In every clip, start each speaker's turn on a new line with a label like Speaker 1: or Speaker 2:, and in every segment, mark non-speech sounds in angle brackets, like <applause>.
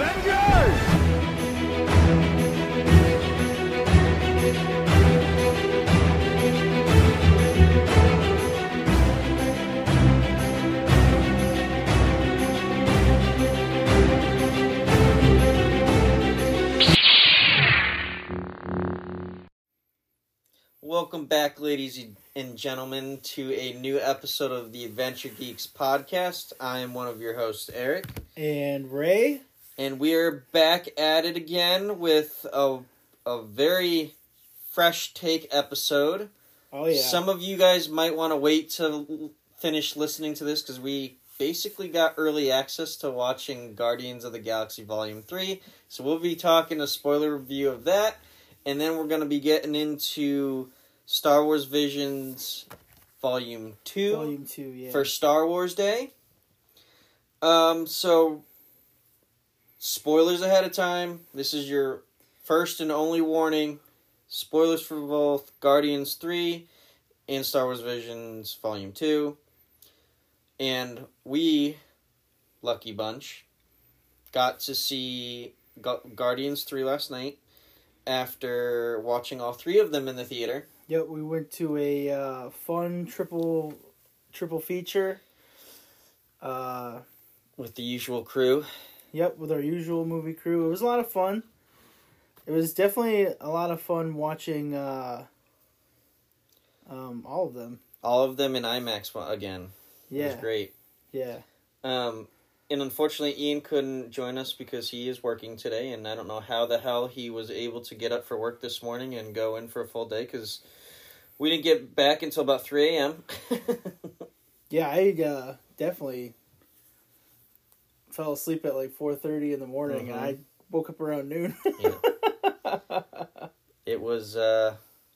Speaker 1: Avengers!
Speaker 2: Welcome back, ladies and gentlemen, to a new episode of the Adventure Geeks podcast. I am one of your hosts, Eric,
Speaker 3: And Ray,
Speaker 2: and we are back at it again with a, a very fresh take episode.
Speaker 3: oh yeah,
Speaker 2: Some of you guys might want to wait to finish listening to this because we basically got early access to watching Guardians of the Galaxy Volume 3. So we'll be talking a spoiler review of that. And then we're going to be getting into Star Wars Visions Volume 2
Speaker 3: Volume Two, yeah.
Speaker 2: for Star Wars Day. Um, so spoilers ahead of time. This is your first and only warning. Spoilers for both Guardians 3 and Star Wars Visions Volume 2. And we, lucky bunch, got to see Guardians 3 last night after watching all three of them in the theater.
Speaker 3: Yep, we went to a uh, fun triple triple feature. Uh,
Speaker 2: With the usual crew.
Speaker 3: Yep, with our usual movie crew. It was a lot of fun. It was definitely a lot of fun watching uh, um, all of them.
Speaker 2: All of them in IMAX again. It
Speaker 3: Yeah,
Speaker 2: was great.
Speaker 3: yeah.
Speaker 2: Um, and unfortunately, Ian couldn't join us because he is working today, and I don't know how the hell he was able to get up for work this morning and go in for a full day because we didn't get back until about 3 a.m. <laughs>
Speaker 3: Yeah, I uh, definitely fell asleep at like four thirty in the morning, and
Speaker 2: Mhm.
Speaker 3: I woke up around noon. <laughs>
Speaker 2: it was, uh,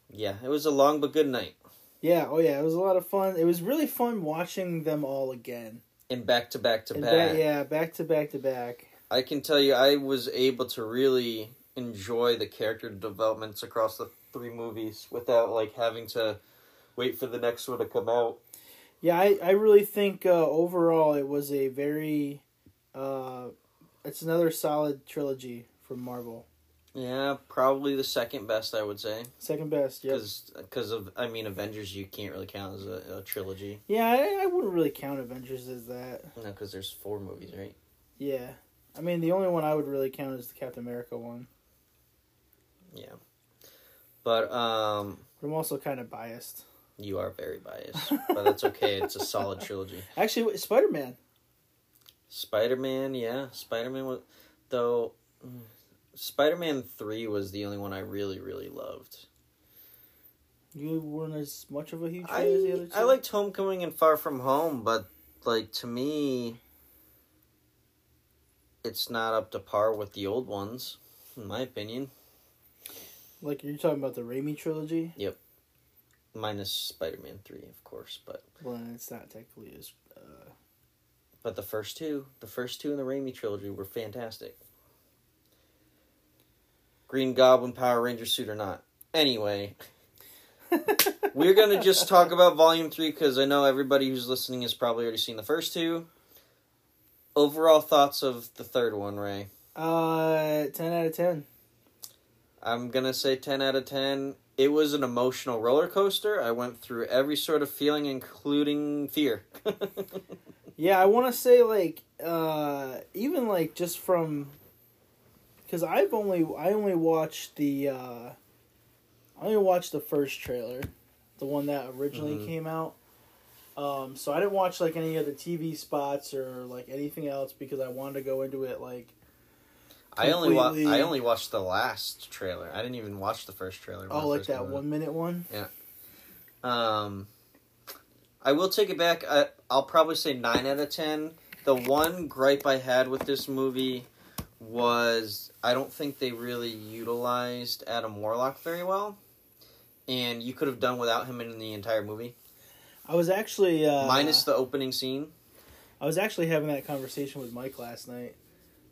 Speaker 2: yeah, it was a long but good night.
Speaker 3: yeah, oh yeah, it was a lot of fun. It was really fun watching them all again.
Speaker 2: And back to back to
Speaker 3: And
Speaker 2: back.
Speaker 3: ba- yeah, back to back to back.
Speaker 2: I can tell you, I was able to really enjoy the character developments across the three movies without like having to wait for the next one to come out.
Speaker 3: Yeah, I, I really think uh, overall it was a very, uh, it's another solid trilogy from Marvel.
Speaker 2: Yeah, probably the second best, I would say.
Speaker 3: Second best, yeah.
Speaker 2: Because of, I mean, Avengers you can't really count as a, a trilogy.
Speaker 3: Yeah, I, I wouldn't really count Avengers as that.
Speaker 2: No, because there's four movies, right?
Speaker 3: Yeah. I mean, the only one I would really count is the Captain America one.
Speaker 2: Yeah. But um,
Speaker 3: I'm also kind of biased.
Speaker 2: you are very biased, <laughs> but that's okay. It's a solid trilogy.
Speaker 3: Actually, Spider Man.
Speaker 2: Spider Man, yeah, Spider Man. Was, though, mm, Spider Man Three was the only one I really, really loved.
Speaker 3: You weren't as much of a huge fan as the other
Speaker 2: I
Speaker 3: two.
Speaker 2: I liked Homecoming and Far From Home, but like to me, it's not up to par with the old ones, in my opinion.
Speaker 3: like you're talking about the Raimi trilogy. Yep.
Speaker 2: Minus Spider Man Three, of course, but
Speaker 3: Well, it's not technically as.
Speaker 2: But the first two, the first two in the Raimi trilogy were fantastic. Green Goblin Power Ranger suit or not. Anyway, <laughs> we're gonna just talk about Volume Three because I know everybody who's listening has probably already seen the first two. Overall thoughts of the third one, Ray.
Speaker 3: uh, ten out of ten.
Speaker 2: I'm gonna say ten out of ten. It was an emotional roller coaster. I went through every sort of feeling, including fear. <laughs>
Speaker 3: Yeah, I want to say like uh even like just from cuz I've only I only watched the uh I only watched the first trailer, the one that originally
Speaker 2: Mhm.
Speaker 3: came out. Um so I didn't watch like any of the TV spots or like anything else because I wanted to go into it like
Speaker 2: I only wa- I only watched the last trailer. I didn't even watch the first trailer.
Speaker 3: oh like that one minute one. Yeah.
Speaker 2: Um, I will take it back. I, I'll probably say nine out of ten. The one gripe I had with this movie was I don't think they really utilized Adam Warlock very well, and you could have done without him in the entire movie,
Speaker 3: I was actually uh
Speaker 2: minus the opening scene.
Speaker 3: I was actually having that conversation with Mike last night.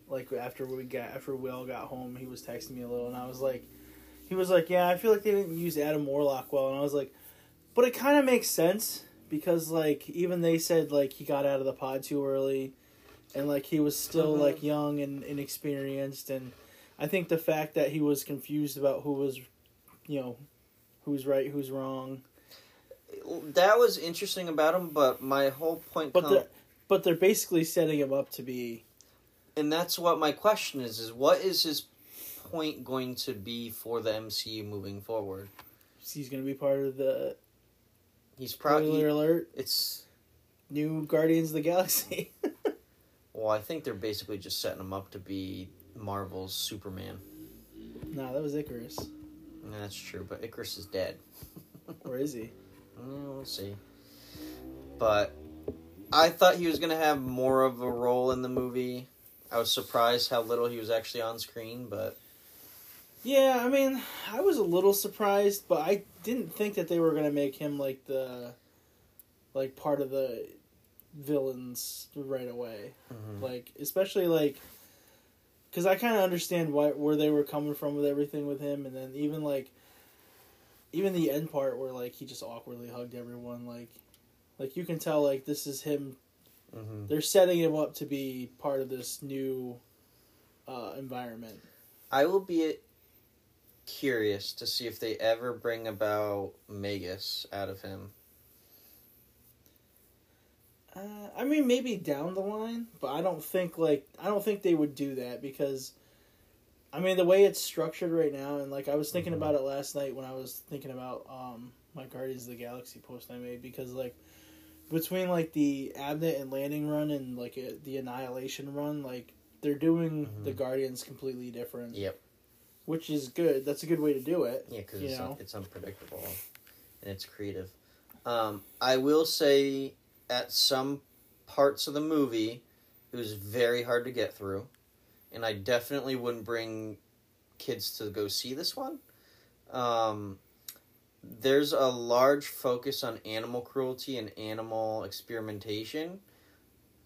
Speaker 3: Like after we got after we all got home, he was texting me a little, and I was like, he was like, "Yeah, I feel like they didn't use Adam Warlock well," and I was like, "But it kind of makes sense because like even they said like he got out of the pod too early, and like he was still
Speaker 2: Mhm.
Speaker 3: like young and inexperienced, and I think the fact that he was confused about who was, you know, who's right, who's wrong.
Speaker 2: That was interesting about him, but my whole point,
Speaker 3: But
Speaker 2: com-
Speaker 3: they're but they're basically setting him up to be
Speaker 2: and that's what my question is: is what is his point going to be for the MCU moving forward?
Speaker 3: he's going to be part of the
Speaker 2: He's
Speaker 3: spoiler
Speaker 2: probably
Speaker 3: alert
Speaker 2: it's
Speaker 3: new Guardians of the Galaxy. <laughs>
Speaker 2: well, I think they're basically just setting him up to be Marvel's Superman.
Speaker 3: no, that was Ikaris,
Speaker 2: And that's true, but Ikaris is dead. <laughs>
Speaker 3: or is he?
Speaker 2: Yeah, we'll see. But I thought he was going to have more of a role in the movie. I was surprised how little he was actually on screen, but
Speaker 3: Yeah, I mean, I was a little surprised, but I didn't think that they were gonna make him like the, like part of the villains right away. Like, especially like, because I kind of understand why where they were coming from with everything with him, and then even like, even the end part where like he just awkwardly hugged everyone, like, like you can tell like this is him.
Speaker 2: Mhm.
Speaker 3: They're setting him up to be part of this new uh, environment.
Speaker 2: I will be curious to see if they ever bring about Magus out of him.
Speaker 3: Uh, I mean, maybe down the line, but I don't think like I don't think they would do that because, I mean, the way it's structured right now, and like I was thinking
Speaker 2: Mhm.
Speaker 3: about it last night when I was thinking about um my Guardians of the Galaxy post I made because like between like the Abnett and Lanning run and like uh the Annihilation run, like they're doing
Speaker 2: Mhm.
Speaker 3: the Guardians completely different,
Speaker 2: Yep.
Speaker 3: Which is good. That's a good way to do it.
Speaker 2: Yeah, because it's, un- it's unpredictable and it's creative. Um, I will say, at some parts of the movie, it was very hard to get through, and I definitely wouldn't bring kids to go see this one. Um, there's a large focus on animal cruelty and animal experimentation.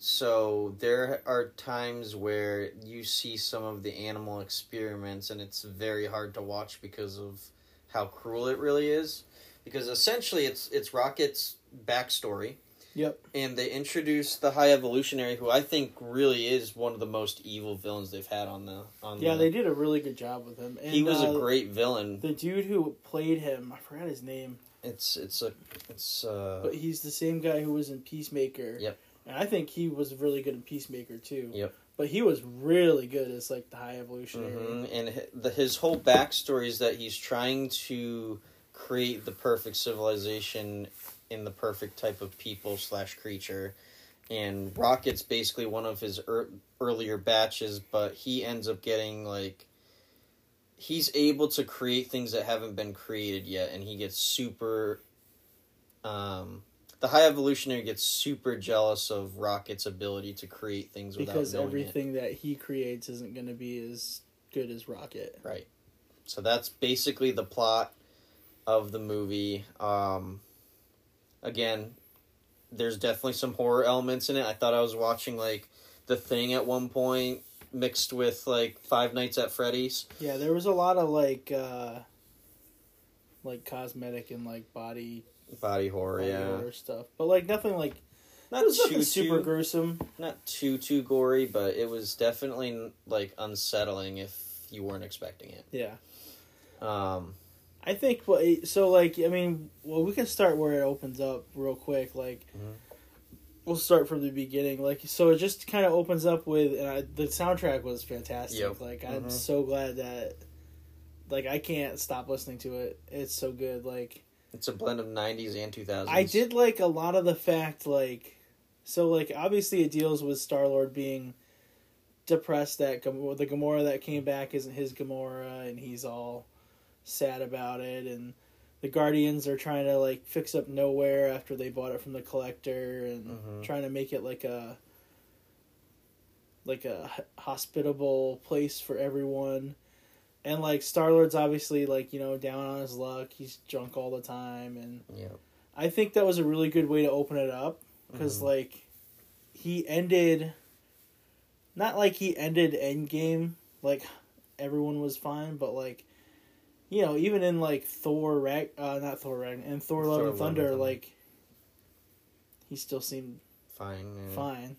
Speaker 2: So there are times where you see some of the animal experiments and it's very hard to watch because of how cruel it really is. Because essentially it's it's Rocket's backstory
Speaker 3: Yep.
Speaker 2: and they introduce the High Evolutionary who I think really is one of the most evil villains they've had on the on
Speaker 3: Yeah,
Speaker 2: the,
Speaker 3: they did a really good job with him. And,
Speaker 2: He was
Speaker 3: uh,
Speaker 2: a great villain.
Speaker 3: The dude who played him, I forgot his name.
Speaker 2: It's it's a it's uh
Speaker 3: But he's the same guy who was in Peacemaker.
Speaker 2: Yep.
Speaker 3: And I think he was really good in Peacemaker too.
Speaker 2: Yep.
Speaker 3: But he was really good as like the High Evolutionary.
Speaker 2: Mhm, And the, his whole backstory is that he's trying to create the perfect civilization in the perfect type of people slash creature. And Rocket's basically one of his er- earlier batches, but he ends up getting like he's able to create things that haven't been created yet, and he gets super. Um, the High Evolutionary gets super jealous of Rocket's ability to create things without
Speaker 3: Because
Speaker 2: knowing it.
Speaker 3: everything that he creates isn't going to be as good as Rocket.
Speaker 2: Right. So that's basically the plot of the movie. Um, again, there's definitely some horror elements in it. I thought I was watching like The Thing at one point mixed with like Five Nights at Freddy's.
Speaker 3: Yeah, there was a lot of like uh like cosmetic and like body,
Speaker 2: Body horror,
Speaker 3: body
Speaker 2: yeah.
Speaker 3: horror stuff. But like nothing like
Speaker 2: Not too
Speaker 3: nothing super
Speaker 2: too,
Speaker 3: gruesome.
Speaker 2: not too too gory, but it was definitely like unsettling if you weren't expecting it.
Speaker 3: Yeah.
Speaker 2: Um,
Speaker 3: I think well, so. Like, I mean, well, we can start where it opens up real quick. Like,
Speaker 2: Mhm.
Speaker 3: we'll start from the beginning. Like, so it just kind of opens up with, and I, the soundtrack was fantastic.
Speaker 2: Yep.
Speaker 3: Like, I'm
Speaker 2: Mhm.
Speaker 3: so glad that, like, I can't stop listening to it. It's so good. Like,
Speaker 2: it's a blend of '90s and 2000s.
Speaker 3: I did like a lot of the fact, like, so like obviously it deals with Star Lord being depressed that Gam- the Gamora that came back isn't his Gamora, and he's all sad about it, and the Guardians are trying to like fix up Nowhere after they bought it from the Collector, and
Speaker 2: Mhm.
Speaker 3: trying to make it like a like a hospitable place for everyone. And like Star Lord's obviously like you know down on his luck. He's drunk all the time, and
Speaker 2: Yeah.
Speaker 3: I think that was a really good way to open it up because
Speaker 2: Mhm.
Speaker 3: like he ended not like he ended Endgame like everyone was fine, but like you know even in like Thor Rag uh not Thor Rag and Thor Love
Speaker 2: Thor,
Speaker 3: and Thunder
Speaker 2: Thunder.
Speaker 3: like he still seemed
Speaker 2: fine. yeah.
Speaker 3: fine.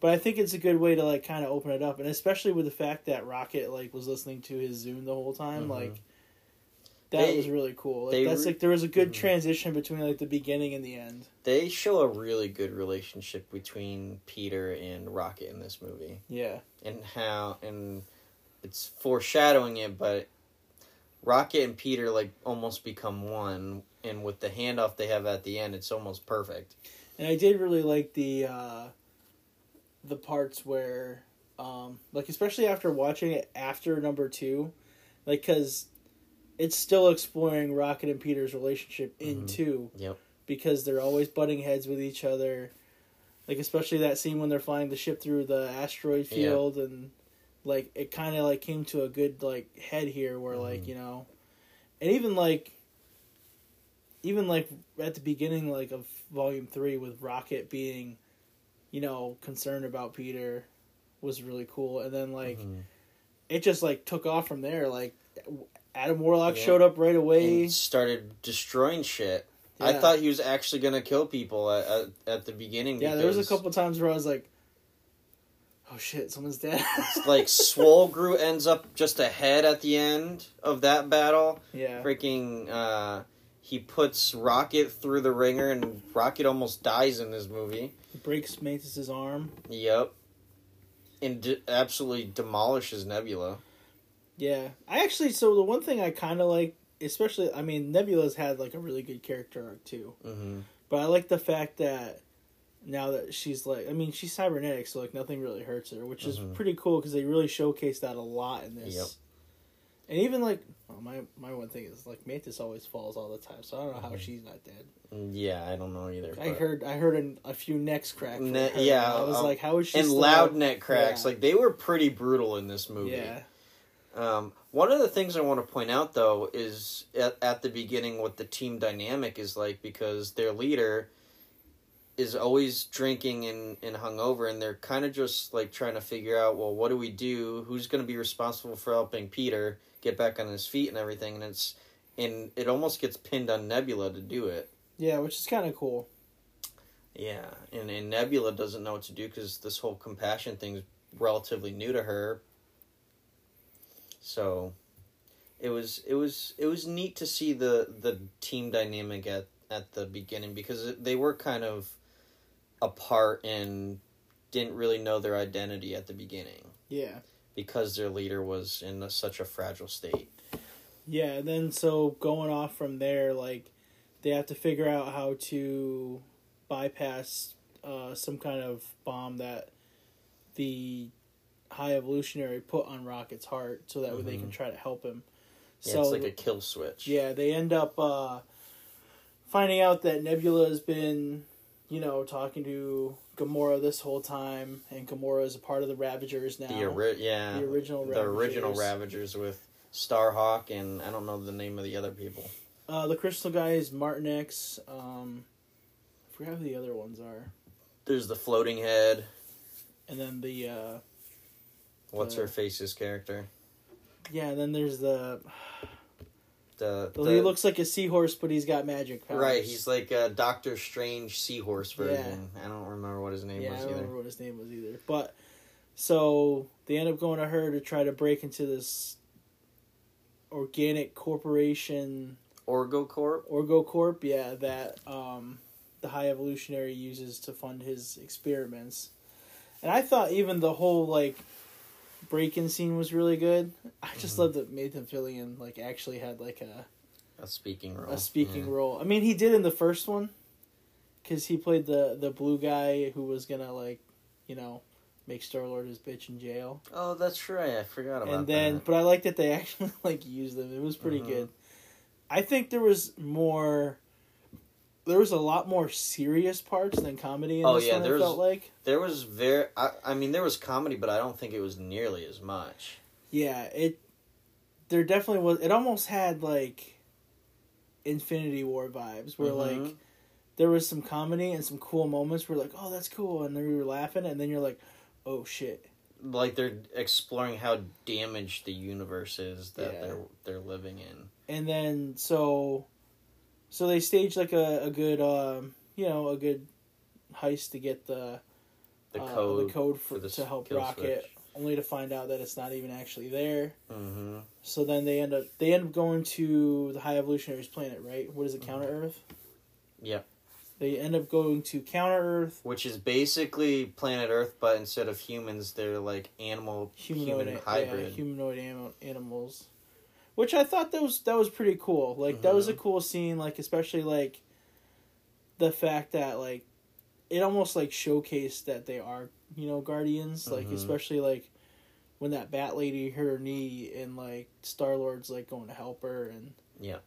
Speaker 3: But I think it's a good way to like kind of open it up, and especially with the fact that Rocket like was listening to his Zune the whole time,
Speaker 2: Mhm.
Speaker 3: like that
Speaker 2: They-
Speaker 3: was really cool. Like that's
Speaker 2: re-
Speaker 3: like there was a good
Speaker 2: Mhm.
Speaker 3: transition between like the beginning and the end.
Speaker 2: They show a really good relationship between Peter and Rocket in this movie.
Speaker 3: Yeah,
Speaker 2: and how and it's foreshadowing it but rocket and peter like almost become one and with the handoff they have at the end it's almost perfect
Speaker 3: and I did really like the uh the parts where um like especially after watching it after number two, like because it's still exploring Rocket and Peter's relationship in
Speaker 2: Mhm.
Speaker 3: two.
Speaker 2: Yep.
Speaker 3: because they're always butting heads with each other. Like especially that scene when they're flying the ship through the asteroid
Speaker 2: Yeah.
Speaker 3: field and like it kind of like came to a good like head here where
Speaker 2: Mhm.
Speaker 3: like you know and even like even like at the beginning like of volume 3 with rocket being you know concerned about peter was really cool. And then like
Speaker 2: Mhm.
Speaker 3: it just like took off from there. Like adam warlock
Speaker 2: Yeah.
Speaker 3: showed up right away.
Speaker 2: And started destroying shit. I thought he was actually gonna kill people at, at, at the beginning
Speaker 3: yeah there was a couple times where i was like oh shit someone's dead. <laughs>
Speaker 2: Like swole <laughs> Groot ends up just ahead at the end of that battle.
Speaker 3: Yeah.
Speaker 2: Freaking uh he puts rocket through the ringer and rocket almost dies in this movie
Speaker 3: breaks Mantis's arm.
Speaker 2: Yep. And de- absolutely demolishes Nebula.
Speaker 3: Yeah, I actually. So the one thing I kind of like, especially, I mean, Nebula's had like a really good character arc too,
Speaker 2: Mm-hmm.
Speaker 3: but I like the fact that now that she's like, I mean, she's cybernetic, so like nothing really hurts her, which is
Speaker 2: Mhm.
Speaker 3: pretty cool because they really showcase that a lot in this. And even like, well, my my one thing is like Mantis always falls all the time, so I don't know how
Speaker 2: Mhm.
Speaker 3: she's not dead.
Speaker 2: Yeah, I don't know either.
Speaker 3: I
Speaker 2: but-
Speaker 3: heard I heard an, a few necks crack.
Speaker 2: Ne- yeah,
Speaker 3: I was
Speaker 2: um,
Speaker 3: like, how is she?
Speaker 2: and loud neck cracks.
Speaker 3: Yeah.
Speaker 2: Like they were pretty brutal in this movie.
Speaker 3: Yeah,
Speaker 2: Um, one of the things I want to point out though is at, at the beginning what the team dynamic is like because their leader is always drinking and, and hungover and they're kind of just like trying to figure out well what do we do who's going to be responsible for helping Peter get back on his feet and everything and it's and it almost gets pinned on Nebula to do it
Speaker 3: yeah, which is kind of cool.
Speaker 2: yeah and, and Nebula doesn't know what to do because this whole compassion thing's relatively new to her so it was it was it was neat to see the the team dynamic at at the beginning because they were kind of apart and didn't really know their identity at the beginning
Speaker 3: Yeah.
Speaker 2: Because their leader was in a, such a fragile state
Speaker 3: Yeah, and then so going off from there, like they have to figure out how to bypass uh, some kind of bomb that the high evolutionary put on Rocket's heart, so that way they can
Speaker 2: Mhm.
Speaker 3: try to help him.
Speaker 2: yeah,
Speaker 3: so
Speaker 2: it's like a kill switch
Speaker 3: yeah, they end up uh, finding out that Nebula has been, you know, talking to Gamora this whole time, and Gamora is a part of the Ravagers now.
Speaker 2: the ori- yeah
Speaker 3: the original
Speaker 2: the original
Speaker 3: Ravagers.
Speaker 2: Ravagers with Starhawk and I don't know the name of the other people.
Speaker 3: Uh, the Crystal guy is Martinex. Um, I forgot who the other ones are.
Speaker 2: There's the floating head.
Speaker 3: And then the uh,
Speaker 2: What's
Speaker 3: Uh,
Speaker 2: her face's character?
Speaker 3: yeah, and then there's the,
Speaker 2: The,
Speaker 3: the, he looks like a seahorse, but he's got magic powers.
Speaker 2: right. He's like a Doctor Strange seahorse version. I don't remember what his name was either.
Speaker 3: yeah, I don't
Speaker 2: either.
Speaker 3: remember what his name was either. But so they end up going to her to try to break into this organic corporation,
Speaker 2: Orgo Corp.
Speaker 3: Orgo Corp. Yeah, that um, the High Evolutionary uses to fund his experiments. And I thought even the whole like break-in scene was really good. I just
Speaker 2: Mhm.
Speaker 3: love that Nathan Fillion like actually had like a
Speaker 2: A speaking role.
Speaker 3: a speaking
Speaker 2: Yeah.
Speaker 3: role. I mean, he did in the first one because he played the the blue guy who was gonna like, you know, make Star Lord his bitch in jail.
Speaker 2: Oh, that's right. I forgot about
Speaker 3: and then,
Speaker 2: that.
Speaker 3: but I like that they <laughs> actually like used them. It was pretty
Speaker 2: Mhm.
Speaker 3: good. I think there was more. There was a lot more serious parts than comedy in
Speaker 2: Oh,
Speaker 3: this
Speaker 2: yeah,
Speaker 3: one.
Speaker 2: there
Speaker 3: I
Speaker 2: was-
Speaker 3: felt like,
Speaker 2: There was very. I, I mean, there was comedy, but I don't think it was nearly as much.
Speaker 3: yeah, it. There definitely was. It almost had like Infinity War vibes, where
Speaker 2: Mhm.
Speaker 3: like there was some comedy and some cool moments where like, oh, that's cool, and then we were laughing, and then you're like, oh shit.
Speaker 2: like they're exploring how damaged the universe is that
Speaker 3: Yeah.
Speaker 2: they're they're living in.
Speaker 3: And then so, so they staged like a a good um you know a good heist to get the
Speaker 2: the
Speaker 3: uh,
Speaker 2: code.
Speaker 3: the code for,
Speaker 2: for the
Speaker 3: to help Rocket,
Speaker 2: switch.
Speaker 3: only to find out that it's not even actually there.
Speaker 2: Mm-hmm.
Speaker 3: So then they end up they end up going to the High Evolutionaries planet, right? What is it, Counter Earth?
Speaker 2: Yep.
Speaker 3: They end up going to Counter Earth,
Speaker 2: Which is basically planet Earth, but instead of humans, they're like animal
Speaker 3: humanoid,
Speaker 2: human
Speaker 3: yeah,
Speaker 2: hybrid.
Speaker 3: humanoid anim- animals, which I thought that was that was pretty cool. Like that was a
Speaker 2: Mhm.
Speaker 3: cool scene, like especially like the fact that like it almost like showcased that they are you know guardians, like
Speaker 2: Mhm.
Speaker 3: especially like when that bat lady hurt her knee and like Star Lord's like going to help her and
Speaker 2: Yeah.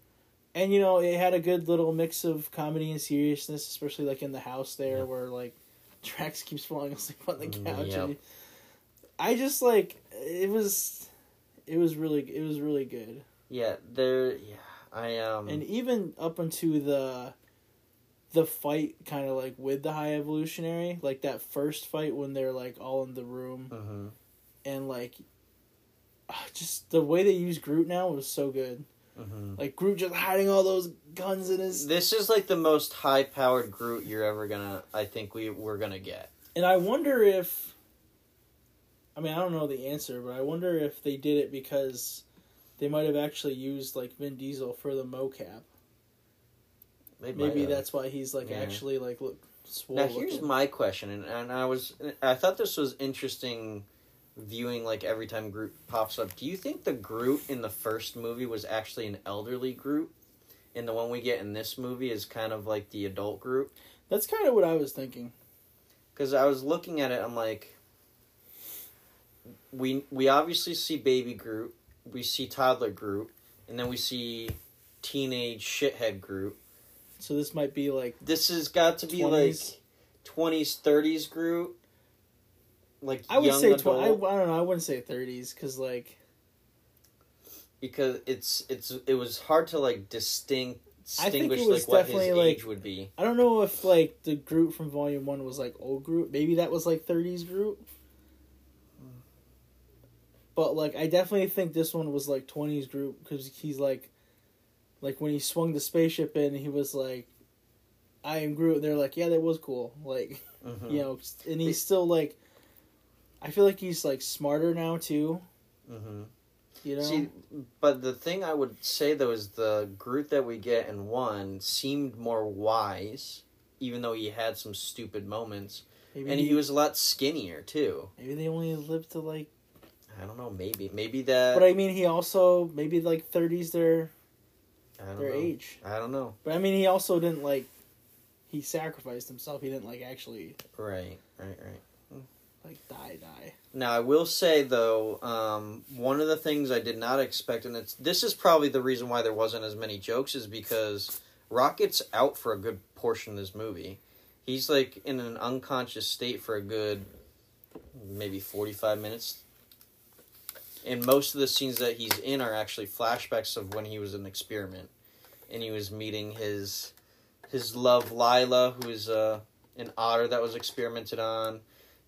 Speaker 3: and you know it had a good little mix of comedy and seriousness, especially like in the house there
Speaker 2: Yeah.
Speaker 3: where like <laughs> Drax keeps falling asleep on the
Speaker 2: Mm,
Speaker 3: couch.
Speaker 2: yep.
Speaker 3: and I just like it was, it was really it was really good,
Speaker 2: Yeah, they're yeah. I um
Speaker 3: and even up into the, the fight kind of like with the High Evolutionary, like that first fight when they're like all in the room
Speaker 2: mhm.
Speaker 3: and like, ah, just the way they use Groot now was so good.
Speaker 2: Mhm.
Speaker 3: Like Groot just hiding all those guns in his
Speaker 2: This is like the most high powered Groot you're ever gonna. I think we we're gonna get.
Speaker 3: And I wonder if I mean I don't know the answer, but I wonder if they did it because they might have actually used like Vin Diesel for the mocap.
Speaker 2: They
Speaker 3: Maybe that's why he's like
Speaker 2: Yeah.
Speaker 3: actually like look swole.
Speaker 2: Now here's
Speaker 3: looking.
Speaker 2: my question, and, and I was I thought this was interesting, viewing like every time Groot pops up. Do you think the Groot in the first movie was actually an elderly Groot, and the one we get in this movie is kind of like the adult Groot?
Speaker 3: That's kind of what I was thinking.
Speaker 2: Because I was looking at it, I'm like, we we obviously see baby Groot, we see toddler Groot, and then we see teenage shithead Groot.
Speaker 3: So this might be like
Speaker 2: This has got to be
Speaker 3: 20s.
Speaker 2: like twenties, thirties Groot. Like
Speaker 3: I would say tw- I, I don't know. I wouldn't say thirties because like
Speaker 2: because it's it's it was hard to like distinct
Speaker 3: I think it
Speaker 2: distinguish like what his
Speaker 3: like-
Speaker 2: age would be.
Speaker 3: I don't know if like the Groot from Volume One was like old Groot. Maybe that was like thirties Groot. But like, I definitely think this one was like twenties Groot because he's like, like when he swung the spaceship in, he was like, "I am Groot." And they're like, "Yeah, that was cool." <laughs> Like,
Speaker 2: Mhm.
Speaker 3: you know, and he's still like, I feel like he's like smarter now too.
Speaker 2: Mhm.
Speaker 3: You know,
Speaker 2: See, but the thing I would say though is the Groot that we get in one seemed more wise, even though he had some stupid moments,
Speaker 3: maybe
Speaker 2: and he was a lot skinnier too.
Speaker 3: maybe they only lived to like.
Speaker 2: I don't know, maybe maybe that.
Speaker 3: But I mean, he also maybe like thirties their
Speaker 2: I don't
Speaker 3: their
Speaker 2: know.
Speaker 3: age.
Speaker 2: I don't know.
Speaker 3: But I mean, he also didn't like. He sacrificed himself. He didn't like actually
Speaker 2: Right, right, right.
Speaker 3: like die die.
Speaker 2: Now I will say though, um, one of the things I did not expect, and it's this is probably the reason why there wasn't as many jokes, is because Rocket's out for a good portion of this movie. He's like in an unconscious state for a good maybe forty five minutes. And most of the scenes that he's in are actually flashbacks of when he was an experiment, and he was meeting his his love Lila, who is uh, an otter that was experimented on.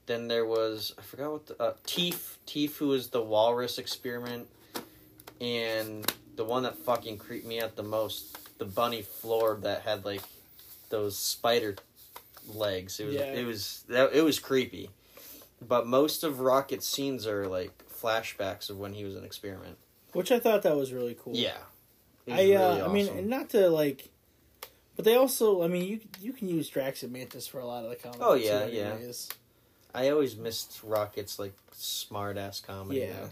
Speaker 2: Then there was I forgot what the uh, Teef Teef who was the walrus experiment, and the one that fucking creeped me out the most, the bunny floor that had like those spider legs. It was
Speaker 3: Yeah.
Speaker 2: it was that it was creepy, but most of Rocket's scenes are like flashbacks of when he was an experiment.
Speaker 3: Which I thought that was really cool.
Speaker 2: Yeah,
Speaker 3: I uh,
Speaker 2: really
Speaker 3: I mean, not to like, but they also I mean you you can use Drax and Mantis for a lot of the comedy.
Speaker 2: Oh, yeah, yeah. I always missed Rocket's like smart ass comedy.
Speaker 3: Yeah.
Speaker 2: though.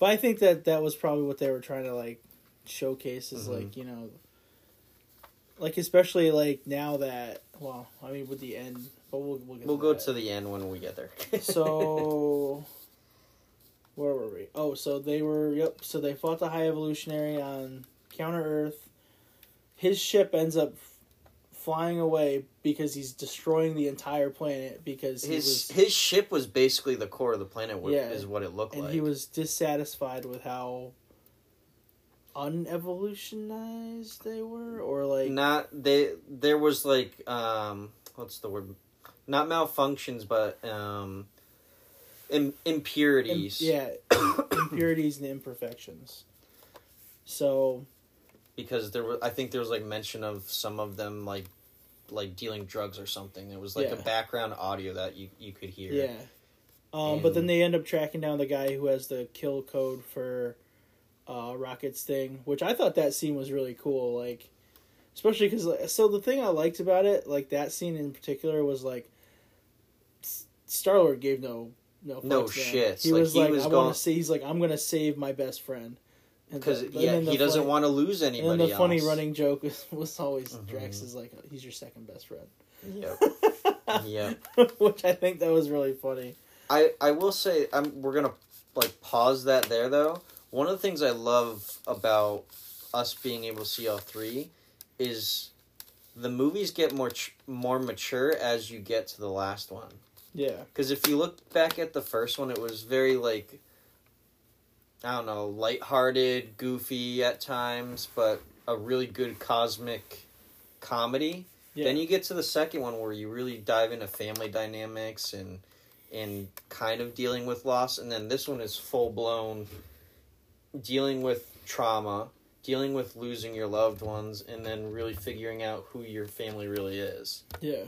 Speaker 3: But I think that that was probably what they were trying to like showcase is
Speaker 2: Mhm.
Speaker 3: like you know, like especially like now that well I mean with the end, but we'll we'll, get
Speaker 2: We'll go
Speaker 3: that.
Speaker 2: to the end when we get there.
Speaker 3: so <laughs> where were we? Oh, so they were yep. So they fought the High Evolutionary on Counter Earth. His ship ends up flying away because he's destroying the entire planet because he
Speaker 2: his
Speaker 3: was
Speaker 2: his ship was basically the core of the planet.
Speaker 3: Yeah.
Speaker 2: is what it looked
Speaker 3: and
Speaker 2: like.
Speaker 3: And he was dissatisfied with how unevolutionized they were, or like
Speaker 2: not they. There was like um, what's the word? Not malfunctions, but um, Im-
Speaker 3: im-
Speaker 2: impurities.
Speaker 3: yeah, <coughs> impurities and imperfections. So
Speaker 2: because there was I think there was like mention of some of them like like dealing drugs or something. It was like a background audio that you you could hear.
Speaker 3: Yeah. Um, but then they end up tracking down the guy who has the kill code for uh, Rocket's thing, which I thought that scene was really cool. Like, especially because so the thing I liked about it, like that scene in particular, was like Star Lord gave no no
Speaker 2: No
Speaker 3: man. He
Speaker 2: Like,
Speaker 3: was
Speaker 2: he
Speaker 3: like,
Speaker 2: was
Speaker 3: I
Speaker 2: going-
Speaker 3: want to say, He's like, I'm gonna save my best friend.
Speaker 2: Because yeah, he doesn't
Speaker 3: funny-
Speaker 2: want to lose
Speaker 3: And
Speaker 2: anybody.
Speaker 3: then the funny running joke was, <laughs> was always
Speaker 2: Mhm.
Speaker 3: Drax is like, he's your second best friend.
Speaker 2: Yep. <laughs> Yep.
Speaker 3: Which I think that was really funny.
Speaker 2: I I will say I'm we're gonna like pause that there though. One of the things I love about us being able to see all three is the movies get more ch- more mature as you get to the last one.
Speaker 3: Yeah.
Speaker 2: Because if you look back at the first one, it was very like I don't know, lighthearted, goofy at times, but a really good cosmic comedy.
Speaker 3: Yeah.
Speaker 2: Then you get to the second one where you really dive into family dynamics and and kind of dealing with loss, and then this one is full blown dealing with trauma, dealing with losing your loved ones, and then really figuring out who your family really is.
Speaker 3: yeah.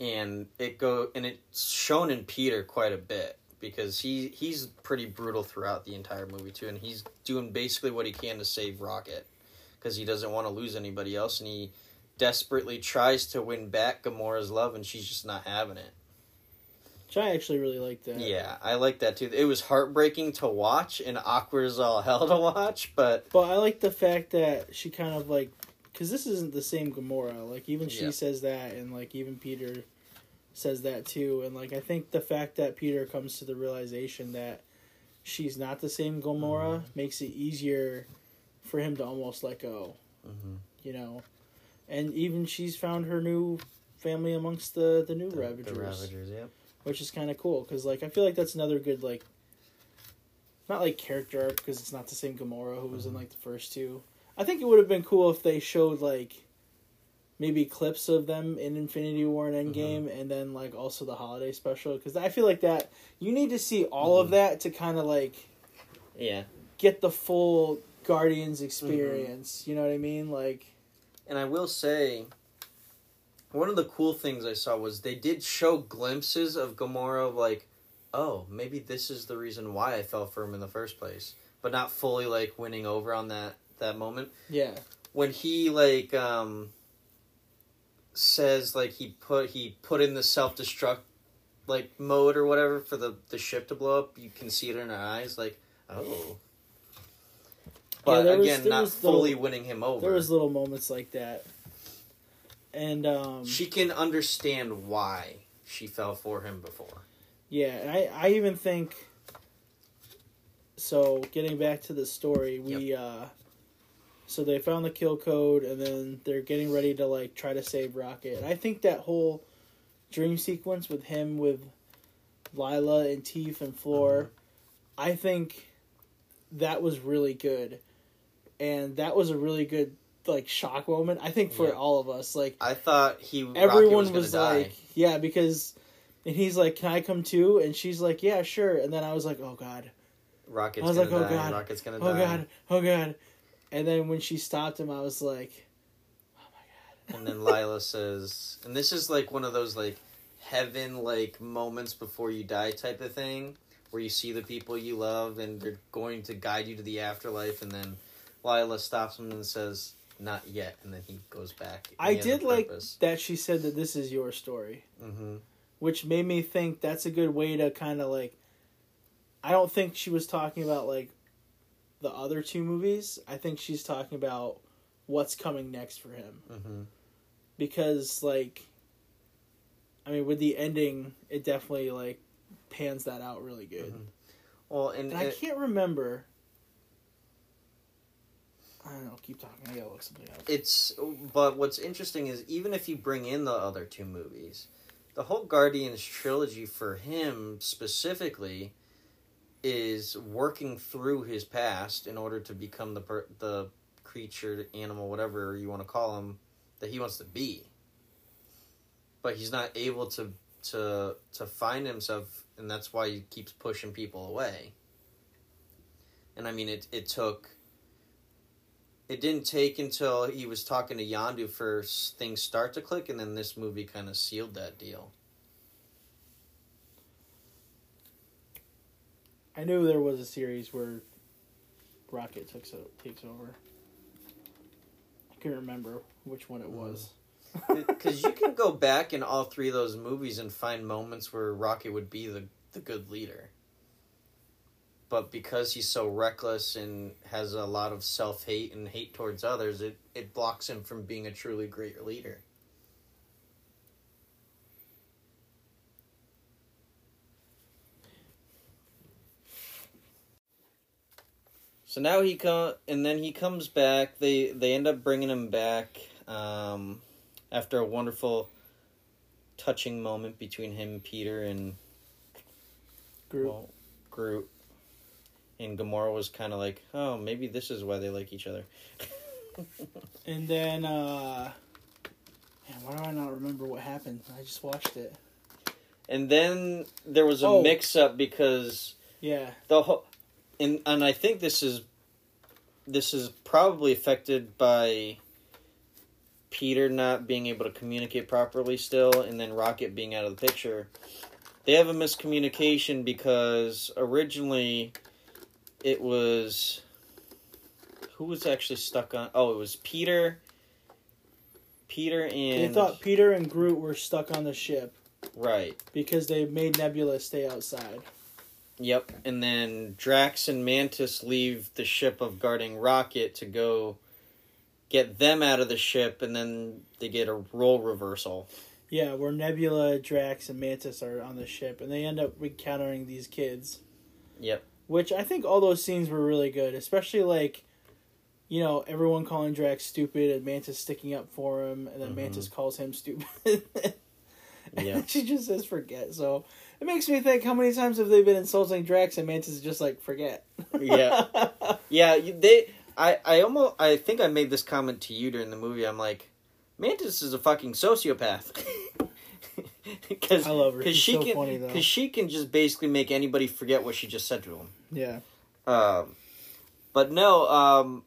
Speaker 2: And it go and it's shown in Peter quite a bit because he he's pretty brutal throughout the entire movie too, and he's doing basically what he can to save Rocket because he doesn't want to lose anybody else, and he desperately tries to win back Gamora's love, and she's just not having it.
Speaker 3: Which I actually really like that.
Speaker 2: Yeah, I like that too. It was heartbreaking to watch and awkward as all hell to watch, but
Speaker 3: But I like the fact that she kind of like, because this isn't the same Gamora. Like even she
Speaker 2: Yeah.
Speaker 3: says that, and like even Peter says that too. And like I think the fact that Peter comes to the realization that she's not the same Gamora
Speaker 2: Mm-hmm.
Speaker 3: makes it easier for him to almost let go. You know, and even she's found her new family amongst the the new
Speaker 2: the,
Speaker 3: Ravagers.
Speaker 2: the Ravagers, yep.
Speaker 3: which is kind of cool because like I feel like that's another good like not like character arc because it's not the same Gamora who was in like the first two. I think it would have been cool if they showed like maybe clips of them in Infinity War and mm-hmm. Endgame and then like also the holiday special because I feel like that you need to see all of mm-hmm. that to kind of like
Speaker 2: Yeah.
Speaker 3: get the full Guardians mm-hmm. experience. You know what I mean? Like
Speaker 2: And I will say, one of the cool things I saw was they did show glimpses of Gamora, of like, oh, maybe this is the reason why I fell for him in the first place, but not fully like winning over on that that moment
Speaker 3: yeah,
Speaker 2: when he like um says like he put he put in the self destruct like mode or whatever for the the ship to blow up. You can see it in her eyes, like oh. But
Speaker 3: was-
Speaker 2: again, not
Speaker 3: was little-
Speaker 2: fully winning him over.
Speaker 3: there was little moments like that, and um,
Speaker 2: she can understand why she fell for him before.
Speaker 3: Yeah, and I, I even think so getting back to the story, we uh so they found the kill code and then they're getting ready to like try to save Rocket. And I think that whole dream sequence with him with Lila and Teef and Floor, I think that was really good. And that was a really good like shock moment. I think for
Speaker 2: Yeah.
Speaker 3: all of us. Like
Speaker 2: I thought he Rocket
Speaker 3: everyone
Speaker 2: was,
Speaker 3: was,
Speaker 2: die.
Speaker 3: like, yeah, because, and he's like, can I come too? And she's like, yeah, sure. And then I was like, oh god,
Speaker 2: Rocket's
Speaker 3: I was
Speaker 2: gonna
Speaker 3: like, oh,
Speaker 2: die.
Speaker 3: God.
Speaker 2: Rocket's gonna
Speaker 3: oh
Speaker 2: die.
Speaker 3: god, oh god. And then when she stopped him, I was like, oh my god.
Speaker 2: And then Lila says, and this is like one of those like heaven like moments before you die type of thing, where you see the people you love and they're going to guide you to the afterlife, and then Lila stops him and says, "Not yet," and then he goes back.
Speaker 3: I
Speaker 2: he has a
Speaker 3: did like that she said that this is your story,
Speaker 2: Mhm.
Speaker 3: which made me think that's a good way to kind of like. I don't think she was talking about like the other two movies. I think she's talking about what's coming next for him.
Speaker 2: Mhm.
Speaker 3: because like I mean with the ending it definitely like pans that out really good.
Speaker 2: Mhm. Well, and,
Speaker 3: And I can't remember I don't know, keep talking. I gotta look something up.
Speaker 2: it's but what's interesting is even if you bring in the other two movies the whole guardians trilogy for him specifically is working through his past in order to become the per- the creature animal whatever you want to call him that he wants to be but he's not able to to to find himself and that's why he keeps pushing people away and i mean it it took it didn't take until he was talking to Yondu for things start to click, and then this movie kind of sealed that deal.
Speaker 3: I knew there was a series where Rocket takes o- takes over. I can't remember which one it uh-huh. was.
Speaker 2: Because you can <laughs> go back in all three of those movies and find moments where Rocket would be the, the good leader. But because he's so reckless and has a lot of self hate and hate towards others, it, it blocks him from being a truly great leader. So now he come and then he comes back. They they end up bringing him back um, after a wonderful, touching moment between him, Peter, and
Speaker 3: Group.
Speaker 2: well, Groot. And Gamora was kind of like, oh, maybe this is why they like each other. <laughs>
Speaker 3: And then, uh, man, why do I not remember what happened? I just watched it.
Speaker 2: And then there was a
Speaker 3: Oh.
Speaker 2: mix up because
Speaker 3: Yeah,
Speaker 2: the whole, and and I think this is, this is probably affected by. Peter not being able to communicate properly still, and then Rocket being out of the picture. They have a miscommunication because originally it was who was actually stuck on oh it was Peter Peter and
Speaker 3: they thought Peter and Groot were stuck on the ship
Speaker 2: right
Speaker 3: because they made Nebula stay outside.
Speaker 2: Yep, and then Drax and Mantis leave the ship of guarding Rocket to go get them out of the ship, and then they get a role reversal.
Speaker 3: Yeah, where Nebula, Drax, and Mantis are on the ship, and they end up encountering these kids.
Speaker 2: Yep.
Speaker 3: Which I think all those scenes were really good, especially like, you know, everyone calling Drax stupid and Mantis sticking up for him, and then
Speaker 2: Mhm.
Speaker 3: Mantis calls him stupid. <laughs>
Speaker 2: Yeah.
Speaker 3: she just says forget. So it makes me think how many times have they been insulting Drax and Mantis just like forget.
Speaker 2: Yeah. <laughs> Yeah, they. I. I almost. I think I made this comment to you during the movie. I'm like, Mantis is a fucking sociopath. <laughs> Because
Speaker 3: I love her.
Speaker 2: because
Speaker 3: She's
Speaker 2: she
Speaker 3: so
Speaker 2: can
Speaker 3: funny though.
Speaker 2: because she can just basically make anybody forget what she just said to them.
Speaker 3: Yeah.
Speaker 2: Um, but no, um,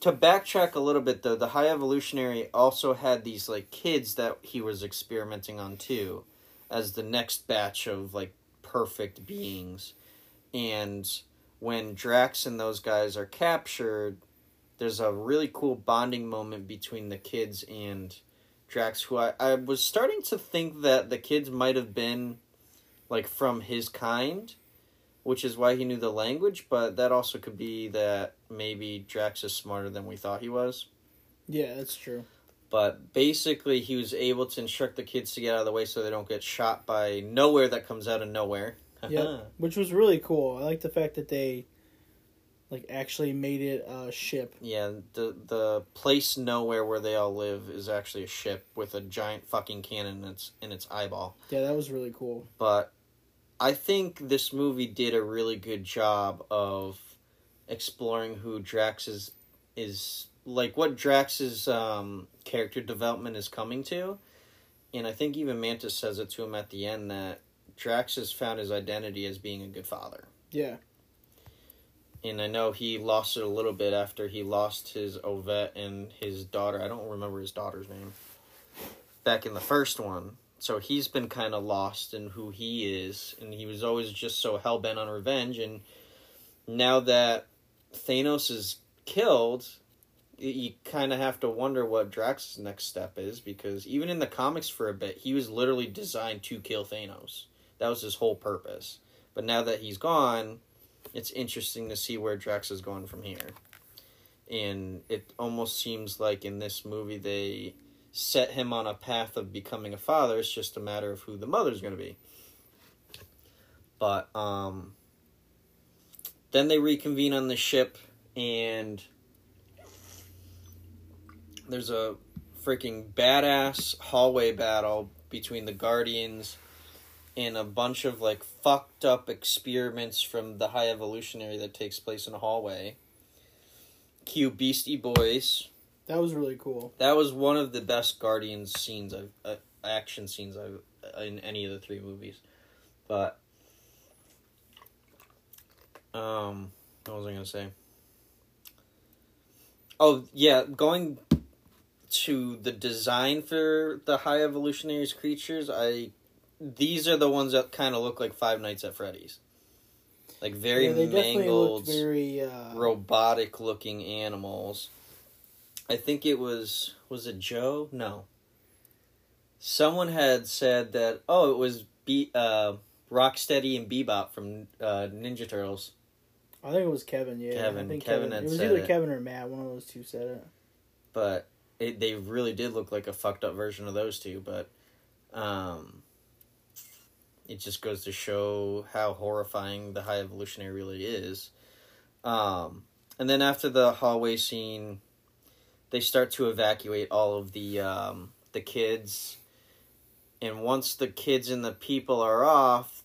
Speaker 2: to backtrack a little bit though, the High Evolutionary also had these like kids that he was experimenting on too, as the next batch of like perfect beings, and when Drax and those guys are captured, there's a really cool bonding moment between the kids and Drax, who I, I was starting to think that the kids might have been like from his kind which is why he knew the language, but that also could be that maybe Drax is smarter than we thought he was.
Speaker 3: Yeah, that's true.
Speaker 2: But basically, he was able to instruct the kids to get out of the way so they don't get shot by nowhere that comes out of nowhere.
Speaker 3: Yeah. <laughs> Which was really cool. I like the fact that they like actually made it a ship.
Speaker 2: yeah, the the place nowhere where they all live is actually a ship with a giant fucking cannon in its in its eyeball.
Speaker 3: Yeah, that was really cool.
Speaker 2: but I think this movie did a really good job of exploring who Drax is is like what Drax's um, character development is coming to, and I think even Mantis says it to him at the end that Drax has found his identity as being a good father.
Speaker 3: Yeah.
Speaker 2: And I know he lost it a little bit after he lost his Ovette and his daughter. I don't remember his daughter's name. Back in the first one. So he's been kind of lost in who he is. And he was always just so hell bent on revenge. And now that Thanos is killed, you kind of have to wonder what Drax's next step is. Because even in the comics for a bit, he was literally designed to kill Thanos. That was his whole purpose. But now that he's gone, it's interesting to see where Drax is going from here. And it almost seems like in this movie they set him on a path of becoming a father. It's just a matter of who the mother's going to be. But um then they reconvene on the ship and there's a freaking badass hallway battle between the Guardians and a bunch of like fucked up experiments from the High Evolutionary that takes place in a hallway. Cue Beastie Boys.
Speaker 3: That was really cool.
Speaker 2: That was one of the best Guardians scenes I've uh, action scenes I've in any of the three movies. But um what was I going to say? Oh yeah, going to the design for the high evolutionaries creatures, I these are the ones that kind of look like Five Nights at Freddy's, like very
Speaker 3: yeah,
Speaker 2: mangled,
Speaker 3: very. Uh,
Speaker 2: robotic looking animals. I think it was was it Joe? No. Someone had said that oh it was Be uh Rocksteady and Bebop from uh, Ninja Turtles.
Speaker 3: I think it was Kevin. Yeah,
Speaker 2: Kevin-
Speaker 3: I think
Speaker 2: Kevin
Speaker 3: Kevin.
Speaker 2: had
Speaker 3: it was either
Speaker 2: it.
Speaker 3: Kevin or Matt. One of those two said it.
Speaker 2: but it, they really did look like a fucked up version of those two but um it just goes to show how horrifying the high evolutionary really is. Um and then after the hallway scene they start to evacuate all of the um the kids. And once the kids and the people are off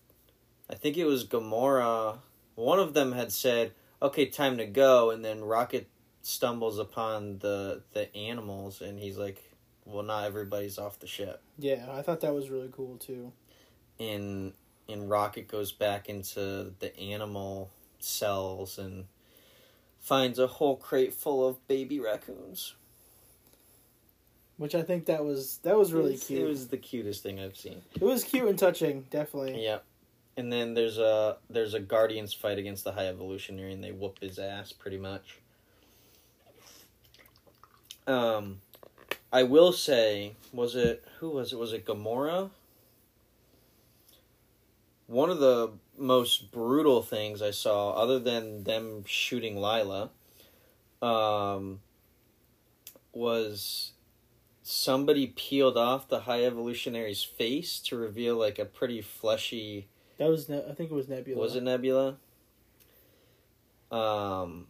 Speaker 2: i think it was gamora one of them had said okay time to go and then rocket stumbles upon the the animals and he's like well not everybody's off the ship
Speaker 3: Yeah, I thought that was really cool too.
Speaker 2: and and rocket goes back into the animal cells and finds a whole crate full of baby raccoons
Speaker 3: Which I think that was that was really
Speaker 2: it was,
Speaker 3: cute.
Speaker 2: it was the cutest thing i've seen
Speaker 3: It was cute and touching, definitely.
Speaker 2: yeah and then there's a there's a guardians fight against the high evolutionary and they whoop his ass pretty much um i will say was it who was it was it gamora one of the most brutal things i saw other than them shooting lila um was somebody peeled off the high evolutionary's face to reveal like a pretty fleshy
Speaker 3: That was ne- I think it was Nebula.
Speaker 2: was it Nebula? Um,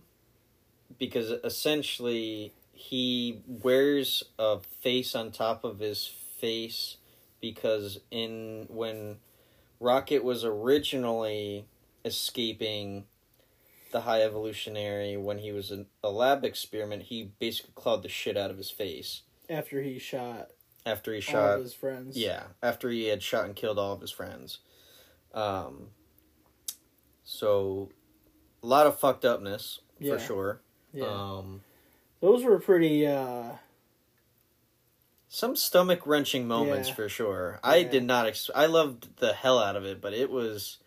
Speaker 2: because essentially he wears a face on top of his face because in when Rocket was originally escaping the high evolutionary when he was in a lab experiment, he basically clawed the shit out of his face
Speaker 3: after he shot
Speaker 2: after he
Speaker 3: all
Speaker 2: shot
Speaker 3: of his friends?
Speaker 2: yeah, after he had shot and killed all of his friends. Um, so, a lot of fucked upness
Speaker 3: Yeah.
Speaker 2: for sure.
Speaker 3: Yeah.
Speaker 2: Um,
Speaker 3: Those were pretty. uh
Speaker 2: some stomach wrenching moments
Speaker 3: Yeah.
Speaker 2: for sure. I
Speaker 3: Yeah.
Speaker 2: did not. Ex- I loved the hell out of it, but it was,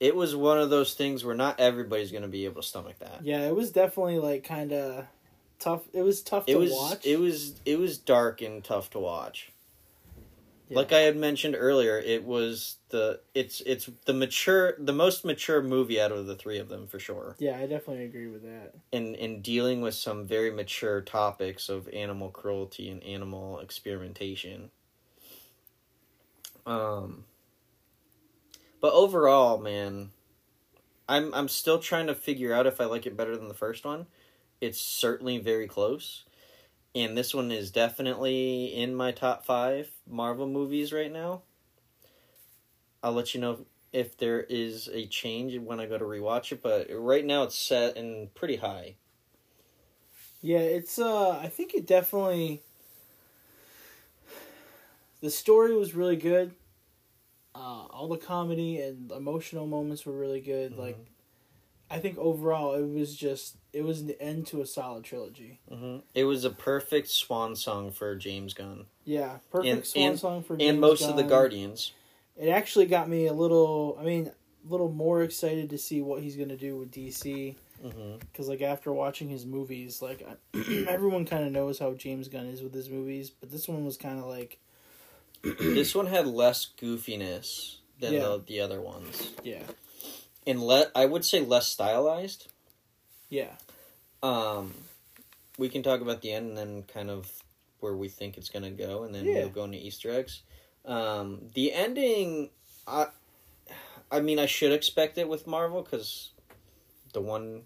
Speaker 2: it was one of those things where not everybody's going to be able to stomach that.
Speaker 3: Yeah, it was definitely like kind of tough. It was tough
Speaker 2: It
Speaker 3: to
Speaker 2: was.
Speaker 3: watch.
Speaker 2: It was. It was dark and tough to watch.
Speaker 3: Yeah.
Speaker 2: Like I had mentioned earlier, it was the it's it's the mature the most mature movie out of the three of them for sure.
Speaker 3: Yeah, I definitely agree with that.
Speaker 2: In in dealing with some very mature topics of animal cruelty and animal experimentation. Um but overall, man, I'm I'm still trying to figure out if I like it better than the first one. It's certainly very close. And this one is definitely in my top five Marvel movies right now. I'll let you know if there is a change when I go to rewatch it, but right now it's set in pretty high.
Speaker 3: Yeah, it's uh I think it definitely the story was really good. Uh all the comedy and emotional moments were really good.
Speaker 2: Mhm.
Speaker 3: Like I think overall it was just it was an end to a solid trilogy.
Speaker 2: hmm It was a perfect swan song for James Gunn.
Speaker 3: Yeah, perfect
Speaker 2: And-
Speaker 3: swan
Speaker 2: and-
Speaker 3: song for James and
Speaker 2: most of the Guardians.
Speaker 3: It actually got me a little I mean a little more excited to see what he's going to do with DC because like after watching his movies like I, <clears throat> everyone kind of knows how James Gunn is with his movies but this one was kind of like
Speaker 2: this one had less goofiness than
Speaker 3: Yeah.
Speaker 2: the, the other ones,
Speaker 3: yeah
Speaker 2: and le- I would say less stylized.
Speaker 3: yeah
Speaker 2: Um, we can talk about the end and then kind of where we think it's gonna go, and then
Speaker 3: Yeah.
Speaker 2: we'll go into Easter eggs. Um, the ending, I, I mean, I should expect it with Marvel because the one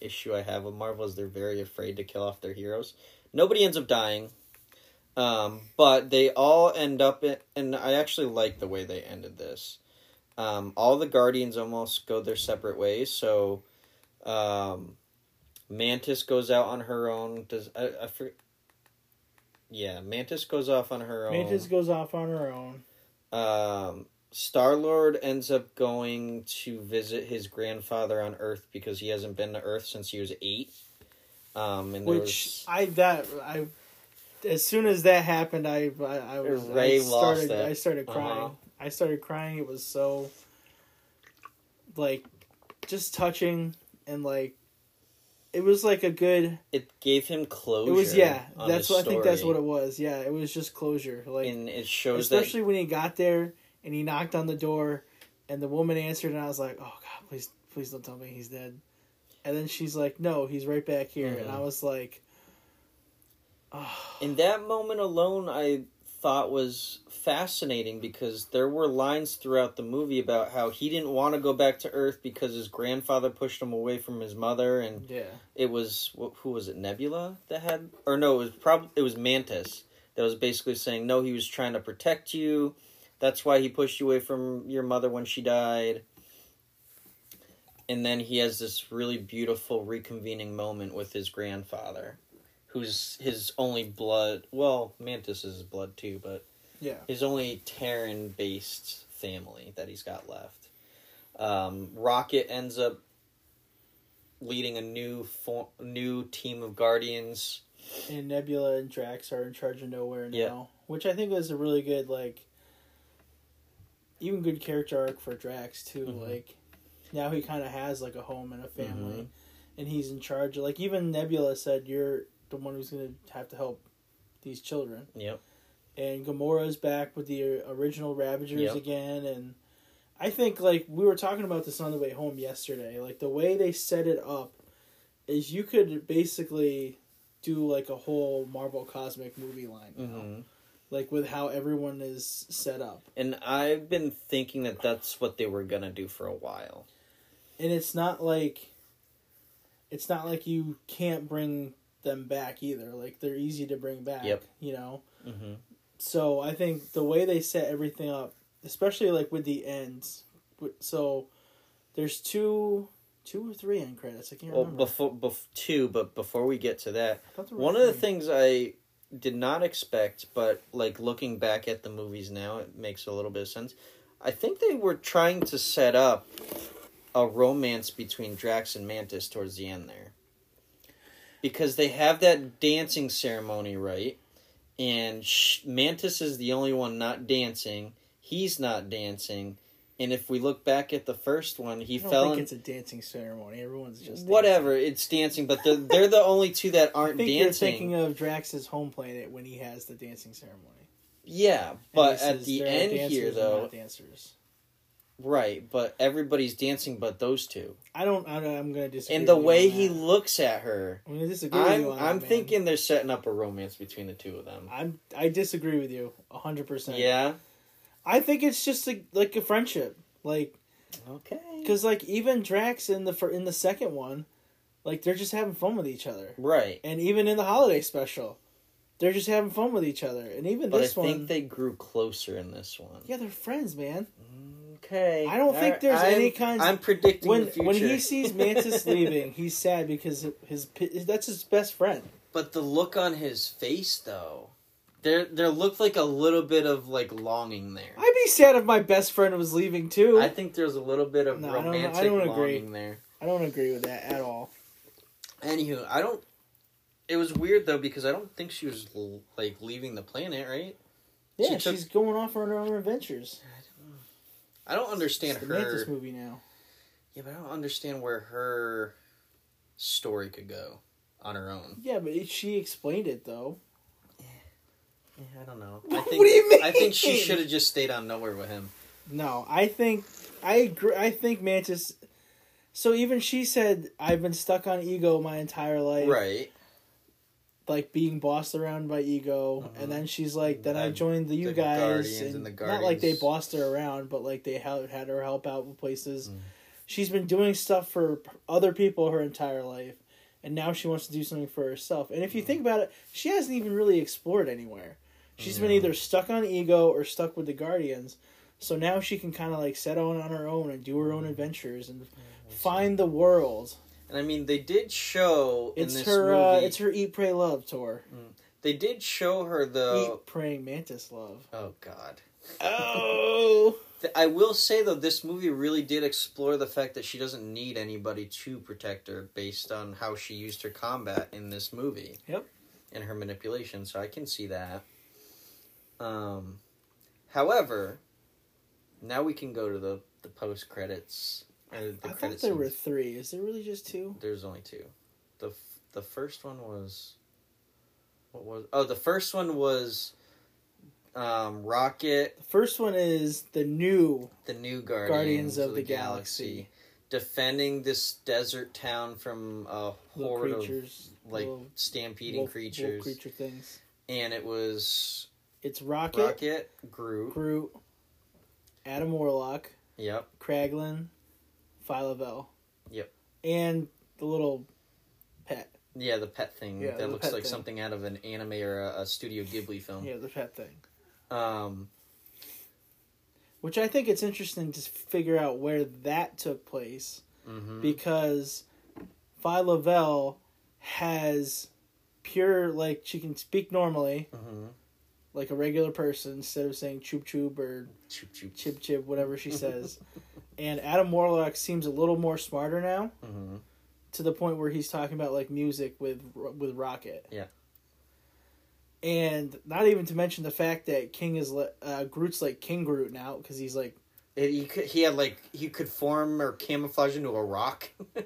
Speaker 2: issue I have with Marvel is they're very afraid to kill off their heroes. Nobody ends up dying, um, but they all end up in, and I actually like the way they ended this. Um, all the Guardians almost go their separate ways, so. Um, Mantis goes out on her own. Does I, I for, Yeah, Mantis goes off on her own.
Speaker 3: Mantis goes off on her own
Speaker 2: Um, Star Lord ends up going to visit his grandfather on Earth because he hasn't been to Earth since he was eight. Um, and
Speaker 3: Which
Speaker 2: was,
Speaker 3: I that I as soon as that happened, I I, I was
Speaker 2: Ray
Speaker 3: I
Speaker 2: lost
Speaker 3: started
Speaker 2: it.
Speaker 3: I started crying.
Speaker 2: Uh-huh.
Speaker 3: I started crying. It was so like just touching and like it was like a good.
Speaker 2: it gave him closure.
Speaker 3: It was yeah. That's what I think. That's what it was. Yeah, it was just closure. Like
Speaker 2: and it shows
Speaker 3: especially when he got there and he knocked on the door and the woman answered and I was like, oh god, please please don't tell me he's dead. And then she's like, no, he's right back here. And
Speaker 2: Mhm.
Speaker 3: I was like, oh.
Speaker 2: in that moment alone, I thought was fascinating because there were lines throughout the movie about how he didn't want to go back to Earth because his grandfather pushed him away from his mother, and
Speaker 3: yeah.
Speaker 2: it was who was it Nebula that had or no, it was probably it was Mantis that was basically saying no, he was trying to protect you. That's why he pushed you away from your mother when she died. And then he has this really beautiful reconvening moment with his grandfather, who's his only blood. Well, Mantis is his blood too, but
Speaker 3: Yeah.
Speaker 2: his only Terran based family that he's got left. Um, Rocket ends up leading a new fo- new team of Guardians.
Speaker 3: And Nebula and Drax are in charge of nowhere now,
Speaker 2: Yeah.
Speaker 3: which I think was a really good like, even good character arc for Drax too.
Speaker 2: Mhm.
Speaker 3: Like, now he kind of has like a home and a family,
Speaker 2: Mhm.
Speaker 3: and he's in charge. Like even Nebula said, "You're the one who's gonna have to help these children."
Speaker 2: Yep.
Speaker 3: And Gamora's back with the original Ravagers
Speaker 2: Yep.
Speaker 3: again, and I think like we were talking about this on the way home yesterday. Like the way they set it up is you could basically do like a whole Marvel cosmic movie line now,
Speaker 2: hmm
Speaker 3: like with how everyone is set up,
Speaker 2: And I've been thinking that that's what they were gonna do for a while.
Speaker 3: and it's not like it's not like you can't bring them back either. Like they're easy to bring back.
Speaker 2: Yep.
Speaker 3: You know.
Speaker 2: hmm
Speaker 3: so I think the way they set everything up, especially like with the ends, so there's two, two or three end credits. I can't
Speaker 2: Well,
Speaker 3: remember.
Speaker 2: before, bef- two, but before we get to that,
Speaker 3: I thought there were
Speaker 2: one of the things I did not expect, but like looking back at the movies now, it makes a little bit of sense. I think they were trying to set up a romance between Drax and Mantis towards the end there. Because they have that dancing ceremony, right? And Mantis is the only one not dancing. He's not dancing. And if we look back at the first one, he
Speaker 3: I
Speaker 2: fell
Speaker 3: think
Speaker 2: in
Speaker 3: it's a dancing ceremony. Everyone's just
Speaker 2: whatever it's dancing but they're, they're the only two that aren't
Speaker 3: think you're
Speaker 2: dancing
Speaker 3: thinking of Drax's home planet when he has the dancing ceremony.
Speaker 2: yeah but at the end here though
Speaker 3: dancers.
Speaker 2: Right but everybody's dancing but those two
Speaker 3: I don't. I don't I'm going to disagree.
Speaker 2: and the way he looks at her
Speaker 3: I'm to disagree with
Speaker 2: i'm
Speaker 3: you on
Speaker 2: i'm
Speaker 3: that,
Speaker 2: thinking they're setting up a romance between the two of them
Speaker 3: I'm. I disagree with you hundred percent.
Speaker 2: yeah
Speaker 3: I think it's just like, like a friendship. Like
Speaker 2: okay
Speaker 3: Because like even Drax in the fir- in the second one, like they're just having fun with each other,
Speaker 2: right
Speaker 3: and even in the holiday special, they're just having fun with each other. And even
Speaker 2: this one.
Speaker 3: i
Speaker 2: think they grew closer in this one
Speaker 3: yeah, they're friends, man. Mm.
Speaker 2: Okay
Speaker 3: I don't think there's
Speaker 2: I'm-
Speaker 3: any kinds-
Speaker 2: i'm predicting
Speaker 3: When
Speaker 2: the future
Speaker 3: when he sees <laughs> Mantis leaving, he's sad because his that's his best friend.
Speaker 2: But the look on his face, though, there there looked like a little bit of like longing there.
Speaker 3: I'd be sad if my best friend was leaving too.
Speaker 2: I think there's a little bit of
Speaker 3: No, I don't- I
Speaker 2: romantic
Speaker 3: don't
Speaker 2: longing
Speaker 3: agree.
Speaker 2: there.
Speaker 3: I don't agree with that at all.
Speaker 2: Anywho, I don't. It was weird though because I don't think she was l- like leaving the planet, right?
Speaker 3: Yeah,
Speaker 2: She took-
Speaker 3: she's going off on her own adventures.
Speaker 2: I don't understand her.
Speaker 3: Mantis movie now.
Speaker 2: Yeah, but I don't understand where her story could go on her own.
Speaker 3: Yeah, but it, she explained it though.
Speaker 2: Yeah, I don't know. <laughs>
Speaker 3: What
Speaker 2: I
Speaker 3: do
Speaker 2: think,
Speaker 3: you mean?
Speaker 2: I think she should have just stayed on nowhere with him.
Speaker 3: No, I think I agree. I think Mantis. So even she said, "I've been stuck on ego my entire life,
Speaker 2: Right.
Speaker 3: Like being bossed around by ego."
Speaker 2: Mhm.
Speaker 3: And then she's like, "Then I joined the you guys, and,
Speaker 2: and the
Speaker 3: not like they bossed her around, but like they hel- had her help out with places.
Speaker 2: Mm.
Speaker 3: She's been doing stuff for other people her entire life, and now she wants to do something for herself. And if you
Speaker 2: Mm.
Speaker 3: think about it, she hasn't even really explored anywhere. She's been either stuck on ego or stuck with the Guardians. So now she can kind of like set on on her own and do her
Speaker 2: Mm.
Speaker 3: own adventures and find the world.
Speaker 2: And I mean, they did show in
Speaker 3: It's
Speaker 2: this
Speaker 3: her.
Speaker 2: movie.
Speaker 3: Uh, it's her eat, pray, love tour.
Speaker 2: They did show her the.
Speaker 3: Eat, praying, mantis love.
Speaker 2: Oh God.
Speaker 3: Oh. <laughs>
Speaker 2: I will say though, this movie really did explore the fact that she doesn't need anybody to protect her, based on how she used her combat in this movie.
Speaker 3: Yep.
Speaker 2: And her manipulation, so I can see that. Um, however, now we can go to the the post credits. Uh, the
Speaker 3: I thought there were three. Is there really just two?
Speaker 2: There's only two. the f- The first one was. What was? Oh, the first one was. Um, Rocket,
Speaker 3: The first one is the new
Speaker 2: the new Guardians,
Speaker 3: Guardians
Speaker 2: of,
Speaker 3: of
Speaker 2: the,
Speaker 3: the
Speaker 2: Galaxy,
Speaker 3: Galaxy.
Speaker 2: defending this desert town from a horde of
Speaker 3: creatures,
Speaker 2: like
Speaker 3: little
Speaker 2: stampeding
Speaker 3: wolf- wolf
Speaker 2: creatures,
Speaker 3: creature things.
Speaker 2: and it was
Speaker 3: It's Rocket,
Speaker 2: Rocket, Groot.
Speaker 3: Groot, Adam Warlock,
Speaker 2: Yep.
Speaker 3: Kraglin, Phyla-Vell.
Speaker 2: Yep.
Speaker 3: And the little pet.
Speaker 2: Yeah, the pet thing
Speaker 3: Yeah,
Speaker 2: that looks like
Speaker 3: thing.
Speaker 2: something out of an anime or a, a Studio Ghibli film.
Speaker 3: Yeah, the pet thing.
Speaker 2: Um,
Speaker 3: Which I think it's interesting to figure out where that took place
Speaker 2: mhm.
Speaker 3: because Phyla-Vell has pure like she can speak normally
Speaker 2: Mhm.
Speaker 3: like a regular person instead of saying choop choop or
Speaker 2: Choop choop.
Speaker 3: chip chip whatever she says. <laughs> and Adam Warlock seems a little more smarter now
Speaker 2: Mhm.
Speaker 3: to the point where he's talking about like music with with Rocket.
Speaker 2: Yeah.
Speaker 3: And not even to mention the fact that King is uh, Groot's like King Groot now because he's like
Speaker 2: It, he could, he had like he could form or camouflage into a rock. <laughs>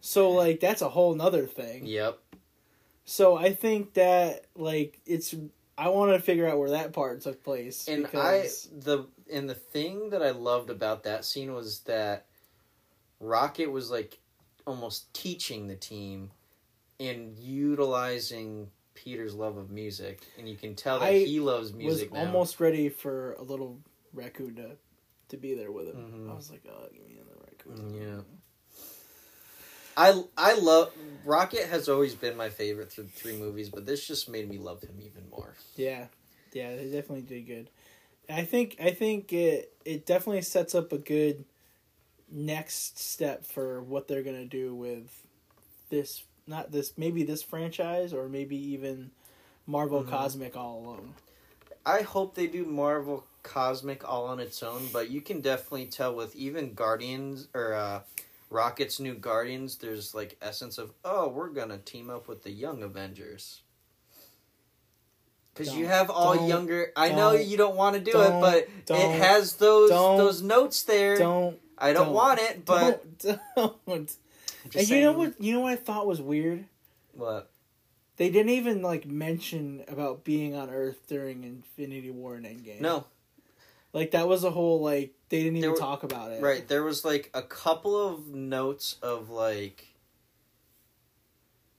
Speaker 3: so like that's a whole nother thing.
Speaker 2: yep.
Speaker 3: So I think that like it's I want to figure out where that part took place
Speaker 2: And
Speaker 3: because
Speaker 2: I the and the thing that I loved about that scene was that Rocket was like almost teaching the team and utilizing Peter's love of music, and you can tell that
Speaker 3: I
Speaker 2: he loves
Speaker 3: was
Speaker 2: music now.
Speaker 3: Was almost ready for a little raccoon to to be there with him.
Speaker 2: Mhm.
Speaker 3: I was like, oh, give me another raccoon.
Speaker 2: Mm, yeah. I I love Rocket has always been my favorite through three movies, but this just made me love him even more.
Speaker 3: Yeah, yeah, they definitely did good. I think I think it it definitely sets up a good next step for what they're gonna do with this. Not this, maybe this franchise, or maybe even Marvel
Speaker 2: Mhm.
Speaker 3: Cosmic all alone.
Speaker 2: I hope they do Marvel Cosmic all on its own, but you can definitely tell with even Guardians or uh, Rocket's new Guardians, there's like essence of oh, we're gonna team up with the Young Avengers. Because you have all younger. I know you don't want to do it, but it has those those notes there.
Speaker 3: Don't
Speaker 2: I don't,
Speaker 3: don't-
Speaker 2: want it, but
Speaker 3: don't <laughs> don't. And you know what? You know what I thought was weird.
Speaker 2: What?
Speaker 3: They didn't even like mention about being on Earth during Infinity War and Endgame.
Speaker 2: No,
Speaker 3: like that was a whole like they didn't even
Speaker 2: were-
Speaker 3: talk about it.
Speaker 2: right. There was like a couple of notes of like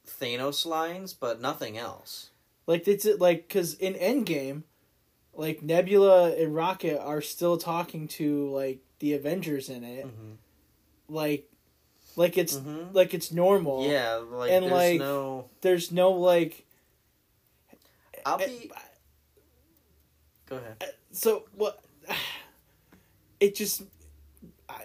Speaker 2: Thanos lines, but nothing else.
Speaker 3: Like it's like because in Endgame, like Nebula and Rocket are still talking to like the Avengers in it,
Speaker 2: Mm-hmm.
Speaker 3: like, like it's
Speaker 2: Mhm.
Speaker 3: like it's normal.
Speaker 2: Yeah, like
Speaker 3: and,
Speaker 2: there's
Speaker 3: like,
Speaker 2: no.
Speaker 3: There's no like.
Speaker 2: I'll
Speaker 3: eh,
Speaker 2: be. Go ahead.
Speaker 3: So what? <sighs> It just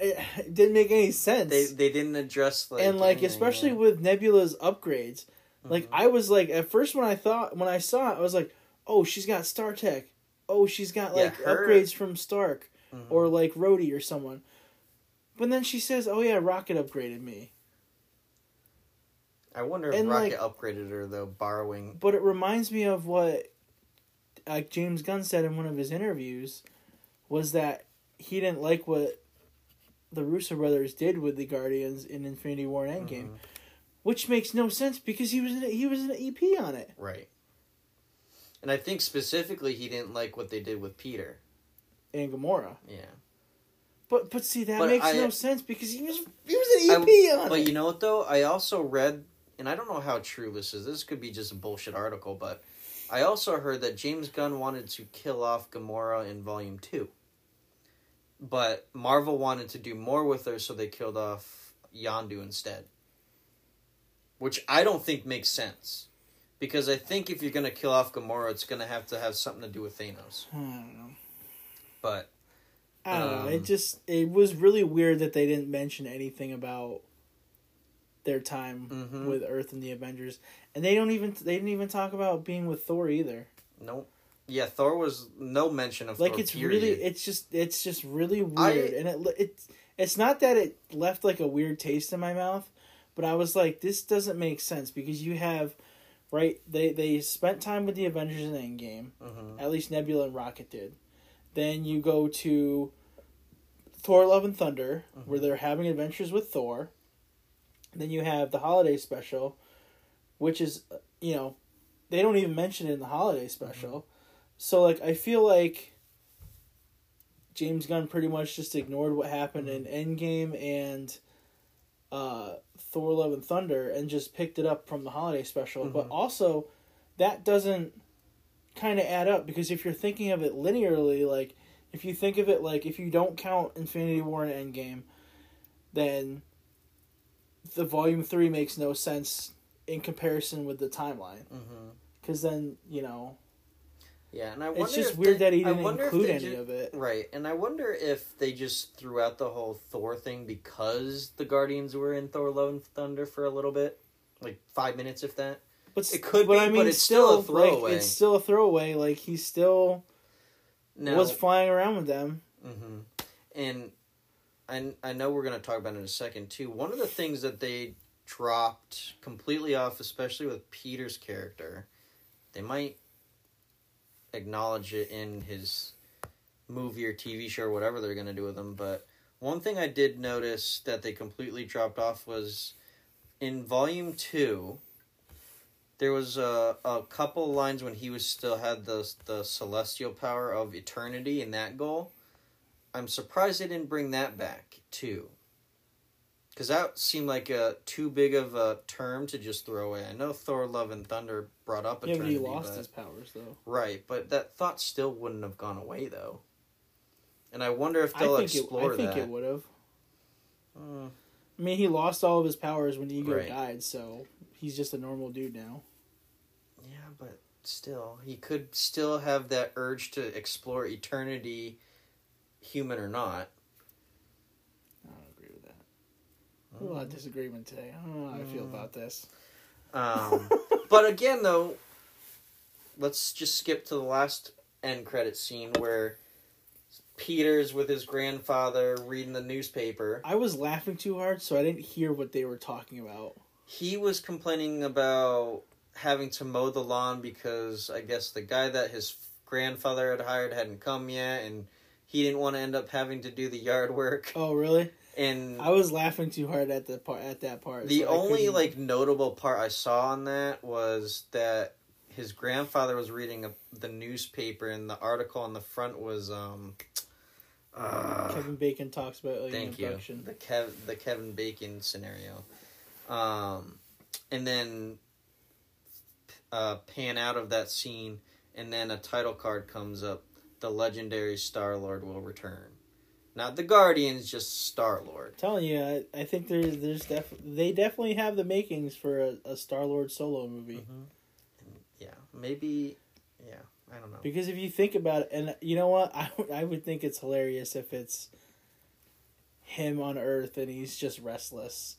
Speaker 3: it it didn't make any sense.
Speaker 2: They they didn't address like
Speaker 3: and like especially
Speaker 2: yeah.
Speaker 3: with Nebula's upgrades, like
Speaker 2: Mhm.
Speaker 3: I was like at first when I thought when I saw it, I was like, oh, she's got Stark Tech, oh, she's got like
Speaker 2: her-
Speaker 3: upgrades from Stark
Speaker 2: Mhm.
Speaker 3: or like Rhodey or someone. But then she says, "Oh yeah, Rocket upgraded me."
Speaker 2: I wonder if
Speaker 3: and,
Speaker 2: Rocket
Speaker 3: like-
Speaker 2: upgraded her though, borrowing.
Speaker 3: But it reminds me of what like James Gunn said in one of his interviews was that he didn't like what the Russo brothers did with the Guardians in Infinity War and Endgame,
Speaker 2: Mhm.
Speaker 3: Which makes no sense because he was in, he was an EP on it
Speaker 2: Right. And I think specifically he didn't like what they did with Peter.
Speaker 3: and Gamora.
Speaker 2: Yeah.
Speaker 3: But but see that
Speaker 2: But
Speaker 3: makes
Speaker 2: I-
Speaker 3: no sense because he was he was an EP on it.
Speaker 2: But
Speaker 3: it.
Speaker 2: you know what though? I also read, and I don't know how true this is. This could be just a bullshit article, but I also heard that James Gunn wanted to kill off Gamora in Volume Two. But Marvel wanted to do more with her, so they killed off Yondu instead. Which I don't think makes sense. Because I think if you're going to kill off Gamora, it's going to have to have something to do with Thanos.
Speaker 3: I don't know.
Speaker 2: But
Speaker 3: I don't know. It
Speaker 2: Um,
Speaker 3: just it was really weird that they didn't mention anything about their time
Speaker 2: Mhm.
Speaker 3: with Earth and the Avengers, and they don't even they didn't even talk about being with Thor either.
Speaker 2: nope. Yeah, Thor was no mention of
Speaker 3: like
Speaker 2: Thor.
Speaker 3: it's
Speaker 2: period.
Speaker 3: really it's just it's just really weird
Speaker 2: I-
Speaker 3: and it it's it's not that it left like a weird taste in my mouth but i was like this doesn't make sense because you have right they they spent time with the avengers in endgame
Speaker 2: Mhm.
Speaker 3: at least nebula and rocket did. Then you go to thor love and thunder where they're having adventures with thor. Then you have the holiday special which is uh, you know they don't even mention it in the holiday special. So like I feel like James Gunn pretty much just ignored what happened in Endgame and uh, Thor: Love and Thunder and just picked it up from the holiday special. But
Speaker 2: Mhm.
Speaker 3: also, that doesn't kind of add up because if you're thinking of it linearly, like if you think of it like if you don't count Infinity War and Endgame, then the Volume Three makes no sense in comparison with the timeline.
Speaker 2: Mhm.
Speaker 3: Because then you know
Speaker 2: Yeah, and I wonder
Speaker 3: it's just weird
Speaker 2: they-
Speaker 3: that he didn't include any
Speaker 2: ju-
Speaker 3: of it.
Speaker 2: Right, and I wonder if they just threw out the whole Thor thing because the Guardians were in Thor: Love and Thunder for a little bit, like five minutes, if that.
Speaker 3: But
Speaker 2: It could
Speaker 3: but
Speaker 2: be,
Speaker 3: I
Speaker 2: but
Speaker 3: mean,
Speaker 2: it's still a
Speaker 3: like,
Speaker 2: throwaway.
Speaker 3: it's still a throwaway. Like he still
Speaker 2: Now,
Speaker 3: was flying around with them.
Speaker 2: hmm And I, I know we're going to talk about it in a second too. One of the things that they dropped completely off, especially with Peter's character, they might acknowledge it in his movie or TV show or whatever they're to do with him. But one thing I did notice that they completely dropped off was in volume two. There was a, a couple lines when he was still had the the celestial power of eternity in that goal. I'm surprised they didn't bring that back too. Because that seemed like a too big of a term to just throw away. I know Thor: Love and Thunder brought up
Speaker 3: Yeah, but he lost
Speaker 2: but-
Speaker 3: his powers though.
Speaker 2: right, but that thought still wouldn't have gone away though. And I wonder if they'll
Speaker 3: it.
Speaker 2: explore
Speaker 3: I think
Speaker 2: that.
Speaker 3: it would have.
Speaker 2: Mm,
Speaker 3: I mean, he lost all of his powers when Ego
Speaker 2: Right.
Speaker 3: died, so he's just a normal dude now.
Speaker 2: yeah, but still, he could still have that urge to explore eternity, human or not.
Speaker 3: I don't agree with that. A lot of disagreement today. I don't know how I feel
Speaker 2: Mm.
Speaker 3: about this.
Speaker 2: Um, but again, though, let's just skip to the last end credit scene where Peter's with his grandfather reading the newspaper.
Speaker 3: I was laughing too hard, so I didn't hear what they were talking about.
Speaker 2: He was complaining about having to mow the lawn because I guess the guy that his grandfather had hired hadn't come yet, and he didn't want to end up having to do the yard work.
Speaker 3: Oh, really?
Speaker 2: And
Speaker 3: I was laughing too hard at the part at that part.
Speaker 2: The
Speaker 3: so
Speaker 2: only like notable part I saw on that was that his grandfather was reading a, the newspaper, and the article on the front was um. Uh,
Speaker 3: Kevin Bacon talks about alien
Speaker 2: thank you. The Kev the Kevin Bacon scenario, um, and then uh, pan out of that scene, and then a title card comes up. The legendary Star Lord will return. Not the Guardians, just Star Lord.
Speaker 3: telling you, I, I think there's there's def they definitely have the makings for a, a Star Lord solo movie.
Speaker 2: Mm-hmm. Yeah, maybe. Yeah, I don't know.
Speaker 3: Because if you think about it, and you know what, <laughs> I, would- I would think it's hilarious if it's him on Earth and he's just restless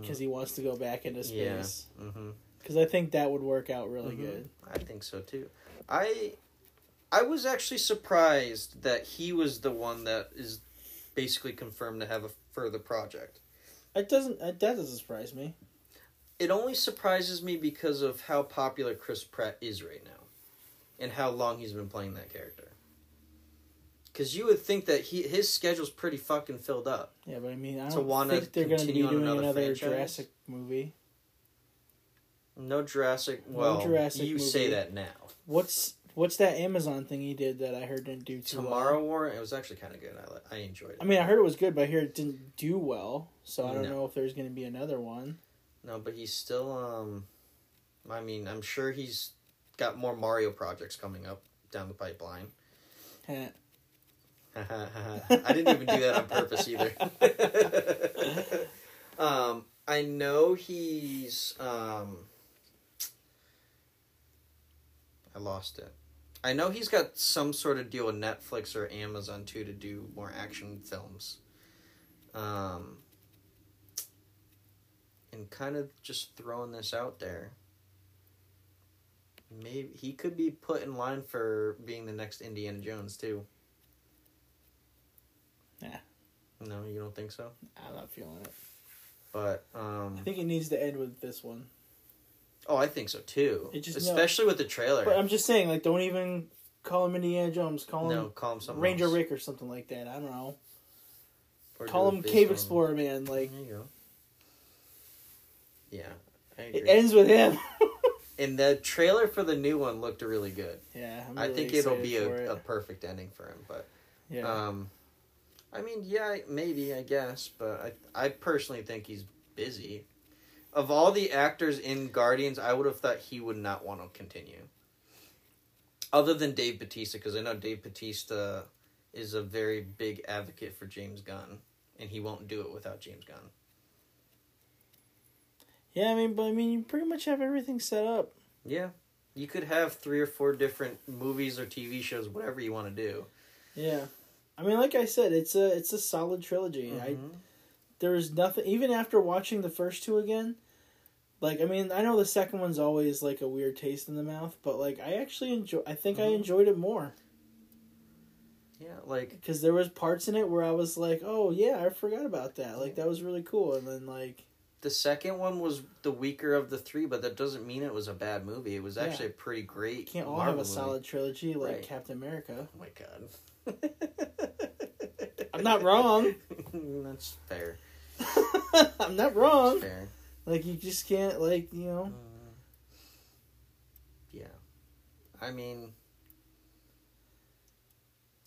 Speaker 3: because he wants to go back into
Speaker 2: Yeah.
Speaker 3: space.
Speaker 2: Mm-hmm.
Speaker 3: Because I think that would work out really
Speaker 2: Mhm.
Speaker 3: good.
Speaker 2: I think so too. I, I was actually surprised that he was the one that is basically confirmed to have a further project.
Speaker 3: It doesn't. That doesn't surprise me.
Speaker 2: It only surprises me because of how popular Chris Pratt is right now, and how long he's been playing that character. Because you would think that he his schedule's pretty fucking filled up.
Speaker 3: Yeah, but I mean, I
Speaker 2: To
Speaker 3: don't
Speaker 2: wanna
Speaker 3: think they're going to be doing
Speaker 2: another
Speaker 3: another? Jurassic movie.
Speaker 2: No Jurassic.
Speaker 3: No
Speaker 2: Well,
Speaker 3: Jurassic
Speaker 2: you say that now.
Speaker 3: What's what's that Amazon thing he did that I heard didn't do too
Speaker 2: Tomorrow
Speaker 3: well?
Speaker 2: War. It was actually kind of good. I I enjoyed it.
Speaker 3: I mean, I heard it was good, but I hear it didn't do well. So I don't
Speaker 2: No.
Speaker 3: know if there's going to be another one.
Speaker 2: No, but he's still um I mean, I'm sure he's got more Mario projects coming up down the pipeline. <laughs> I didn't even do that on purpose either. <laughs> um I know he's um I lost it. I know he's got some sort of deal with Netflix or Amazon too to do more action films. Um and kind of just throwing this out there. maybe he could be put in line for being the next Indiana Jones too.
Speaker 3: Nah.
Speaker 2: No, you don't think so?
Speaker 3: I'm not feeling it.
Speaker 2: But um
Speaker 3: I think it needs to end with this one.
Speaker 2: Oh, I think so too.
Speaker 3: It just-
Speaker 2: Especially with the trailer.
Speaker 3: But I'm just saying, like, don't even call him Indiana Jones. Call him
Speaker 2: no, call him something
Speaker 3: Ranger
Speaker 2: else.
Speaker 3: Rick or something like that. I don't know.
Speaker 2: Or
Speaker 3: Call him Cave
Speaker 2: on-
Speaker 3: Explorer Man. Like,
Speaker 2: There you go. Yeah,
Speaker 3: it ends with him. <laughs>
Speaker 2: and the trailer for the new one looked really good.
Speaker 3: yeah, I'm
Speaker 2: I
Speaker 3: really
Speaker 2: think it'll be a,
Speaker 3: it.
Speaker 2: a perfect ending for him. But
Speaker 3: yeah.
Speaker 2: um, I mean, yeah, maybe I guess, but I I personally think he's busy. Of all the actors in Guardians, I would have thought he would not want to continue. Other than Dave Bautista, because I know Dave Bautista is a very big advocate for James Gunn, and he won't do it without James Gunn.
Speaker 3: yeah, I mean, but I mean, you pretty much have everything set up.
Speaker 2: Yeah, you could have three or four different movies or TV shows, whatever you want to do.
Speaker 3: Yeah. I mean, like I said, it's a it's a solid trilogy. I
Speaker 2: Mhm.
Speaker 3: there's nothing even after watching the first two again like i mean i know the second one's always like a weird taste in the mouth but like i actually enjoy i think i
Speaker 2: Mhm.
Speaker 3: enjoyed it more
Speaker 2: Yeah, like
Speaker 3: because there was parts in it where i was like oh yeah i forgot about that like that was really cool and then like
Speaker 2: the second one was the weaker of the three, but that doesn't mean it was a bad movie. It was
Speaker 3: Yeah.
Speaker 2: actually a pretty great.
Speaker 3: you can't all
Speaker 2: Marvel
Speaker 3: have a
Speaker 2: movie.
Speaker 3: solid trilogy like
Speaker 2: Right.
Speaker 3: captain america
Speaker 2: Oh my god. <laughs> <laughs> <laughs>
Speaker 3: i'm not wrong
Speaker 2: That's fair.
Speaker 3: i'm not wrong
Speaker 2: That's fair.
Speaker 3: Like you just can't like you know
Speaker 2: Mm. Yeah, I mean,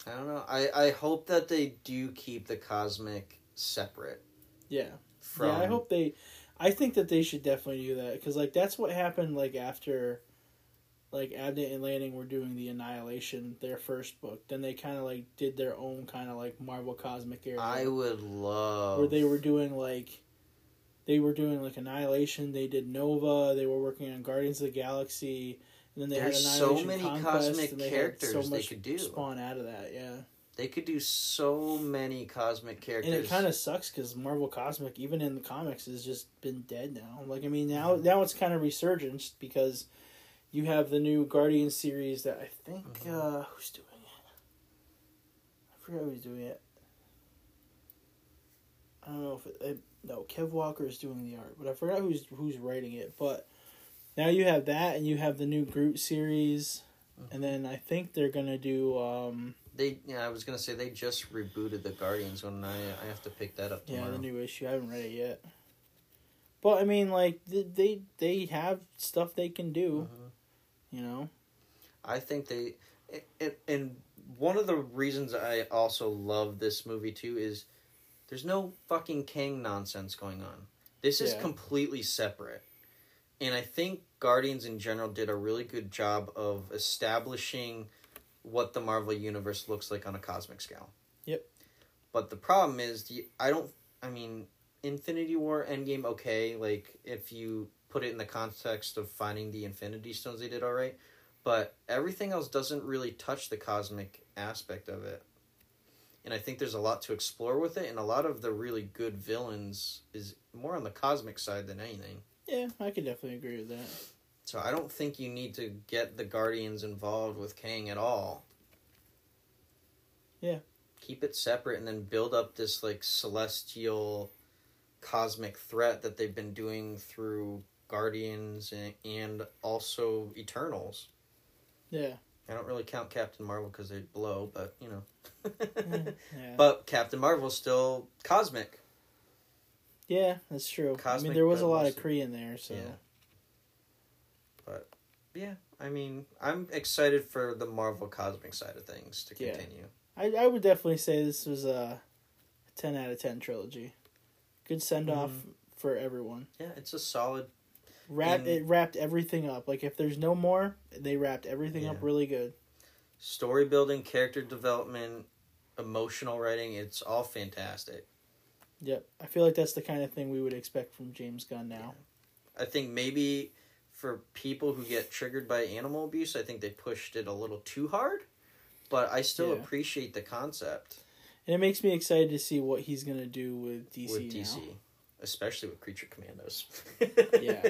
Speaker 2: I don't know. I I hope that they do keep the cosmic separate
Speaker 3: yeah
Speaker 2: from.
Speaker 3: yeah i hope they i think that they should definitely do that because like that's what happened like after like abnett and lanning were doing the annihilation their first book then they kind of like did their own kind of like marvel cosmic area
Speaker 2: I would love.
Speaker 3: where they were doing like they were doing like annihilation they did nova they were working on guardians of the galaxy and then they
Speaker 2: There's
Speaker 3: had
Speaker 2: so many
Speaker 3: Conquest,
Speaker 2: cosmic
Speaker 3: and they
Speaker 2: characters
Speaker 3: so
Speaker 2: they could do.
Speaker 3: spawn out of that yeah
Speaker 2: They could do so many cosmic characters.
Speaker 3: And it kind of sucks because Marvel Cosmic, even in the comics, has just been dead now. Like, I mean,
Speaker 2: Mm-hmm.
Speaker 3: now now it's kind of resurgence because you have the new Guardian series that I think
Speaker 2: Mhm.
Speaker 3: uh, who's doing it. I forgot who's doing it. I don't know if it, it, no Kev Walker is doing the art, but I forgot who's who's writing it. But now you have that, and you have the new Groot series,
Speaker 2: Mm-hmm.
Speaker 3: and then I think they're gonna do. um
Speaker 2: They, yeah, I was gonna say they just rebooted the Guardians one, and I, I have to pick that up
Speaker 3: Yeah, the new issue. I haven't read it yet. But I mean, like they they have stuff they can do.
Speaker 2: Mhm.
Speaker 3: You know.
Speaker 2: I think they, and, and one of the reasons I also love this movie too is there's no fucking Kang nonsense going on. This is
Speaker 3: Yeah.
Speaker 2: completely separate, and I think Guardians in general did a really good job of establishing what the Marvel universe looks like on a cosmic scale.
Speaker 3: Yep.
Speaker 2: But the problem is, the I don't. I mean, Infinity War, Endgame, okay. Like if you put it in the context of finding the Infinity Stones, they did all right. But everything else doesn't really touch the cosmic aspect of it. And I think there's a lot to explore with it, and a lot of the really good villains is more on the cosmic side than anything.
Speaker 3: Yeah, I could definitely agree with that.
Speaker 2: So I don't think you need to get the Guardians involved with Kang at all.
Speaker 3: Yeah.
Speaker 2: Keep it separate and then build up this like celestial cosmic threat that they've been doing through Guardians and, and also Eternals.
Speaker 3: Yeah.
Speaker 2: I don't really count Captain Marvel because they blow, but you know. <laughs>
Speaker 3: yeah.
Speaker 2: but Captain Marvel's still cosmic.
Speaker 3: yeah, that's true. I mean, there was a
Speaker 2: but
Speaker 3: lot of Kree in there, so
Speaker 2: Yeah. But yeah, I mean, I'm excited for the Marvel cosmic side of things to
Speaker 3: Yeah.
Speaker 2: continue.
Speaker 3: I I would definitely say this was a ten out of ten trilogy. Good send off
Speaker 2: Mhm.
Speaker 3: for everyone.
Speaker 2: Yeah, it's a solid.
Speaker 3: Wrap it wrapped everything up. Like if there's no more, they wrapped everything up really good.
Speaker 2: story building, character development, emotional writing. It's all fantastic.
Speaker 3: Yep. I feel like that's the kind of thing we would expect from James Gunn now.
Speaker 2: I think maybe for people who get triggered by animal abuse, I think they pushed it a little too hard. But I still
Speaker 3: Yeah.
Speaker 2: appreciate the concept
Speaker 3: And it makes me excited to see what he's gonna do with DC
Speaker 2: with
Speaker 3: now.
Speaker 2: DC, especially with Creature Commandos.
Speaker 3: Yeah,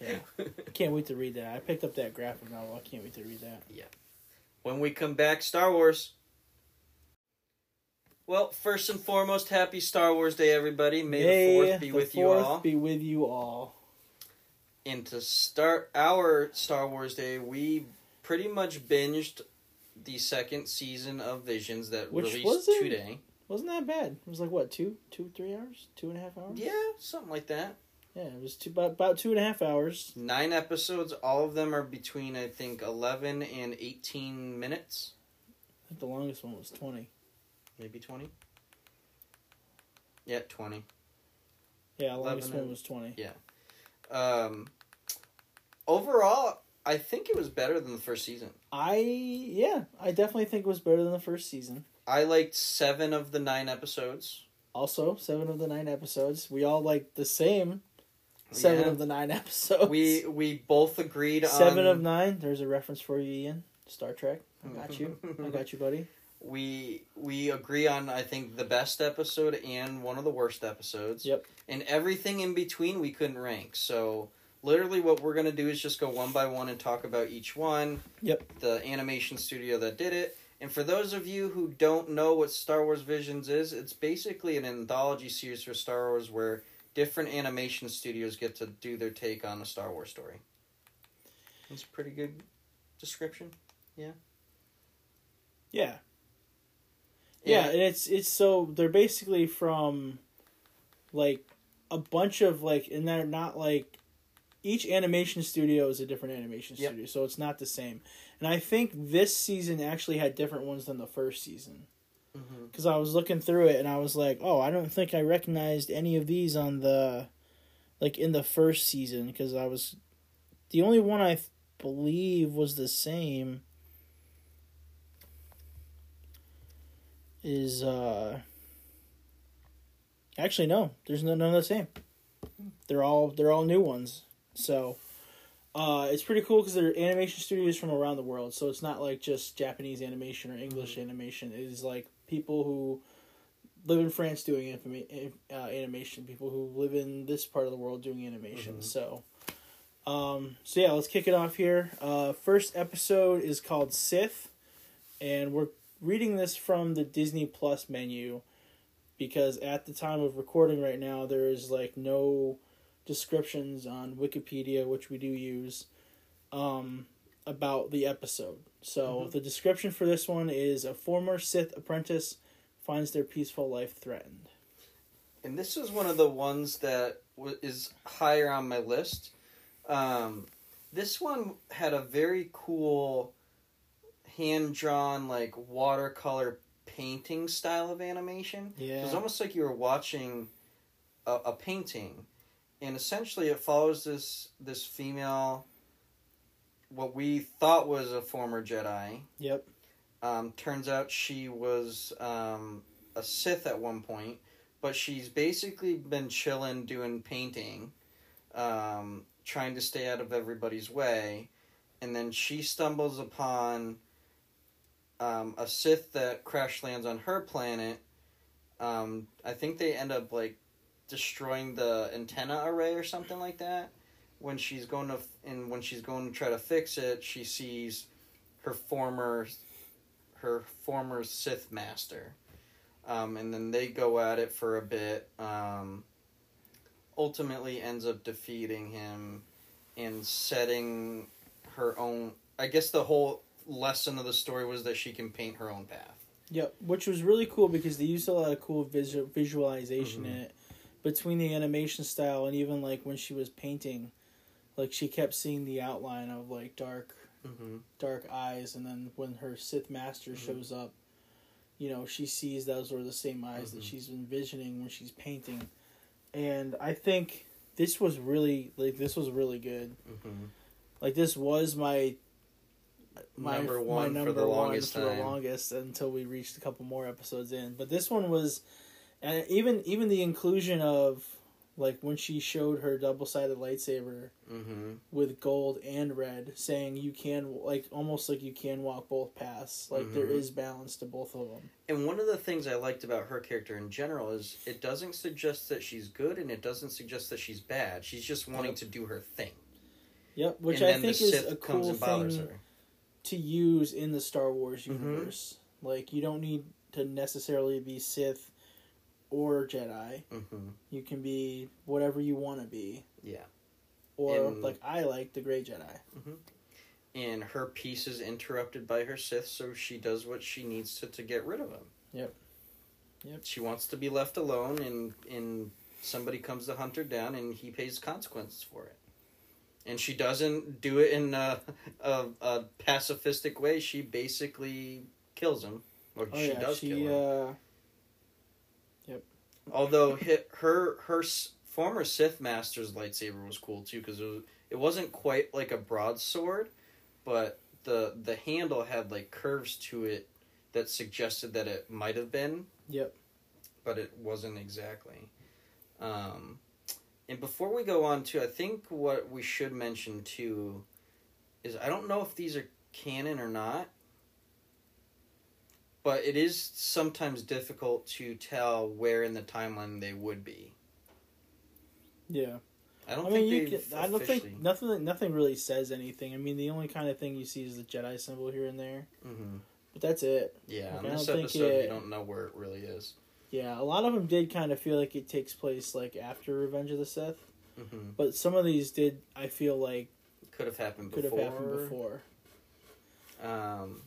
Speaker 3: yeah. I <laughs> can't wait to read that. I picked up that graphic novel. I can't wait to read that. Yeah.
Speaker 2: When we come back, Star Wars. Well, first and foremost, happy Star Wars Day, everybody. May the fourth be
Speaker 3: the
Speaker 2: with you all.
Speaker 3: Be with you all.
Speaker 2: And to start our Star Wars Day, we pretty much binged the second season of Visions that
Speaker 3: Which
Speaker 2: released
Speaker 3: was it?
Speaker 2: today.
Speaker 3: Wasn't that bad? It was like what two, two, three hours, two and a half hours.
Speaker 2: Yeah, something like that.
Speaker 3: Yeah, it was two about about two and a half hours.
Speaker 2: Nine episodes. All of them are between I think eleven and eighteen minutes,
Speaker 3: I think the longest one was twenty.
Speaker 2: maybe twenty. Yeah, twenty.
Speaker 3: Yeah, the longest one was twenty.
Speaker 2: Yeah. Um, overall, I think it was better than the first season.
Speaker 3: I yeah, I definitely think it was better than the first season.
Speaker 2: I liked seven of the nine episodes.
Speaker 3: Also, seven of the nine episodes. We all liked the same. Seven
Speaker 2: Yeah.
Speaker 3: of the nine <laughs> episodes.
Speaker 2: We we both agreed on
Speaker 3: seven of nine. There's a reference for you, Ian. Star Trek. I got you. I got you, buddy. <laughs>
Speaker 2: we we agree on I think the best episode and one of the worst episodes.
Speaker 3: Yep.
Speaker 2: And everything in between we couldn't rank. So literally what we're gonna do is just go one by one and talk about each one.
Speaker 3: Yep.
Speaker 2: The animation studio that did it. And for those of you who don't know what Star Wars Visions is, it's basically an anthology series for Star Wars where different animation studios get to do their take on a Star Wars story. That's a pretty good description.
Speaker 3: Yeah. Yeah, Yeah, and it's it's so they're basically from like a bunch of like and they're not like each animation studio is a different animation
Speaker 2: Yep.
Speaker 3: studio, so it's not the same. And I think this season actually had different ones than the first season. Because I was looking through it and I was like, oh, I don't think I recognized any of these on the, like in the first season because I was, the only one I believe was the same. Is uh. Actually, no. There's no none of the same. They're all they're all new ones. So, uh, it's pretty cool because they're animation studios from around the world. So it's not like just Japanese animation or English animation. It is like people who live in France doing anima- uh, animation, people who live in this part of the world doing animation.
Speaker 2: Mhm.
Speaker 3: So, um, so yeah, let's kick it off here. Uh, first episode is called Sith, and we're reading this from the Disney Plus menu because at the time of recording right now, there is like no descriptions on Wikipedia, which we do use, um, about the episode. So
Speaker 2: Mhm.
Speaker 3: the description for this one is a former Sith apprentice finds their peaceful life threatened.
Speaker 2: And this is one of the ones that is higher on my list. Um, this one had a very cool hand drawn, like watercolor painting style of animation. Yeah, It was almost like you were watching a, a painting, and essentially it follows this this female, what we thought was a former Jedi.
Speaker 3: Yep.
Speaker 2: Um, turns out she was um, a Sith at one point, but she's basically been chilling doing painting, um, trying to stay out of everybody's way, and then she stumbles upon um, a Sith that crash lands on her planet. Um, I think they end up like destroying the antenna array or something like that. When she's going to f- and when she's going to try to fix it, she sees her former her former Sith master. Um, and then they go at it for a bit. Um, ultimately ends up defeating him and setting her own. I guess the whole lesson of the story was that she can paint her own path.
Speaker 3: Yep, which was really cool because they used a lot of cool visual visualization
Speaker 2: Mhm.
Speaker 3: in it between the animation style and even like when she was painting, like she kept seeing the outline of like dark
Speaker 2: Mm-hmm.
Speaker 3: dark eyes, and then when her Sith master
Speaker 2: Mhm.
Speaker 3: shows up, you know she sees those are the same eyes that
Speaker 2: Mhm.
Speaker 3: she's envisioning when she's painting, and I think this was really like this was really good.
Speaker 2: Mm-hmm.
Speaker 3: Like this was my my
Speaker 2: Number
Speaker 3: my
Speaker 2: one for
Speaker 3: number
Speaker 2: the
Speaker 3: one
Speaker 2: longest
Speaker 3: for
Speaker 2: time.
Speaker 3: the longest until we reached a couple more episodes in. But this one was, and even even the inclusion of Like when she showed her double sided lightsaber
Speaker 2: Mm-hmm.
Speaker 3: with gold and red, saying you can like almost like you can walk both paths. Like there
Speaker 2: Mhm.
Speaker 3: is balance to both of them.
Speaker 2: And one of the things I liked about her character in general is it doesn't suggest that she's good and it doesn't suggest that she's bad. She's just wanting
Speaker 3: Yep.
Speaker 2: to do her thing.
Speaker 3: Yep, which
Speaker 2: and
Speaker 3: I think is
Speaker 2: Sith
Speaker 3: a
Speaker 2: comes
Speaker 3: cool
Speaker 2: and bothers
Speaker 3: thing
Speaker 2: her.
Speaker 3: to use in the Star Wars
Speaker 2: Mhm.
Speaker 3: universe. Like you don't need to necessarily be Sith or Jedi.
Speaker 2: Mm-hmm.
Speaker 3: You can be whatever you want to be.
Speaker 2: Yeah.
Speaker 3: Or
Speaker 2: And-
Speaker 3: like I like the Gray Jedi.
Speaker 2: And her peace is interrupted by her Sith, so she does what she needs to to get rid of him.
Speaker 3: Yep. Yep.
Speaker 2: She wants to be left alone, and and somebody comes to hunt her down, and he pays consequences for it. And she doesn't do it in a, a, a pacifistic way. She basically kills him. Or
Speaker 3: Oh
Speaker 2: she
Speaker 3: yeah,
Speaker 2: does
Speaker 3: she
Speaker 2: kill him.
Speaker 3: uh
Speaker 2: Although her her former Sith master's lightsaber was cool too because it, was, it wasn't quite like a broadsword, but the the handle had like curves to it that suggested that it might have been.
Speaker 3: Yep.
Speaker 2: But it wasn't exactly. Um, and before we go on to, I think what we should mention too is I don't know if these are canon or not. But it is sometimes difficult to tell where in the timeline they would be.
Speaker 3: yeah.
Speaker 2: I don't
Speaker 3: I mean,
Speaker 2: think
Speaker 3: you can, I don't
Speaker 2: officially-
Speaker 3: think nothing. Nothing really says anything. I mean, the only kind of thing you see is the Jedi symbol here and there,
Speaker 2: Mhm.
Speaker 3: but that's it.
Speaker 2: Yeah,
Speaker 3: Like,
Speaker 2: on
Speaker 3: I
Speaker 2: this
Speaker 3: don't think
Speaker 2: episode,
Speaker 3: it-
Speaker 2: you don't know where it really is.
Speaker 3: Yeah, a lot of them did kind of feel like it takes place like after Revenge of the Sith,
Speaker 2: hmm
Speaker 3: but some of these did. I feel like
Speaker 2: Could have happened
Speaker 3: could
Speaker 2: before.
Speaker 3: have happened before.
Speaker 2: Um,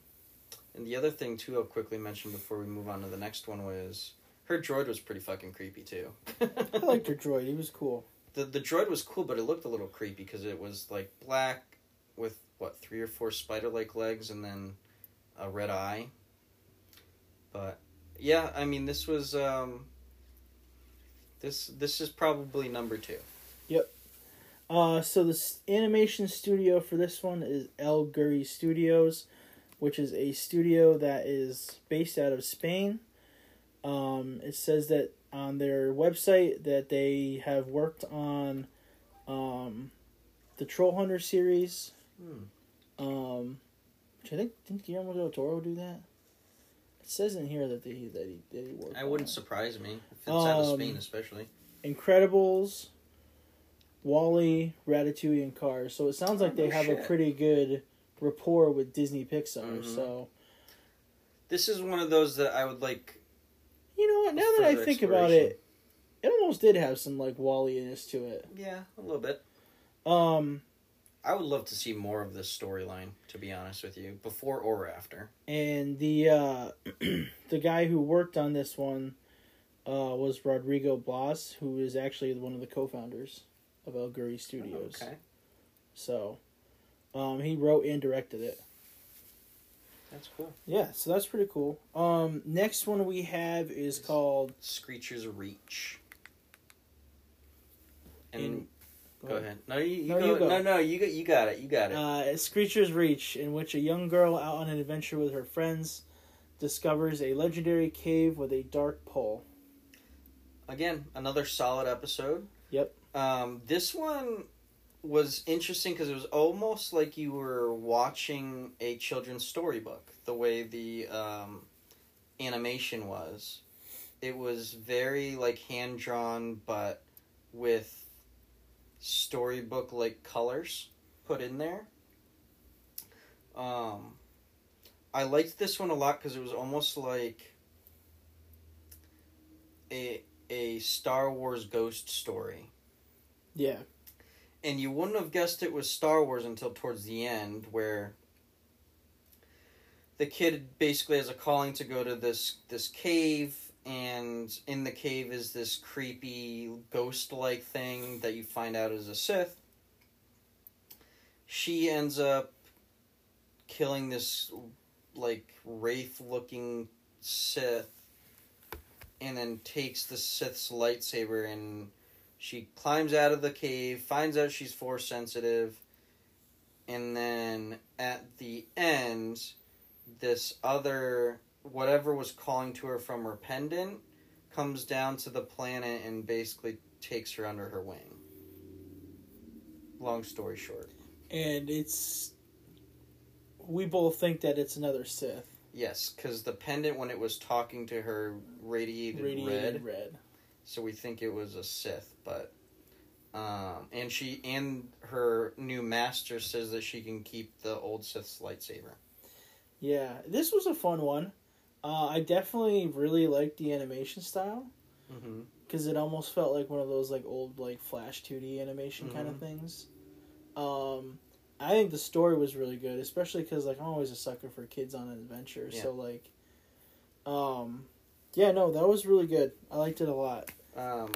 Speaker 2: and the other thing too, I'll quickly mention before we move on to the next one was her droid was pretty fucking creepy too. <laughs>
Speaker 3: I liked her droid. He was cool.
Speaker 2: the the droid was cool, but it looked a little creepy because it was like black with what three or four spider like legs and then a red eye. But yeah, I mean this was um, this this is probably number two. Yep.
Speaker 3: Uh, so the animation studio for this one is El Guiri Studios, which is a studio that is based out of Spain. Um, it says that on their website that they have worked on um, the Troll Hunter series,
Speaker 2: Hmm.
Speaker 3: um, which I think didn't Guillermo del Toro do that? It says in here that they that he that he worked.
Speaker 2: I wouldn't
Speaker 3: it.
Speaker 2: surprise me if it's out of
Speaker 3: Um,
Speaker 2: Spain, especially.
Speaker 3: Incredibles, WALL-E, Ratatouille, and Cars. So it sounds like
Speaker 2: Oh,
Speaker 3: they have a pretty good rapport with Disney Pixar.
Speaker 2: Mhm.
Speaker 3: So
Speaker 2: This is one of those that I would like.
Speaker 3: you know what? Now that I think about it, it almost did have some like Wally-ness to it.
Speaker 2: Yeah, a little bit.
Speaker 3: Um,
Speaker 2: I would love to see more of this storyline. To be honest with you, before or after.
Speaker 3: and the uh, <clears throat> the guy who worked on this one uh, was Rodrigo Blas, who is actually one of the co-founders of El Guiri Studios.
Speaker 2: Okay,
Speaker 3: So, um, he wrote and directed it.
Speaker 2: that's cool.
Speaker 3: Yeah, so that's pretty cool. Um, next one we have is called.
Speaker 2: Screecher's Reach. And
Speaker 3: In-
Speaker 2: go ahead. No, you, you,
Speaker 3: No,
Speaker 2: go,
Speaker 3: you go.
Speaker 2: No, no, you got you got it. You got it.
Speaker 3: Uh, Screecher's Reach, in which a young girl out on an adventure with her friends discovers a legendary cave with a dark pole.
Speaker 2: Again, another solid episode.
Speaker 3: Yep.
Speaker 2: Um, this one was interesting because it was almost like you were watching a children's storybook. The way the um, animation was, it was very like hand drawn, but with storybook like colors put in there. Um, I liked this one a lot because it was almost like a a Star Wars ghost story.
Speaker 3: Yeah.
Speaker 2: And you wouldn't have guessed it was Star Wars until towards the end, where the kid basically has a calling to go to this this cave, and in the cave is this creepy ghost like thing that you find out is a Sith. She ends up killing this like wraith looking Sith and then takes the Sith's lightsaber and she climbs out of the cave, finds out she's force sensitive, and then at the end, this other whatever was calling to her from her pendant comes down to the planet and basically takes her under her wing. Long story short.
Speaker 3: And it's. We both think that it's another Sith.
Speaker 2: Yes, because the pendant, when it was talking to her, radiated,
Speaker 3: Radiated
Speaker 2: red.
Speaker 3: red.
Speaker 2: So we think it was a Sith, but. Um, and she and her new master says that she can keep the old Sith's lightsaber.
Speaker 3: Yeah, this was a fun one. Uh, I definitely really liked the animation style
Speaker 2: Mm-hmm.
Speaker 3: because it almost felt like one of those like old like Flash 2D animation kind of
Speaker 2: Mhm.
Speaker 3: things. Um, I think the story was really good, especially because like I'm always a sucker for kids on an adventure.
Speaker 2: Yeah.
Speaker 3: So like, um, yeah, no, that was really good. I liked it a lot.
Speaker 2: Um,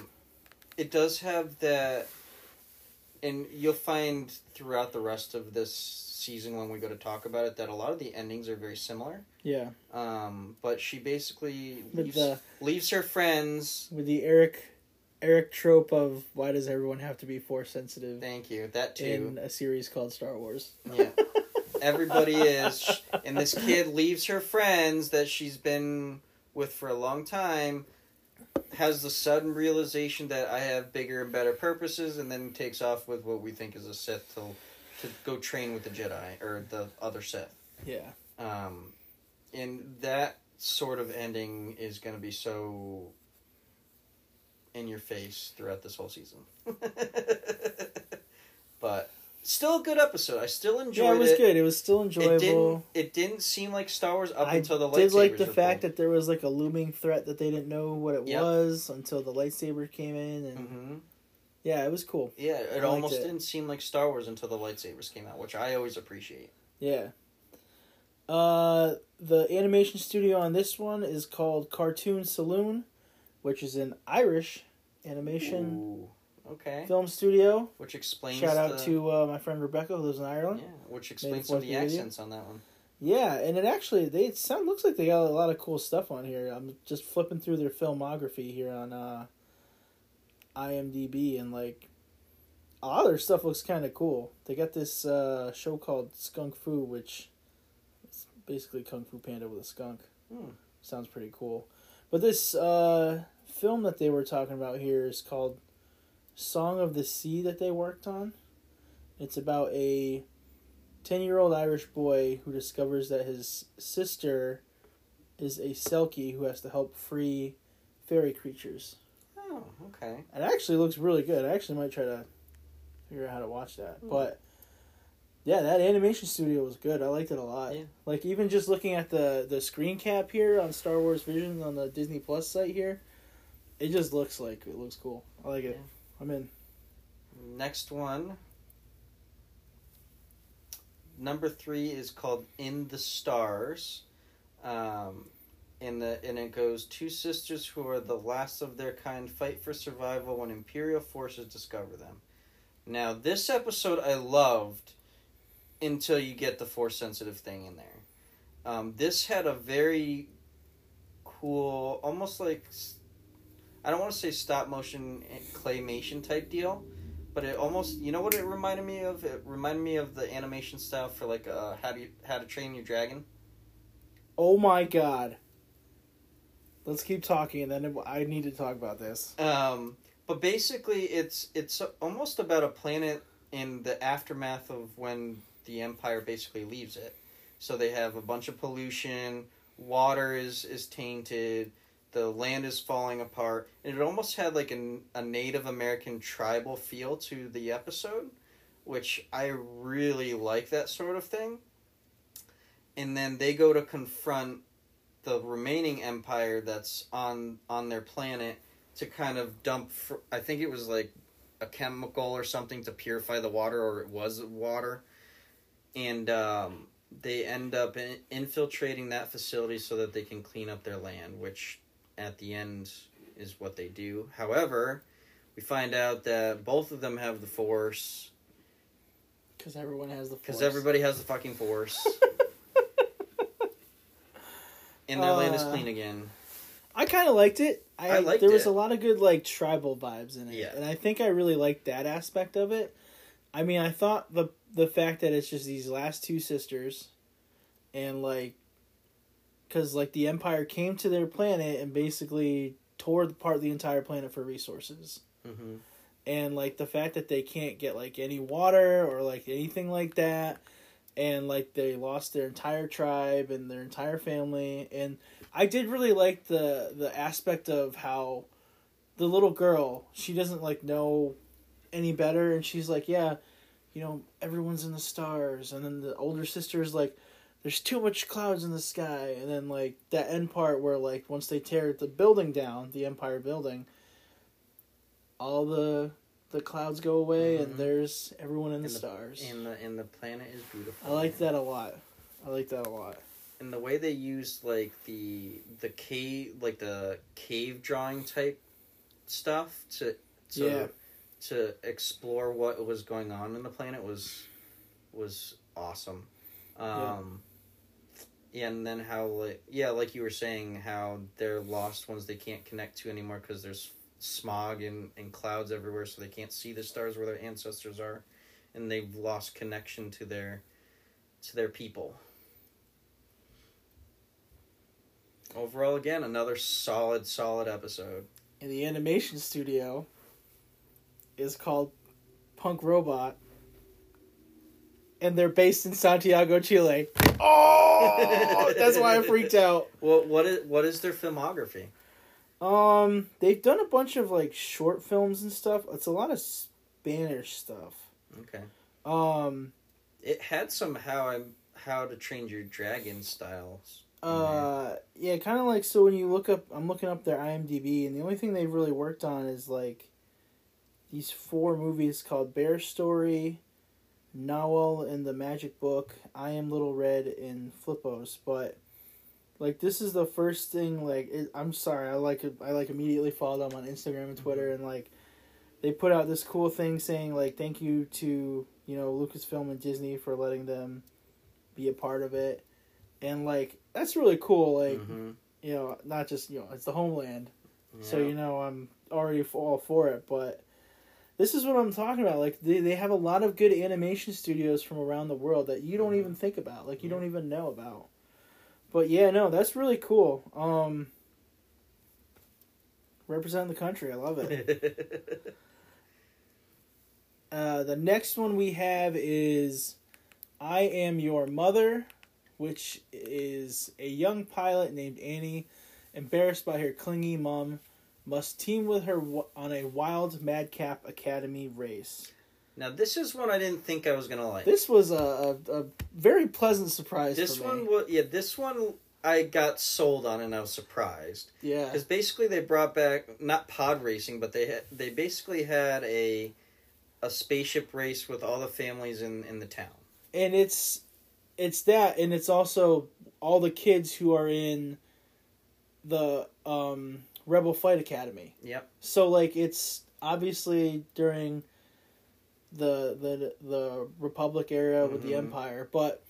Speaker 2: it does have that, and you'll find throughout the rest of this season when we go to talk about it that a lot of the endings are very similar.
Speaker 3: Yeah,
Speaker 2: Um, but she basically leaves,
Speaker 3: the-
Speaker 2: leaves her friends.
Speaker 3: with the Eric Eric trope of why does everyone have to be force sensitive
Speaker 2: Thank you. That too.
Speaker 3: in a series called Star Wars?
Speaker 2: Yeah. <laughs> Everybody is, and this kid leaves her friends that she's been with for a long time. Has the sudden realization that I have bigger and better purposes, and then takes off with what we think is a Sith to to go train with the Jedi or the other Sith.
Speaker 3: Yeah.
Speaker 2: Um, and that sort of ending is going to be so in your face throughout this whole season. <laughs> but still a good episode. I still enjoyed it.
Speaker 3: Yeah, it was
Speaker 2: it.
Speaker 3: good. It was still enjoyable.
Speaker 2: It didn't. It didn't seem like Star Wars up
Speaker 3: I
Speaker 2: until the I
Speaker 3: did like the fact that there was like a looming threat that they didn't know what it
Speaker 2: Yep.
Speaker 3: was until the lightsaber came in, and
Speaker 2: Mhm.
Speaker 3: yeah, it was cool.
Speaker 2: Yeah, it almost didn't seem like Star Wars until the lightsabers came out, which I always appreciate.
Speaker 3: Yeah. Uh, the animation studio on this one is called Cartoon Saloon, which is an Irish animation
Speaker 2: Ooh, okay.
Speaker 3: film studio.
Speaker 2: Which explains.
Speaker 3: Shout out
Speaker 2: the-
Speaker 3: to uh, my friend Rebecca who lives in Ireland.
Speaker 2: Yeah, which explains some of the
Speaker 3: video.
Speaker 2: accents on that one.
Speaker 3: Yeah, and it actually they it sound looks like they got a lot of cool stuff on here. I'm just flipping through their filmography here on uh, IMDb, and like a lot of their stuff looks kind of cool. They got this uh, show called Skunk Fu, which is basically Kung Fu Panda with a skunk.
Speaker 2: Hmm.
Speaker 3: Sounds pretty cool. But this uh, film that they were talking about here is called Song of the Sea that they worked on. It's about a 10 year old Irish boy who discovers that his sister is a Selkie who has to help free fairy creatures.
Speaker 2: Oh, okay.
Speaker 3: It actually looks really good. I actually might try to figure out how to watch that.
Speaker 2: Hmm.
Speaker 3: But yeah, that animation studio was good. I liked it a lot.
Speaker 2: Yeah.
Speaker 3: Like even just looking at the the screen cap here on Star Wars Vision on the Disney Plus site here, it just looks like it looks cool. I like it. I'm in.
Speaker 2: Next one. Number three is called In the Stars. Um, the, and it goes Two sisters who are the last of their kind fight for survival when Imperial forces discover them. Now, this episode I loved until you get the force sensitive thing in there. Um, this had a very cool, almost like I don't want to say stop motion claymation type deal, but it almost you know what it reminded me of. It reminded me of the animation style for like uh, how to how to train your dragon.
Speaker 3: Oh my god. Let's keep talking, and then I need to talk about this.
Speaker 2: Um, but basically, it's it's almost about a planet in the aftermath of when the Empire basically leaves it. So they have a bunch of pollution, water is is tainted, the land is falling apart, and it almost had like an, a Native American tribal feel to the episode, which I really like that sort of thing. And then they go to confront the remaining empire that's on on their planet to kind of dump. Fr- I think it was like a chemical or something to purify the water, or it was water, and um, they end up in- infiltrating that facility so that they can clean up their land, which at the end is what they do. However, we find out that both of them have the force
Speaker 3: Because everyone has the
Speaker 2: because everybody has the fucking force. <laughs> And their land is
Speaker 3: Uh,
Speaker 2: clean again.
Speaker 3: I kind of liked it. I,
Speaker 2: I liked
Speaker 3: there was
Speaker 2: it.
Speaker 3: a lot of good like tribal vibes in it,
Speaker 2: Yeah.
Speaker 3: and I think I really liked that aspect of it. I mean, I thought the the fact that it's just these last two sisters, and like, because like the Empire came to their planet and basically tore apart the entire planet for resources,
Speaker 2: Mm-hmm.
Speaker 3: and like the fact that they can't get like any water or like anything like that and like they lost their entire tribe and their entire family. And i did really like the the aspect of how the little girl she doesn't like know any better. And she's like yeah you know everyone's in the stars. And then the older sister's like there's too much clouds in the sky and then like that end part where like once they tear the building down the empire building all the the clouds go away
Speaker 2: Mhm.
Speaker 3: and there's everyone in the,
Speaker 2: And the-
Speaker 3: stars
Speaker 2: And the and the planet is beautiful.
Speaker 3: i like that a lot i like that a lot
Speaker 2: And the way they used like the the cave like the cave drawing type stuff to to
Speaker 3: Yeah.
Speaker 2: to explore what was going on in the planet was was awesome. Um yeah. And then how like yeah, like you were saying how they're lost ones they can't connect to anymore because there's smog and, and clouds everywhere so they can't see the stars where their ancestors are and they've lost connection to their to their people. Overall again another solid solid episode.
Speaker 3: And the animation studio is called Punkrobot and they're based in santiago chile oh that's why i freaked out <laughs>
Speaker 2: well what is what is their filmography
Speaker 3: Um, they've done a bunch of like short films and stuff. It's a lot of Spanish stuff.
Speaker 2: okay
Speaker 3: Um,
Speaker 2: it had some how i how to train your dragon styles
Speaker 3: uh, yeah, kind of like so when you look up, I'm looking up their IMDb, and the only thing they've really worked on is like these four movies called Bear Story, Noel in the Magic Book, I Am Little Red, in Flippos. But like this is the first thing. Like it, I'm sorry, I like I like immediately followed them on Instagram and Twitter, and like they put out this cool thing saying like thank you to you know Lucasfilm and Disney for letting them be a part of it, and like that's really cool. Like
Speaker 2: Mhm.
Speaker 3: you know, not just you know it's the homeland, so you know I'm already all for it, but. This is what I'm talking about. Like they, they have a lot of good animation studios from around the world that you don't
Speaker 2: Mhm.
Speaker 3: even think about, like you
Speaker 2: Yeah.
Speaker 3: don't even know about. But yeah, no, that's really cool. Um represent the country. I love it. <laughs> Uh, the next one we have is I Am Your Mother, which is a young pilot named Annie, embarrassed by her clingy mom, must team with her w- on a wild madcap academy race.
Speaker 2: now this is one i didn't think i was gonna like
Speaker 3: This was a, a, a very pleasant surprise
Speaker 2: this one was yeah this one i got sold on and i was surprised
Speaker 3: yeah.
Speaker 2: because basically they brought back not pod racing but they had they basically had a a spaceship race with all the families in in the town
Speaker 3: and it's it's that and it's also all the kids who are in the um rebel flight academy
Speaker 2: Yep.
Speaker 3: so like it's obviously during the the the republic era with the
Speaker 2: Mhm.
Speaker 3: empire but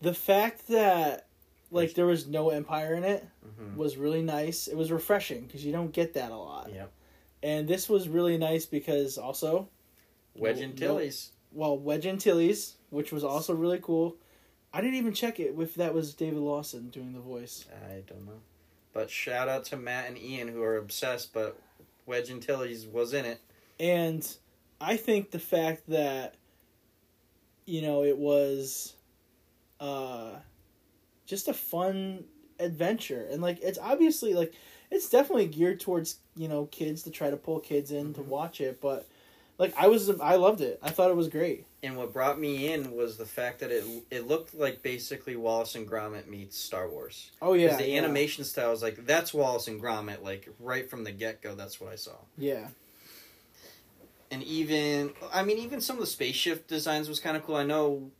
Speaker 3: the fact that like there was no empire in it
Speaker 2: mm-hmm.
Speaker 3: was really nice it was refreshing because you don't get that a lot
Speaker 2: Yep.
Speaker 3: and this was really nice because also
Speaker 2: wedge
Speaker 3: No-
Speaker 2: and
Speaker 3: no-
Speaker 2: tilly's
Speaker 3: well, Wedge Antilles, which was also really cool. I didn't even check it if that was David Lawson doing the voice.
Speaker 2: i don't know but shout out to matt and ian who are obsessed but wedge Antilles was in it
Speaker 3: And I think the fact that you know it was uh just a fun adventure and like it's obviously like it's definitely geared towards, you know, kids to try to pull kids in to
Speaker 2: Mhm.
Speaker 3: watch it, but like I was I loved it. I thought it was great.
Speaker 2: And what brought me in was the fact that it it looked like basically Wallace and Gromit meets Star Wars.
Speaker 3: Oh yeah.
Speaker 2: Because the
Speaker 3: yeah.
Speaker 2: animation style is like that's Wallace and Gromit, like right from the get go. That's what I saw.
Speaker 3: Yeah.
Speaker 2: And even I mean, even some of the spaceship designs was kind of cool. I know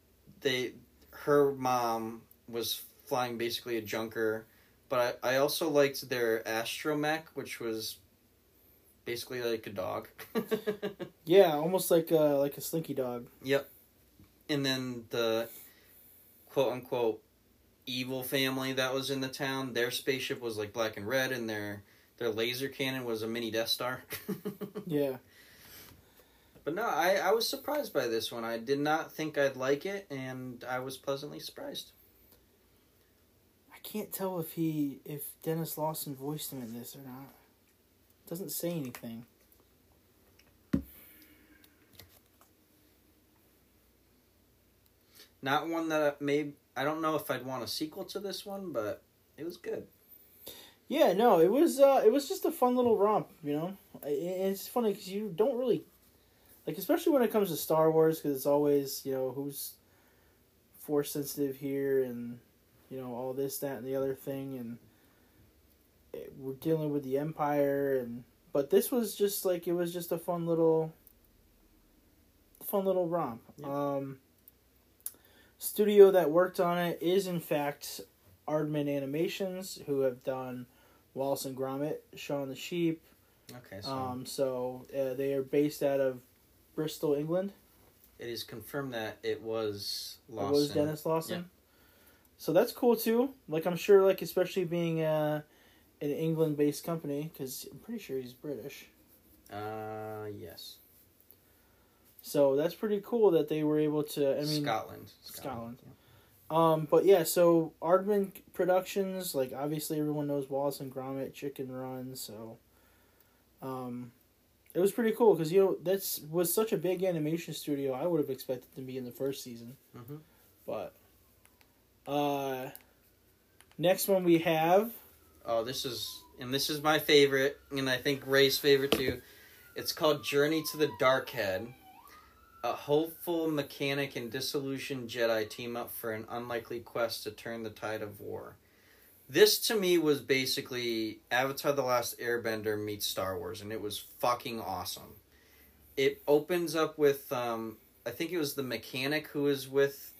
Speaker 2: they her mom was flying basically a junker, but I, I also liked their astromech, which was basically like a dog. <laughs>
Speaker 3: Yeah, almost like uh like a slinky dog.
Speaker 2: Yep. And then the quote unquote evil family that was in the town, their spaceship was like black and red and their their laser cannon was a mini Death Star. <laughs>
Speaker 3: Yeah.
Speaker 2: but no, I, I was surprised by this one. I did not think I'd like it and I was pleasantly surprised.
Speaker 3: I can't tell if he if Denis Lawson voiced him in this or not. Doesn't say anything.
Speaker 2: Not one that maybe I don't know if I'd want a sequel to this one, but it was good.
Speaker 3: Yeah, no, it was uh, it was just a fun little romp, you know. It's funny because you don't really like, especially when it comes to Star Wars, because it's always you know who's force sensitive here and you know all this, that, and the other thing, and it, we're dealing with the Empire, and but this was just like it was just a fun little, fun little romp. Um, studio that worked on it is in fact Aardman Animations, who have done Wallace and Gromit, Shaun the Sheep.
Speaker 2: Okay, so
Speaker 3: Um, so uh, they are based out of Bristol, England.
Speaker 2: it is confirmed that it was
Speaker 3: It was Denis Lawson. So that's cool too. Like I'm sure, like especially being uh, an England-based company, because I'm pretty sure he's British.
Speaker 2: Uh, yes.
Speaker 3: So that's pretty cool that they were able to. I mean,
Speaker 2: Scotland.
Speaker 3: Scotland. Um, but yeah, so Aardman Productions, like obviously everyone knows Wallace and Gromit, Chicken Run, so um, it was pretty cool because you know that's was such a big animation studio. I would have expected to be in the first season,
Speaker 2: hmm
Speaker 3: but uh, next one we have
Speaker 2: Oh, this is and this is my favorite, and I think Ray's favorite too. It's called Journey to the Dark Head. A hopeful mechanic and disillusioned Jedi team up for an unlikely quest to turn the tide of war. This to me was basically Avatar The Last Airbender meets Star Wars, and it was fucking awesome. It opens up with, um, I think it was the mechanic who was with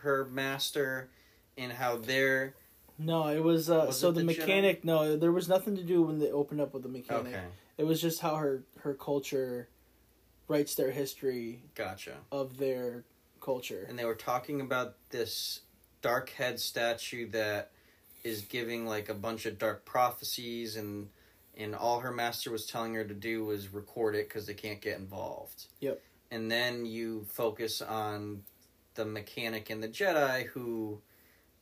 Speaker 2: her master, and how they're.
Speaker 3: No, it was uh,
Speaker 2: Was
Speaker 3: so
Speaker 2: it
Speaker 3: the,
Speaker 2: the Jedi?
Speaker 3: mechanic. No, there was nothing to do when they opened up with the mechanic.
Speaker 2: Okay,
Speaker 3: It was just how her her culture writes their history
Speaker 2: gotcha.
Speaker 3: of their culture.
Speaker 2: and they were talking about this dark head statue that is giving like a bunch of dark prophecies and and all her master was telling her to do was record it because they can't get involved
Speaker 3: Yep.
Speaker 2: and then you focus on the mechanic and the jedi who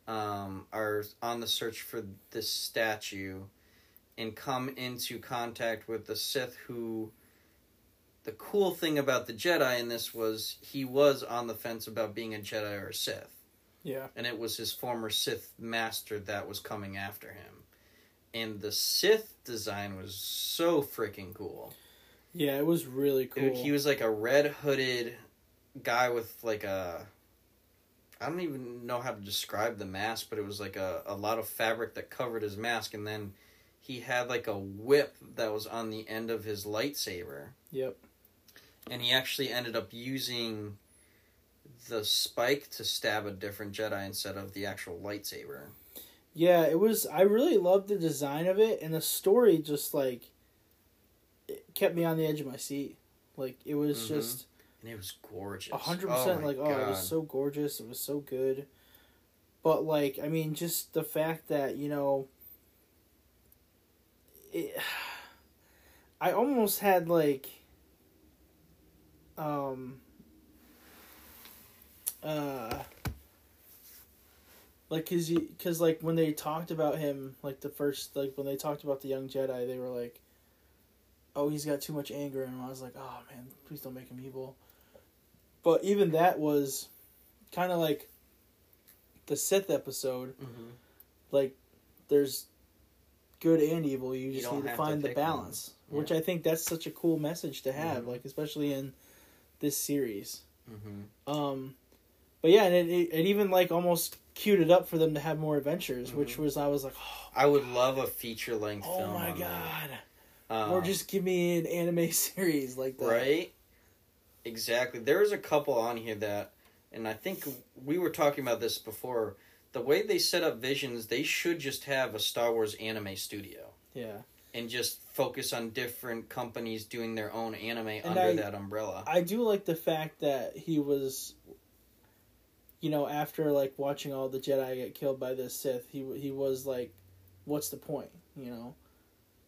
Speaker 2: um, are on the search for this statue and come into contact with the sith who the cool thing about the Jedi in this was he was on the fence about being a Jedi or a Sith,
Speaker 3: Yeah.
Speaker 2: and it was his former Sith master that was coming after him. And the Sith design was so freaking cool.
Speaker 3: Yeah, it was really cool.
Speaker 2: It- he was like a red hooded guy with like a. I don't even know how to describe the mask, but it was like a, a lot of fabric that covered his mask, and then he had like a whip that was on the end of his lightsaber
Speaker 3: Yep.
Speaker 2: and he actually ended up using the spike to stab a different Jedi instead of the actual lightsaber.
Speaker 3: Yeah, it was. I really loved the design of it, and the story just like it kept me on the edge of my seat. Like it was
Speaker 2: Mhm.
Speaker 3: just
Speaker 2: And it was gorgeous.
Speaker 3: a hundred
Speaker 2: Oh
Speaker 3: percent. Like oh, it was so gorgeous. It was so good. But like, I mean, just the fact that you know, it, <sighs> I almost had like, um, uh. Like, cause you, cause like when they talked about him, like the first, like when they talked about the young Jedi, they were like, "Oh, he's got too much anger," and I was like, "Oh man, please don't make him evil." But even that was kind of like the Sith episode.
Speaker 2: Mhm.
Speaker 3: Like, there's good and evil. You
Speaker 2: You
Speaker 3: just need to
Speaker 2: have to
Speaker 3: find the balance, which I think that's such a cool message to have.
Speaker 2: Mhm.
Speaker 3: Like, especially in this series.
Speaker 2: Mhm.
Speaker 3: Um, but yeah, and it, it, it even like almost queued it up for them to have more adventures, which
Speaker 2: Mhm.
Speaker 3: was I was like, oh,
Speaker 2: I would love a feature length
Speaker 3: oh
Speaker 2: film.
Speaker 3: my god.
Speaker 2: Um,
Speaker 3: or just give me an anime <laughs> series like that.
Speaker 2: right. Exactly. There was a couple on here that, and I think we were talking about this before. The way they set up Visions, they should just have a Star Wars anime studio.
Speaker 3: Yeah,
Speaker 2: and just focus on different companies doing their own anime
Speaker 3: And
Speaker 2: under
Speaker 3: I-
Speaker 2: that umbrella.
Speaker 3: I do like the fact that he was, you know, after like watching all the Jedi get killed by the Sith, he he was like, "What's the point?" You know,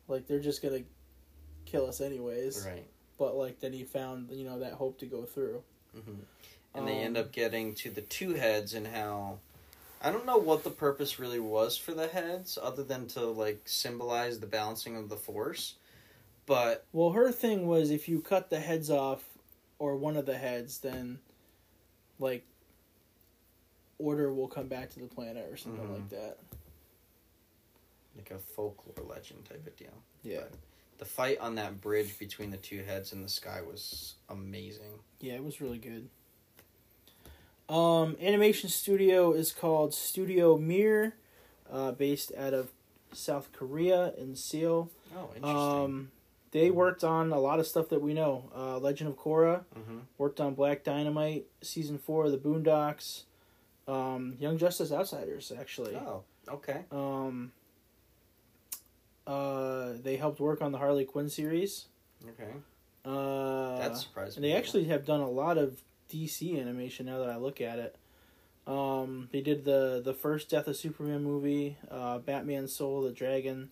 Speaker 3: like they're just gonna kill us anyways.
Speaker 2: right.
Speaker 3: But like then he found you know that hope to go through.
Speaker 2: hmm And they end
Speaker 3: Um,
Speaker 2: up getting to the two heads and how I don't know what the purpose really was for the heads other than to like symbolize the balancing of the force. But
Speaker 3: Well, her thing was if you cut the heads off, or one of the heads, then, like, order will come back to the planet or something
Speaker 2: Mhm.
Speaker 3: like that.
Speaker 2: like a folklore legend type of deal.
Speaker 3: Yeah,
Speaker 2: But the fight on that bridge between the two heads in the sky was amazing.
Speaker 3: yeah, it was really good. Um, animation studio is called Studio Mir, uh, based out of South Korea in Seoul.
Speaker 2: Oh, interesting.
Speaker 3: Um, they worked on a lot of stuff that we know. Uh, Legend of Korra
Speaker 2: mm-hmm.
Speaker 3: worked on Black Dynamite, season four of the Boondocks, um, Young Justice Outsiders actually.
Speaker 2: Oh, okay.
Speaker 3: Um, uh, they helped work on the Harley Quinn series.
Speaker 2: Okay.
Speaker 3: Uh,
Speaker 2: That surprised
Speaker 3: and they actually have done a lot of DC animation now that I look at it. Um, they did the the first Death of Superman movie, uh, Batman Soul the Dragon.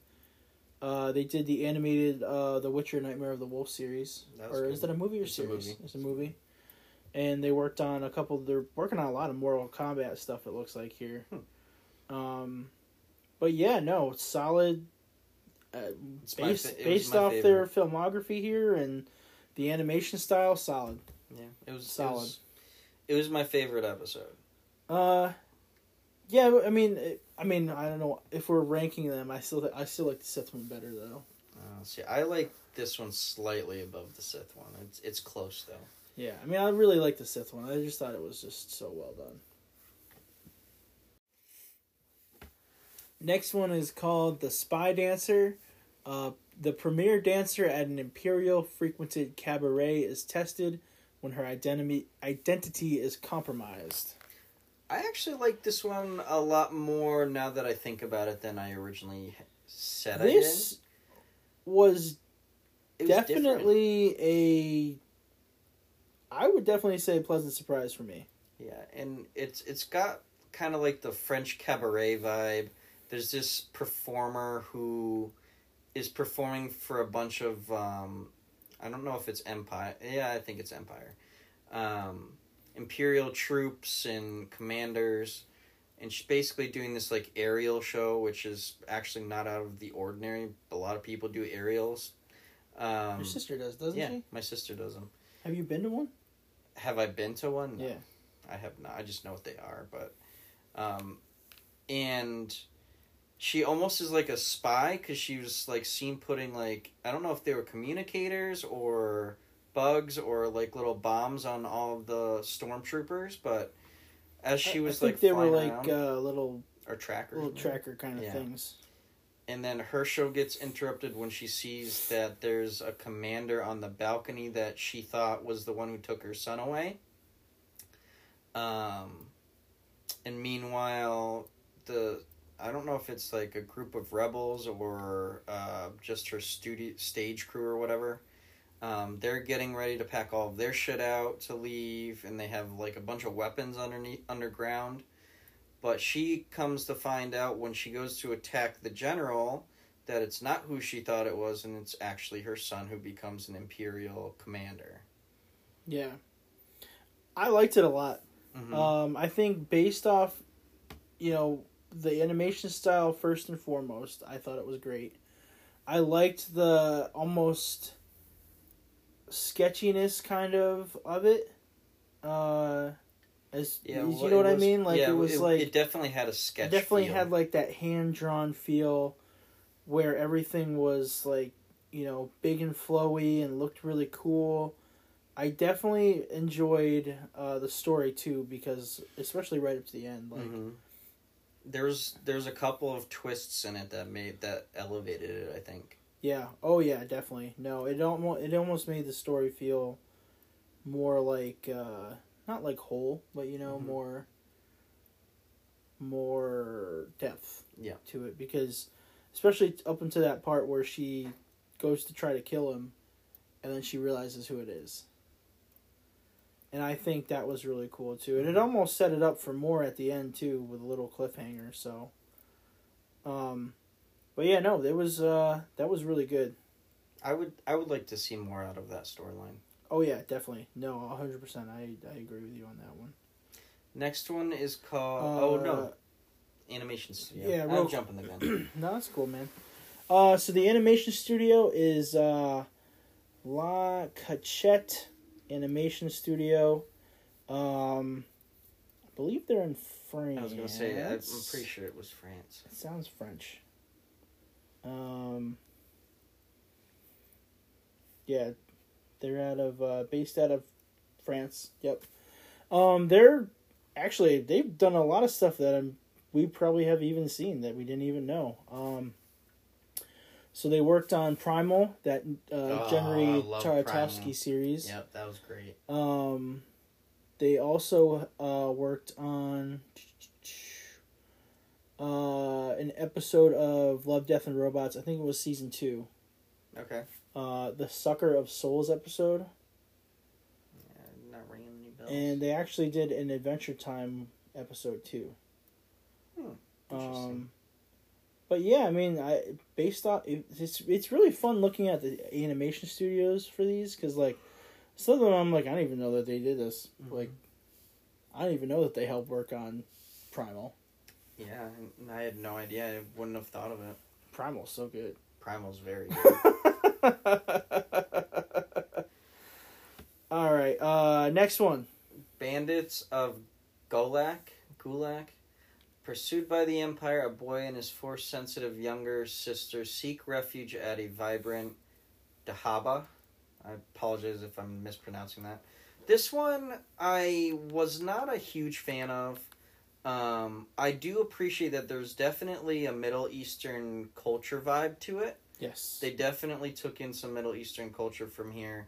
Speaker 3: Uh, they did the animated uh, The Witcher Nightmare of the Wolf series, or is that a movie or
Speaker 2: It's a
Speaker 3: series?
Speaker 2: movie.
Speaker 3: It's a movie. And they worked on a couple. They're working on a lot of Mortal Kombat stuff. It looks like here.
Speaker 2: Hmm.
Speaker 3: Um, but yeah, no, solid. Uh, based
Speaker 2: fa-
Speaker 3: based off
Speaker 2: favorite.
Speaker 3: their filmography here and the animation style, solid.
Speaker 2: Yeah, it was
Speaker 3: Solid.
Speaker 2: It was, it was my favorite episode.
Speaker 3: Uh, yeah, I mean, it- I mean, I don't know if we're ranking them. I still, I still like the Sith one better though.
Speaker 2: Uh, see, I like this one slightly above the Sith one. It's it's close though.
Speaker 3: Yeah, I mean, I really like the Sith one. I just thought it was just so well done. Next one is called the Spy Dancer. Uh, the premier dancer at an imperial frequented cabaret is tested when her identity identity is compromised.
Speaker 2: I actually like this one a lot more now that I think about it than I originally said
Speaker 3: This was
Speaker 2: I did. Was different.
Speaker 3: definitely a I would definitely say a pleasant surprise for me.
Speaker 2: Yeah, and it's it's got kind of like the French cabaret vibe. There's this performer who is performing for a bunch of um, I don't know if it's Empire. Yeah, I think it's Empire. Um, Imperial troops and commanders, and she's basically doing this like aerial show, which is actually not out of the ordinary. A lot of people do aerials. Um,
Speaker 3: Your sister does, doesn't
Speaker 2: yeah,
Speaker 3: she?
Speaker 2: my sister does them.
Speaker 3: Have you been to one?
Speaker 2: Have I been to one? No.
Speaker 3: Yeah.
Speaker 2: I have not. I just know what they are, but um, and she almost is like a spy because she was like seen putting like I don't know if they were communicators or bugs or like little bombs on all of the stormtroopers, but as she
Speaker 3: I-
Speaker 2: was
Speaker 3: I think
Speaker 2: like
Speaker 3: they were like uh, little
Speaker 2: or trackers,
Speaker 3: little
Speaker 2: maybe.
Speaker 3: tracker kind of
Speaker 2: Yeah.
Speaker 3: things.
Speaker 2: And then her show gets interrupted when she sees that there's a commander on the balcony that she thought was the one who took her son away. Um, and meanwhile, the I don't know if it's like a group of rebels or uh, just her studio stage crew or whatever. Um, they're getting ready to pack all of their shit out to leave, and they have like a bunch of weapons underneath underground. But she comes to find out when she goes to attack the general that it's not who she thought it was, and it's actually her son who becomes an imperial commander.
Speaker 3: Yeah, I liked it a lot.
Speaker 2: Mhm.
Speaker 3: Um, I think based off, you know, the animation style first and foremost, I thought it was great. I liked the almost sketchiness kind of of it. Uh, as
Speaker 2: yeah,
Speaker 3: you
Speaker 2: well,
Speaker 3: know what
Speaker 2: it
Speaker 3: I mean? Like
Speaker 2: yeah,
Speaker 3: it was like
Speaker 2: it definitely had a sketch.
Speaker 3: definitely
Speaker 2: feel.
Speaker 3: had like that hand drawn feel where everything was like you know big and flowy and looked really cool i definitely enjoyed uh, the story too because especially right up to the end like
Speaker 2: Mhm. There's there's a couple of twists in it that made that elevated it. I think.
Speaker 3: yeah oh yeah definitely no it almost it almost made the story feel more like uh not like whole but you know
Speaker 2: Mhm.
Speaker 3: more more depth
Speaker 2: Yeah.
Speaker 3: to it because especially up until that part where she goes to try to kill him and then she realizes who it is and i think that was really cool too and it almost set it up for more at the end too with a little cliffhanger so um but yeah no there was uh that was really good
Speaker 2: I would I would like to see more out of that storyline.
Speaker 3: oh yeah definitely no 100% i i agree with you on that one
Speaker 2: Next one is called.
Speaker 3: Uh,
Speaker 2: oh no, animation studio.
Speaker 3: yeah,
Speaker 2: I'm
Speaker 3: real-
Speaker 2: jumping the gun. <clears throat>
Speaker 3: no, that's cool, man. Uh, so the animation studio is uh, La Cachette Animation Studio. Um, I believe they're in France.
Speaker 2: I was gonna say I- I'm pretty sure it was France.
Speaker 3: It sounds French. Um. Yeah, they're out of uh, based out of France. Yep. Um, they're actually they've done a lot of stuff that I'm, we probably have even seen that we didn't even know. Um. So they worked on Primal, that uh,
Speaker 2: Oh,
Speaker 3: Jerry
Speaker 2: I love
Speaker 3: Tartakovsky
Speaker 2: Primal.
Speaker 3: series.
Speaker 2: Yep, that was great.
Speaker 3: Um, they also uh, worked on uh, an episode of Love, Death, and Robots. I think it was season two.
Speaker 2: Okay.
Speaker 3: Uh, the Sucker of Souls episode,
Speaker 2: Yeah, not ringing any bells.
Speaker 3: and they actually did an Adventure Time episode too.
Speaker 2: Hmm, interesting.
Speaker 3: Um, but yeah, I mean, I based on it's it's really fun looking at the animation studios for these because like some of them I'm like I don't even know that they did this.
Speaker 2: Mm-hmm.
Speaker 3: Like I don't even know that they helped work on Primal.
Speaker 2: yeah, and I had no idea. I wouldn't have thought of it.
Speaker 3: Primal's so good.
Speaker 2: Primal's very <laughs> good.
Speaker 3: All right, uh, next one.
Speaker 2: Bandits of Golak, Gulak, pursued by the Empire, a boy and his force-sensitive younger sister seek refuge at a vibrant Dahaba. I apologize if I'm mispronouncing that. This one I was not a huge fan of. Um, I do appreciate that there's definitely a Middle Eastern culture vibe to it.
Speaker 3: Yes.
Speaker 2: They definitely took in some Middle Eastern culture from here.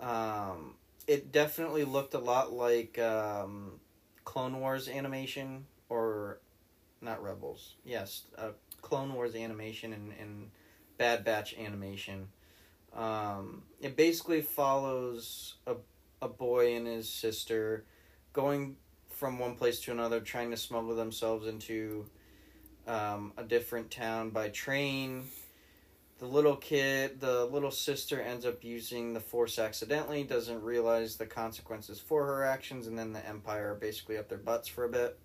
Speaker 2: Um, it definitely looked a lot like um, Clone Wars animation, or not Rebels. Yes, uh, Clone Wars animation and, and Bad Batch animation. Um, it basically follows a, a boy and his sister going from one place to another, trying to smuggle themselves into um, a different town by train the little kid, the little sister ends up using the force accidentally, doesn't realize the consequences for her actions, and then the Empire basically up their butts for a bit.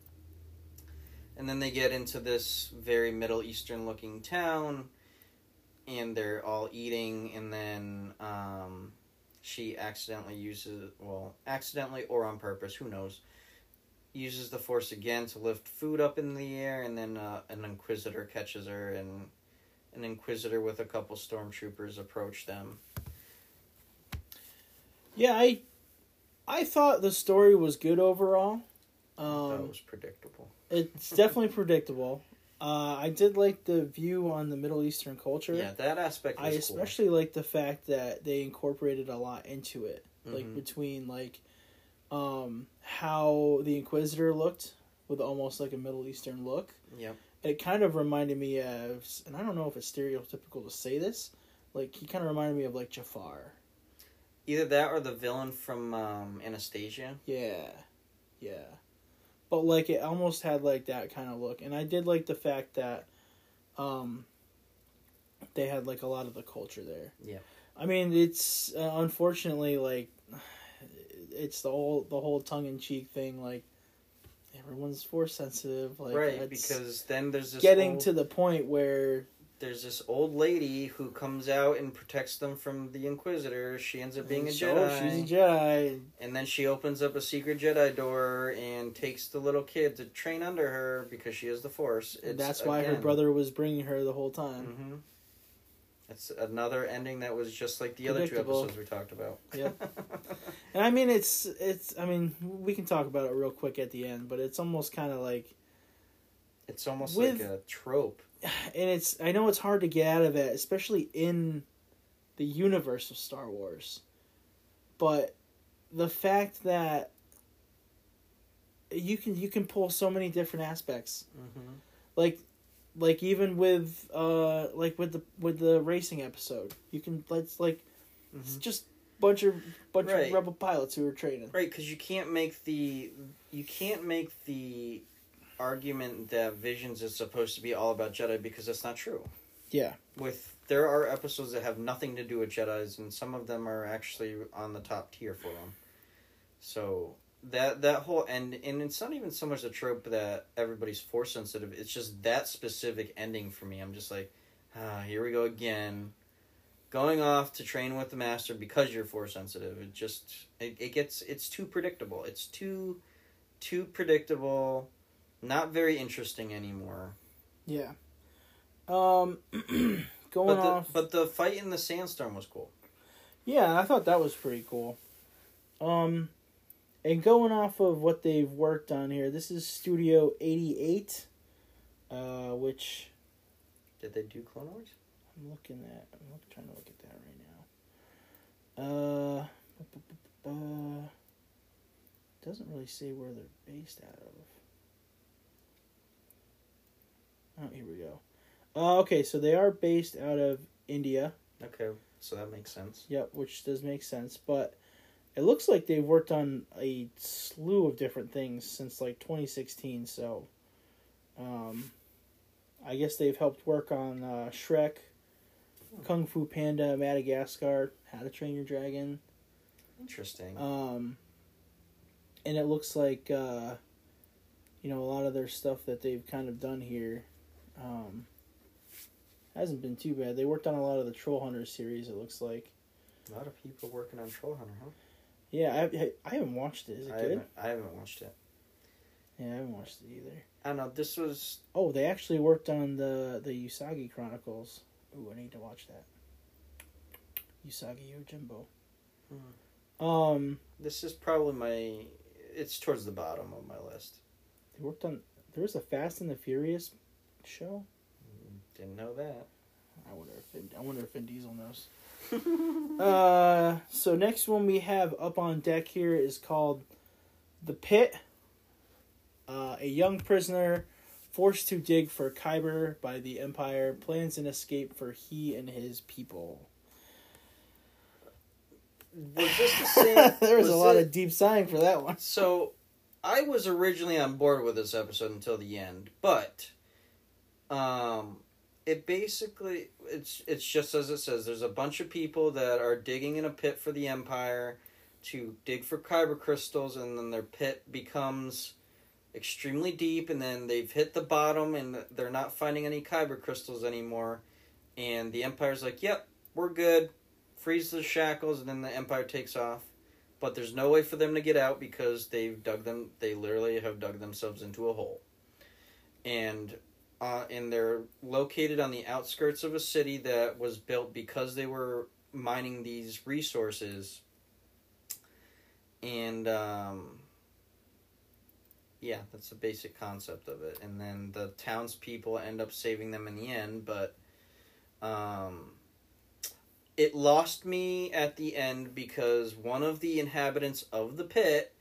Speaker 2: And then they get into this very Middle Eastern looking town, and they're all eating, and then um, she accidentally uses, well, accidentally or on purpose, who knows, uses the force again to lift food up in the air, and then uh, an Inquisitor catches her and an inquisitor with a couple stormtroopers approach them.
Speaker 3: Yeah, I I thought the story was good overall.
Speaker 2: That
Speaker 3: Um,
Speaker 2: was predictable.
Speaker 3: it's <laughs> definitely predictable. Uh, I did like the view on the Middle Eastern culture.
Speaker 2: Yeah, that aspect
Speaker 3: I
Speaker 2: cool.
Speaker 3: especially like the fact that they incorporated a lot into it, like
Speaker 2: Mhm.
Speaker 3: between like um, how the Inquisitor looked with almost like a Middle Eastern look.
Speaker 2: Yep.
Speaker 3: It kind of reminded me of, and I don't know if it's stereotypical to say this, like he kind of reminded me of like Jafar.
Speaker 2: Either that or the villain from um, Anastasia.
Speaker 3: Yeah, yeah. But like it almost had like that kind of look, and I did like the fact that, um, they had like a lot of the culture there.
Speaker 2: Yeah.
Speaker 3: I mean, it's uh, unfortunately like, <sighs> it's the whole the whole tongue in cheek thing. Like, everyone's force sensitive. Like,
Speaker 2: right, because then there's this
Speaker 3: getting
Speaker 2: old,
Speaker 3: to the point where
Speaker 2: there's this old lady who comes out and protects them from the Inquisitor. She ends up being a
Speaker 3: so
Speaker 2: Jedi.
Speaker 3: she's a Jedi.
Speaker 2: And then she opens up a secret Jedi door and takes the little kid to train under her because she has the Force.
Speaker 3: And that's why her brother was bringing her the whole time.
Speaker 2: hmm It's another ending that was just like the other two episodes we talked about.
Speaker 3: Yep. <laughs> And I mean, it's it's. I mean, we can talk about it real quick at the end, but it's almost kind of like,
Speaker 2: it's almost
Speaker 3: With-
Speaker 2: like a trope.
Speaker 3: And it's. I know it's hard to get out of it, especially in the universe of Star Wars. But the fact that you can you can pull so many different aspects,
Speaker 2: Mm-hmm.
Speaker 3: like like even with uh like with the with the racing episode, you can let's like it's just bunch of bunch
Speaker 2: Right.
Speaker 3: of rebel pilots who are training.
Speaker 2: Right, because you can't make the you can't make the argument that Visions is supposed to be all about Jedi because that's not true.
Speaker 3: Yeah.
Speaker 2: With there are episodes that have nothing to do with Jedi's, and some of them are actually on the top tier for them. So that that whole and and it's not even so much a trope that everybody's force sensitive. It's just that specific ending for me. I'm just like, ah, here we go again. Going off to train with the master because you're force sensitive. It just it, it gets it's too predictable. It's too too predictable not very interesting anymore.
Speaker 3: Yeah. Um, <clears throat> going
Speaker 2: But the,
Speaker 3: off.
Speaker 2: but the fight in the sandstorm was cool.
Speaker 3: Yeah, I thought that was pretty cool. Um, and going off of what they've worked on here, this is Studio 88, uh, which
Speaker 2: Did they do Clone Wars?
Speaker 3: I'm looking at. I'm look, trying to look at that right now. Uh, bu- doesn't really say where they're based out of. Oh, here we go. Uh, okay, so they are based out of India.
Speaker 2: Okay, so that makes sense.
Speaker 3: Yep, which does make sense. But it looks like they've worked on a slew of different things since like 2016. So, um, I guess they've helped work on uh, Shrek, Kung Fu Panda, Madagascar, How to Train Your Dragon.
Speaker 2: Interesting.
Speaker 3: Um, and it looks like, uh, you know, a lot of their stuff that they've kind of done here um, hasn't been too bad. They worked on a lot of the Troll Hunter series, it looks like.
Speaker 2: a lot of people working on Troll Hunter, huh?
Speaker 3: Yeah, I, I haven't watched it. Is it
Speaker 2: I
Speaker 3: good?
Speaker 2: haven't, I haven't watched it.
Speaker 3: Yeah, I haven't watched it either.
Speaker 2: I don't know. This was
Speaker 3: Oh, they actually worked on the the Usagi Chronicles. Ooh, I need to watch that. Usagi Yojimbo. Um,
Speaker 2: this is probably my. It's towards the bottom of my list.
Speaker 3: they worked on. There was a Fast and the Furious show.
Speaker 2: Didn't know that.
Speaker 3: I wonder if Vin, I wonder if Vin Diesel knows. <laughs> Uh, so next one we have up on deck here is called The Pit. Uh, a young prisoner forced to dig for Kyber by the Empire plans an escape for he and his people.
Speaker 2: Was this the <laughs> same?
Speaker 3: there was, a lot
Speaker 2: it-
Speaker 3: of deep sighing for that one.
Speaker 2: So, I was originally on board with this episode until the end, but um it basically it's it's just as it says there's a bunch of people that are digging in a pit for the empire to dig for kyber crystals and then their pit becomes extremely deep and then they've hit the bottom and they're not finding any kyber crystals anymore. And the empire's like yep we're good. Freeze the shackles and then the empire takes off. But there's no way for them to get out because they've dug them they literally have dug themselves into a hole. And uh, and they're located on the outskirts of a city that was built because they were mining these resources. And um, yeah that's the basic concept of it. And then the townspeople end up saving them in the end but um, it lost me at the end because one of the inhabitants of the pit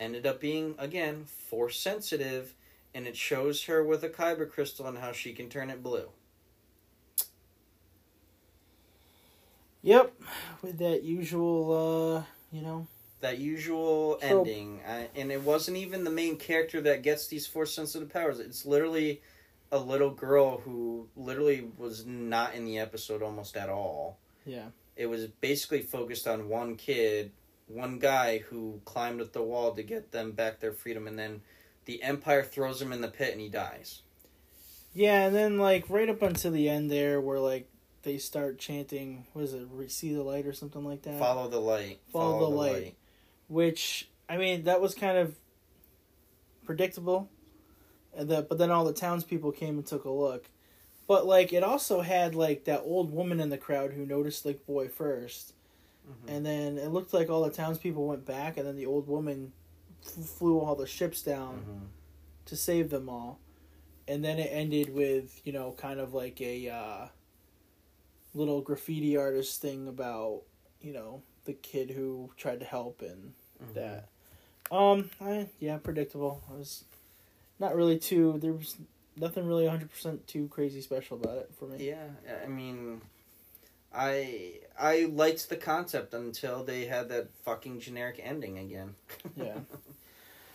Speaker 2: ended up being again force sensitive and it shows her with a kyber crystal and how she can turn it blue
Speaker 3: Yep, with that usual, uh, you know,
Speaker 2: that usual
Speaker 3: Trope.
Speaker 2: ending I, and it wasn't even the main character that gets these force sensitive powers it's literally a little girl who literally was not in the episode almost at all
Speaker 3: yeah.
Speaker 2: it was basically focused on one kid, one guy who climbed up the wall to get them back their freedom, and then the Empire throws him in the pit and he dies.
Speaker 3: Yeah, and then like right up until the end there, where like they start chanting, what is it, "See the light" or something like that.
Speaker 2: Follow the light.
Speaker 3: Follow the light. Which I mean, that was kind of predictable, and that but then all the townspeople came and took a look. But like it also had like that old woman in the crowd who noticed Slick Boy 1st
Speaker 2: Mhm.
Speaker 3: and then it looked like all the townspeople went back, and then the old woman flew all the ships down
Speaker 2: Mhm.
Speaker 3: to save them all. And then it ended with, you know, kind of like a uh, little graffiti artist thing about, you know, the kid who tried to help and
Speaker 2: Mhm.
Speaker 3: that. Um, I, yeah, predictable. I was not really too, there was nothing really 100% too crazy special about it for me.
Speaker 2: Yeah, I mean, I I liked the concept until they had that fucking generic ending again.
Speaker 3: Yeah. <laughs>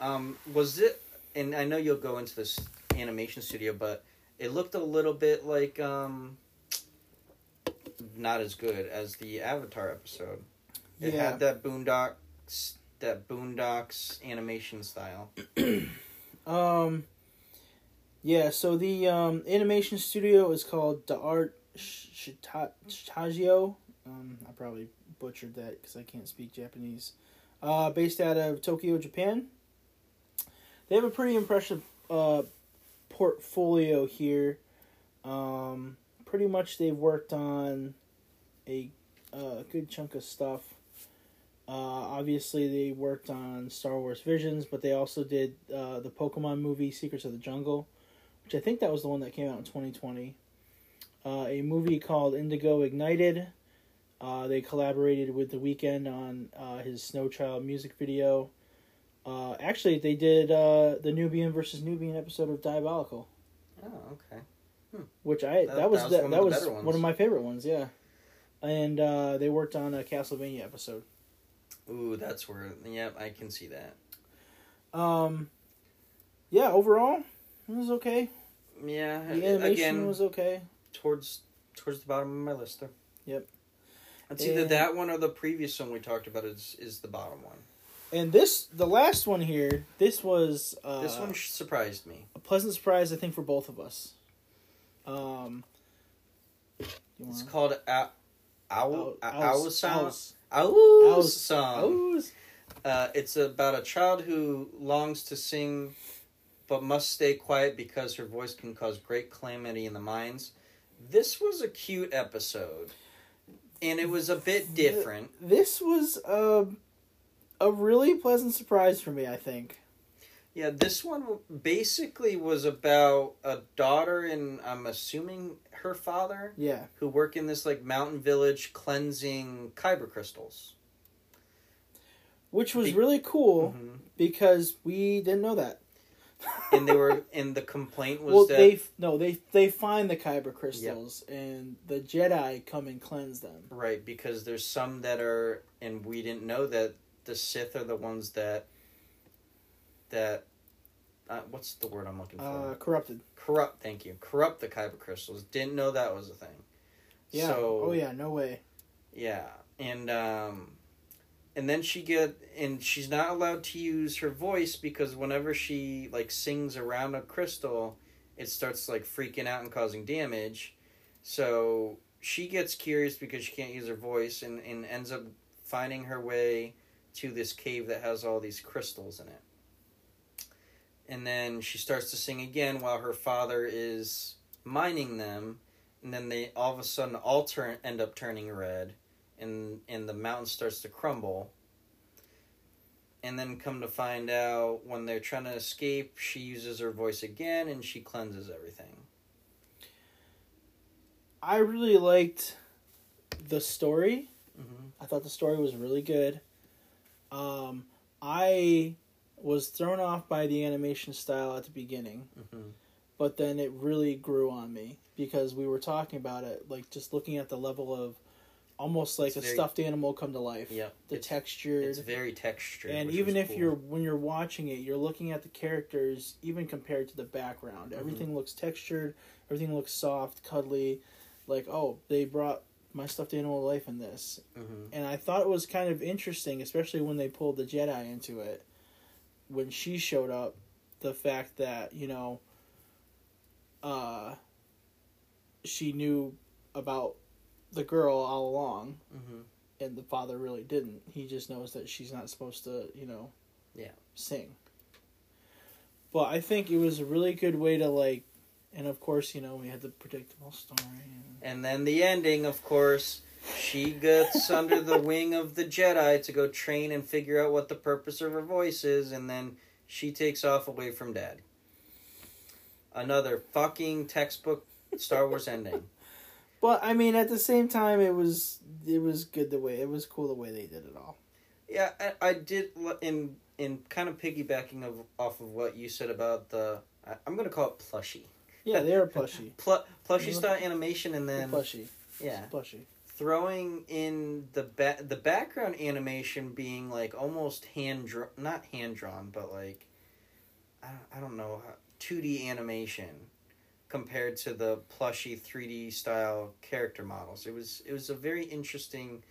Speaker 2: Um, was it? And I know you'll go into this animation studio, but it looked a little bit like um, not as good as the Avatar episode. It
Speaker 3: Yeah.
Speaker 2: had that Boondocks, that Boondocks animation style. <clears throat>
Speaker 3: Um, yeah, so the um, animation studio is called Da Art Shitagio. Um, I probably butchered that because I can't speak Japanese. Uh, based out of Tokyo, Japan. They have a pretty impressive, uh, portfolio here. Um, pretty much they've worked on a uh, good chunk of stuff. Uh, obviously, they worked on Star Wars Visions, but they also did uh, the Pokemon movie Secrets of the Jungle, which I think that was the one that came out in 2020. Uh, a movie called Indigo Ignited. Uh, they collaborated with The Weeknd on uh, his Snow Child music video. Uh, actually, they did uh, the Nubian versus Nubian episode of Diabolical,
Speaker 2: Oh, okay.
Speaker 3: which I
Speaker 2: That-
Speaker 3: that, was
Speaker 2: that was one
Speaker 3: that
Speaker 2: of
Speaker 3: was one of my favorite ones. Yeah, and uh, they worked on a Castlevania episode.
Speaker 2: Ooh, that's where. Yep, I can see that.
Speaker 3: Um, yeah, overall, it was okay.
Speaker 2: Yeah,
Speaker 3: The animation
Speaker 2: again,
Speaker 3: was okay.
Speaker 2: Towards towards the bottom of my list there.
Speaker 3: Yep.
Speaker 2: It's either that one or the previous one we talked about is is the bottom one.
Speaker 3: And this, the last one here, this was uh,
Speaker 2: this one surprised me.
Speaker 3: a pleasant surprise, I think, for both of us. Um,
Speaker 2: It's called Owl
Speaker 3: Owls-
Speaker 2: Owlsound
Speaker 3: Owls-
Speaker 2: Owlsong.
Speaker 3: Owls.
Speaker 2: Uh, it's about a child who longs to sing, but must stay quiet because her voice can cause great calamity in the mines. This was a cute episode, and it was a bit different.
Speaker 3: This was a, a really pleasant surprise for me. I think.
Speaker 2: Yeah, this one basically was about a daughter and I'm assuming her father
Speaker 3: Yeah.
Speaker 2: who work in this like mountain village cleansing kyber crystals.
Speaker 3: Which was
Speaker 2: Be-
Speaker 3: really cool
Speaker 2: Mhm.
Speaker 3: because we didn't know that.
Speaker 2: And they were and the complaint was
Speaker 3: well,
Speaker 2: that
Speaker 3: they no they they find the kyber crystals and the Jedi come and cleanse them.
Speaker 2: right because there's some that are and we didn't know that the Sith are the ones that that uh, what's the word I'm looking for?
Speaker 3: Uh, corrupted.
Speaker 2: corrupt. Thank you. Corrupt the kyber crystals. Didn't know that was a thing.
Speaker 3: Yeah.
Speaker 2: So,
Speaker 3: oh yeah. No way.
Speaker 2: Yeah, and um, and then she get and she's not allowed to use her voice because whenever she like sings around a crystal, it starts like freaking out and causing damage. So she gets curious because she can't use her voice and and ends up finding her way to this cave that has all these crystals in it. And then she starts to sing again while her father is mining them, and then they all of a sudden all turn end up turning red and and the mountain starts to crumble. And then come to find out when they're trying to escape, she uses her voice again and she cleanses everything.
Speaker 3: I really liked the story.
Speaker 2: Mm-hmm.
Speaker 3: I thought the story was really good. Um, I was thrown off by the animation style at the beginning,
Speaker 2: Mm-hmm.
Speaker 3: but then it really grew on me because we were talking about it, like just looking at the level of almost like
Speaker 2: It's
Speaker 3: a
Speaker 2: very-
Speaker 3: stuffed animal come to life.
Speaker 2: Yeah,
Speaker 3: The
Speaker 2: it's,
Speaker 3: textured.
Speaker 2: it's very textured.
Speaker 3: and even if
Speaker 2: cool.
Speaker 3: you're when you're watching it you're looking at the characters even compared to the background
Speaker 2: Mhm.
Speaker 3: everything looks textured everything looks soft cuddly like oh they brought my stuffed animal to life in this
Speaker 2: Mhm.
Speaker 3: and i thought it was kind of interesting especially when they pulled the jedi into it when she showed up the fact that you know uh she knew about the girl all along
Speaker 2: Mhm.
Speaker 3: and the father really didn't. He just knows that she's not supposed to, you know,
Speaker 2: Yeah.
Speaker 3: sing. But I think it was a really good way to like, and of course, you know, we had the predictable story. And,
Speaker 2: And then the ending, of course, she gets under the <laughs> wing of the Jedi to go train and figure out what the purpose of her voice is, and then she takes off away from Dad. Another fucking textbook Star Wars ending. <laughs>
Speaker 3: but I mean, at the same time, it was it was good the way it was cool the way they did it all.
Speaker 2: Yeah, I, I did in in kind of piggybacking of off of what you said about the I, I'm gonna call it plushy.
Speaker 3: Yeah, they are plushy. <laughs>
Speaker 2: Pl- plushy style animation, and then
Speaker 3: plushy.
Speaker 2: yeah,
Speaker 3: Plushy.
Speaker 2: throwing in the ba- the background animation being like almost hand drawn, not hand drawn, but like I don't, I don't know, uh, two D animation compared to the plushy three D style character models. It was it was a very interesting,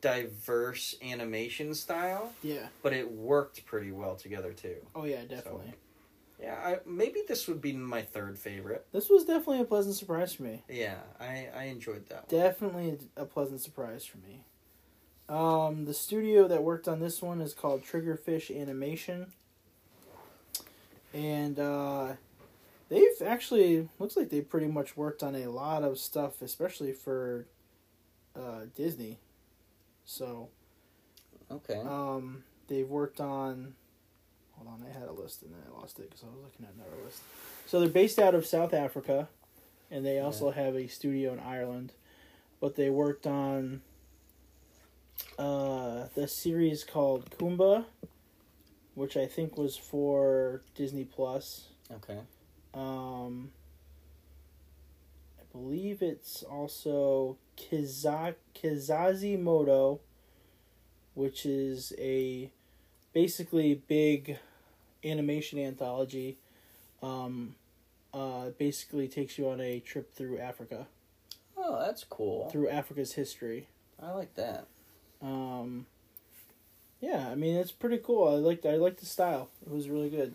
Speaker 2: diverse animation style,
Speaker 3: Yeah.
Speaker 2: but it worked pretty well together too.
Speaker 3: Oh yeah, definitely.
Speaker 2: Yeah, I, maybe this would be my third favorite.
Speaker 3: This was definitely a pleasant surprise for me.
Speaker 2: Yeah, I, I enjoyed that one.
Speaker 3: Definitely a pleasant surprise for me. Um, the studio that worked on this one is called Triggerfish Animation. and uh, they've actually looks like they pretty much worked on a lot of stuff, especially for uh, Disney. So
Speaker 2: Okay.
Speaker 3: um, they've worked on. Hold on, I had a list and then I lost it because I was looking at another list. So they're based out of South Africa, and they also have a studio in Ireland. But they worked on uh, the series called Kumba, which I think was for Disney Plus.
Speaker 2: okay.
Speaker 3: Um, I believe it's also Kiza- Kizazi Moto, which is a basically big animation anthology. Um, uh, basically takes you on a trip through Africa,
Speaker 2: Oh, that's cool.
Speaker 3: through Africa's history.
Speaker 2: I like that.
Speaker 3: Um, yeah, I mean it's pretty cool. I liked I liked the style. It was really good.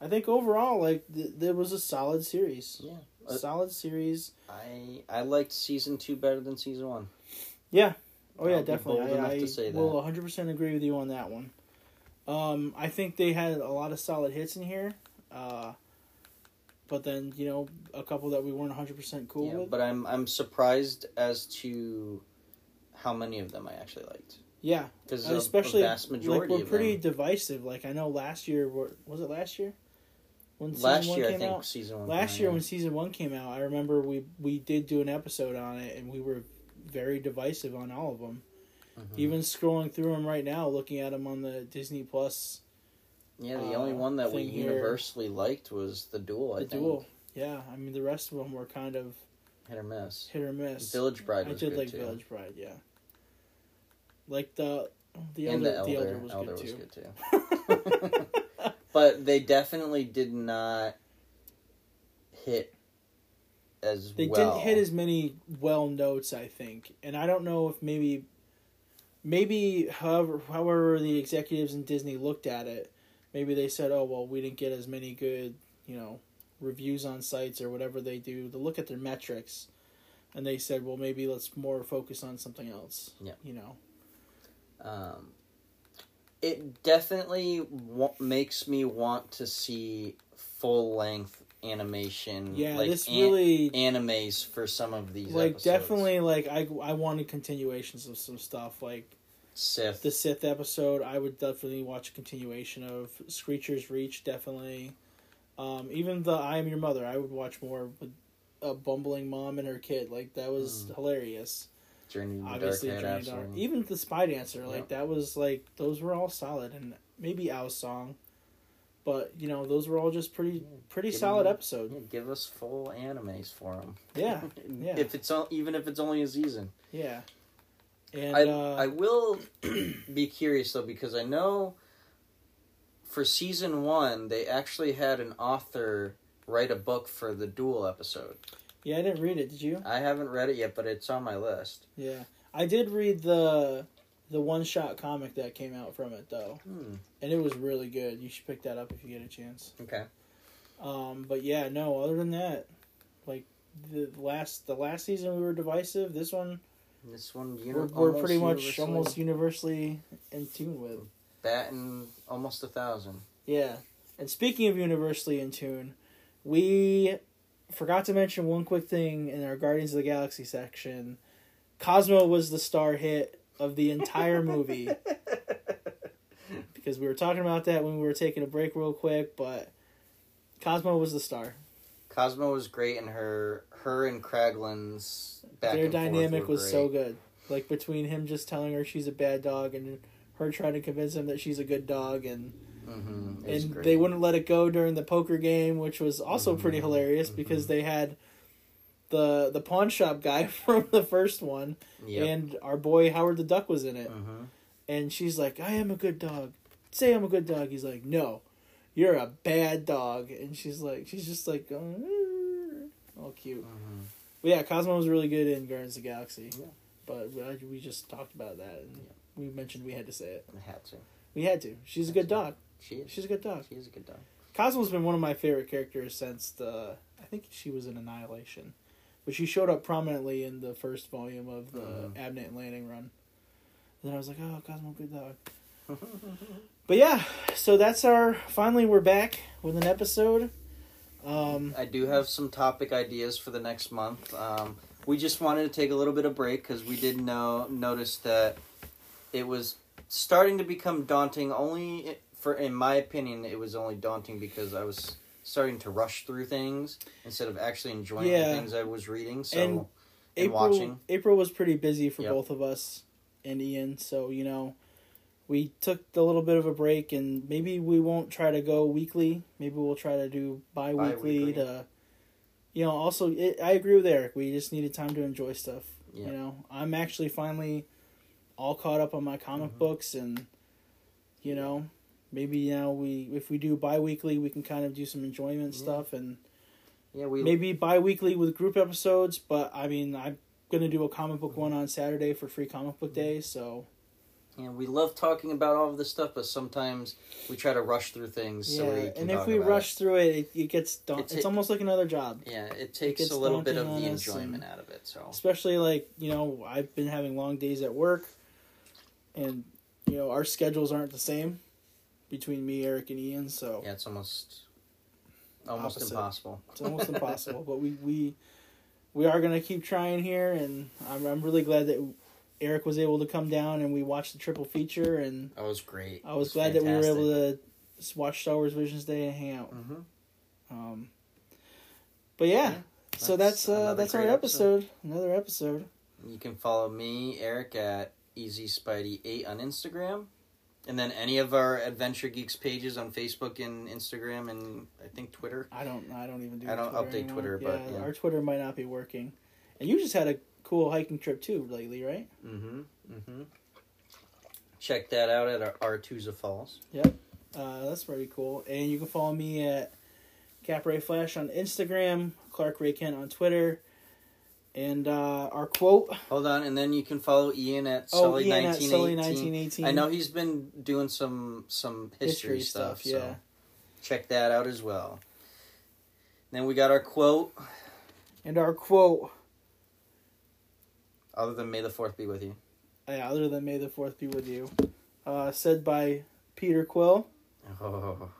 Speaker 3: I think overall, like th- there was a solid series.
Speaker 2: Yeah.
Speaker 3: A solid series.
Speaker 2: I I liked season two better than season one.
Speaker 3: Yeah. Oh yeah,
Speaker 2: I'll
Speaker 3: definitely. I, I
Speaker 2: to say
Speaker 3: will 100 percent agree with you on that one. Um, I think they had a lot of solid hits in here, uh, but then you know a couple that we weren't 100 percent cool
Speaker 2: yeah,
Speaker 3: with.
Speaker 2: but I'm I'm surprised as to how many of them I actually liked.
Speaker 3: yeah,
Speaker 2: Because
Speaker 3: especially
Speaker 2: a vast
Speaker 3: like we're
Speaker 2: of
Speaker 3: pretty
Speaker 2: them.
Speaker 3: divisive. Like I know last year, was it last year? When
Speaker 2: Last year, I think
Speaker 3: out?
Speaker 2: season one.
Speaker 3: Last year
Speaker 2: out,
Speaker 3: when season one came out, I remember we we did do an episode on it, and we were very divisive on all of them.
Speaker 2: Mhm.
Speaker 3: Even scrolling through them right now, looking at them on the Disney Plus,
Speaker 2: yeah, the
Speaker 3: uh,
Speaker 2: only one that we
Speaker 3: thing here-
Speaker 2: universally liked was the duel. I
Speaker 3: the
Speaker 2: think
Speaker 3: duel. Yeah, I mean the rest of them were kind of
Speaker 2: hit or miss.
Speaker 3: hit or miss.
Speaker 2: Village Bride
Speaker 3: I did like
Speaker 2: too.
Speaker 3: Village Bride, yeah. Like the the elder,
Speaker 2: the elder,
Speaker 3: the elder was
Speaker 2: elder
Speaker 3: good
Speaker 2: was
Speaker 3: too.
Speaker 2: good too. <laughs> <laughs> but they definitely did not hit as
Speaker 3: They
Speaker 2: well.
Speaker 3: didn't hit as many well notes, I think, and I don't know if maybe, maybe however however the executives in Disney looked at it, maybe they said, oh well, we didn't get as many good, you know, reviews on sites or whatever they do to look at their metrics, and they said, well, maybe let's more focus on something else.
Speaker 2: Yeah.
Speaker 3: You know.
Speaker 2: Um, it definitely wa- makes me want to see full length animation.
Speaker 3: Yeah,
Speaker 2: like
Speaker 3: this
Speaker 2: an-
Speaker 3: really
Speaker 2: animes for some of these.
Speaker 3: like
Speaker 2: episodes.
Speaker 3: definitely like I I wanted continuations of some stuff like
Speaker 2: Sith.
Speaker 3: the Sith episode. I would definitely watch a continuation of Screecher's Reach. Definitely, um, even the I Am Your Mother. I would watch more with a bumbling mom and her kid. Like that was
Speaker 2: Mm.
Speaker 3: hilarious.
Speaker 2: Journey to the
Speaker 3: Obviously,
Speaker 2: Dark
Speaker 3: Journey Dark. Even the Spy Dancer. Like that was like those were all solid, and maybe Owl's song. But you know those were all just pretty pretty
Speaker 2: Give
Speaker 3: solid
Speaker 2: me-
Speaker 3: episode.
Speaker 2: Yeah, give us full animes for them.
Speaker 3: Yeah, <laughs> yeah.
Speaker 2: If it's o- even if it's only a season.
Speaker 3: Yeah. And
Speaker 2: I
Speaker 3: uh,
Speaker 2: I will <clears throat> be curious though because I know for season one they actually had an author write a book for the duel episode.
Speaker 3: Yeah, I didn't read it. Did you?
Speaker 2: I haven't read it yet, but it's on my list.
Speaker 3: Yeah, I did read the the one shot comic that came out from it though,
Speaker 2: Hmm.
Speaker 3: and it was really good. You should pick that up if you get a chance.
Speaker 2: Okay.
Speaker 3: Um, but yeah, no. Other than that, like the last the last season we were divisive. This one
Speaker 2: This one uni-
Speaker 3: we're, we're pretty much
Speaker 2: universally
Speaker 3: almost universally in tune with.
Speaker 2: batting almost a thousand.
Speaker 3: Yeah, and speaking of universally in tune, we forgot to mention one quick thing in our Guardians of the Galaxy section. Cosmo was the star hit of the entire movie. <laughs> because we were talking about that when we were taking a break real quick, but Cosmo was the star.
Speaker 2: Cosmo was great, in her her and Kraglin's back
Speaker 3: Their
Speaker 2: and forth
Speaker 3: dynamic was
Speaker 2: great.
Speaker 3: so good. Like between him just telling her she's a bad dog and her trying to convince him that she's a good dog and
Speaker 2: Mm-hmm.
Speaker 3: And
Speaker 2: great.
Speaker 3: they wouldn't let it go during the poker game, which was also pretty
Speaker 2: Mhm,
Speaker 3: hilarious
Speaker 2: mhm.
Speaker 3: because they had the the pawn shop guy <laughs> from the first one
Speaker 2: Yep.
Speaker 3: and our boy Howard the Duck was in it.
Speaker 2: mm-hmm.
Speaker 3: And she's like, "I am a good dog. Say I'm a good dog." He's like, "No, you're a bad dog." And she's like, she's just like, going, "Mm." all cute.
Speaker 2: Mm-hmm.
Speaker 3: But yeah, Cosmo was really good in Guardians of the Galaxy.
Speaker 2: Yeah.
Speaker 3: But we, we just talked about that and
Speaker 2: Yeah.
Speaker 3: we mentioned we had to say it.
Speaker 2: I had to.
Speaker 3: We had to. She's a good dog.
Speaker 2: She is.
Speaker 3: She's a good dog.
Speaker 2: She is a good dog.
Speaker 3: Cosmo's been one of my favorite characters since the. I think she was in Annihilation, but she showed up prominently in the first volume of the
Speaker 2: Mhm.
Speaker 3: Abnett and Lanning run. And then I was like, oh, Cosmo, good dog. <laughs> But yeah, so that's our. Finally, we're back with an episode. Um,
Speaker 2: I do have some topic ideas for the next month. Um, we just wanted to take a little bit of break because we did know notice that it was starting to become daunting. Only for, in my opinion, it was only daunting because I was starting to rush through things instead of actually enjoying
Speaker 3: Yeah.
Speaker 2: the things I was reading. So
Speaker 3: And
Speaker 2: and,
Speaker 3: April,
Speaker 2: watching.
Speaker 3: April was pretty busy for
Speaker 2: Yep.
Speaker 3: both of us and Ian, so you know, we took a little bit of a break, and maybe we won't try to go weekly. Maybe we'll try to do bi-weekly,
Speaker 2: Bi-weekly.
Speaker 3: to, you know. Also, it, I agree with Eric. We just needed time to enjoy stuff.
Speaker 2: Yeah.
Speaker 3: You know, I'm actually finally all caught up on my comic
Speaker 2: Mhm.
Speaker 3: books, and you know, maybe now we if we do bi-weekly, we can kind of do some enjoyment
Speaker 2: Yeah.
Speaker 3: stuff and
Speaker 2: yeah, we
Speaker 3: maybe bi-weekly with group episodes but i mean i'm gonna do a comic book one on saturday for free comic book mm-hmm. day so
Speaker 2: yeah, we love talking about all of this stuff, but sometimes we try to rush through things.
Speaker 3: yeah
Speaker 2: so
Speaker 3: and if we rush through it it, it gets daun-
Speaker 2: It's
Speaker 3: almost like another job
Speaker 2: Yeah, it takes
Speaker 3: gets
Speaker 2: a little bit of the enjoyment out of it. So
Speaker 3: especially like you know i've been having long days at work and you know our schedules aren't the same between me eric and ian so
Speaker 2: yeah, it's almost almost
Speaker 3: Opposite.
Speaker 2: impossible.
Speaker 3: it's almost impossible but we we we are gonna keep trying here and i'm, I'm really glad that eric was able to come down and we watched the triple feature and
Speaker 2: That was great.
Speaker 3: I was glad that we were able to watch Star Wars Visions Day and hang out.
Speaker 2: hmm
Speaker 3: Um, but yeah,
Speaker 2: Yeah,
Speaker 3: so
Speaker 2: that's
Speaker 3: that's uh, that's our
Speaker 2: great
Speaker 3: episode. Another episode.
Speaker 2: You can follow me, Eric, at Easy Spidey Eight on Instagram, and then any of our Adventure Geeks pages on Facebook and Instagram, and I think Twitter.
Speaker 3: I don't I don't even do.
Speaker 2: I don't
Speaker 3: Twitter
Speaker 2: update
Speaker 3: anymore.
Speaker 2: Twitter, but, yeah.
Speaker 3: our Twitter might not be working. And you just had a cool hiking trip too lately, right?
Speaker 2: Mm-hmm. Mm-hmm. Check that out at our Artusa Falls.
Speaker 3: Yep, uh, that's pretty cool. And you can follow me at Capray Flash on Instagram, Clark Ray Kent on Twitter, and uh, our quote.
Speaker 2: Hold on, and then you can follow Ian at
Speaker 3: Oh,
Speaker 2: Sully
Speaker 3: Ian at
Speaker 2: nineteen
Speaker 3: Sully
Speaker 2: eighteen.
Speaker 3: nineteen eighteen.
Speaker 2: I know he's been doing some some history, stuff,
Speaker 3: Yeah.
Speaker 2: so check that out as well. Then we got our quote.
Speaker 3: And our quote.
Speaker 2: Other than "May the Fourth be with you."
Speaker 3: yeah, other than May the Fourth be with you, uh, said by Peter Quill.
Speaker 2: Oh,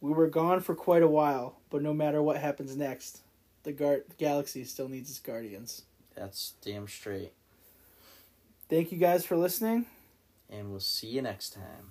Speaker 3: We were gone for quite a while, but no matter what happens next, the, gar- galaxy still needs its guardians.
Speaker 2: that's damn straight.
Speaker 3: Thank you guys for listening.
Speaker 2: And we'll see you next time.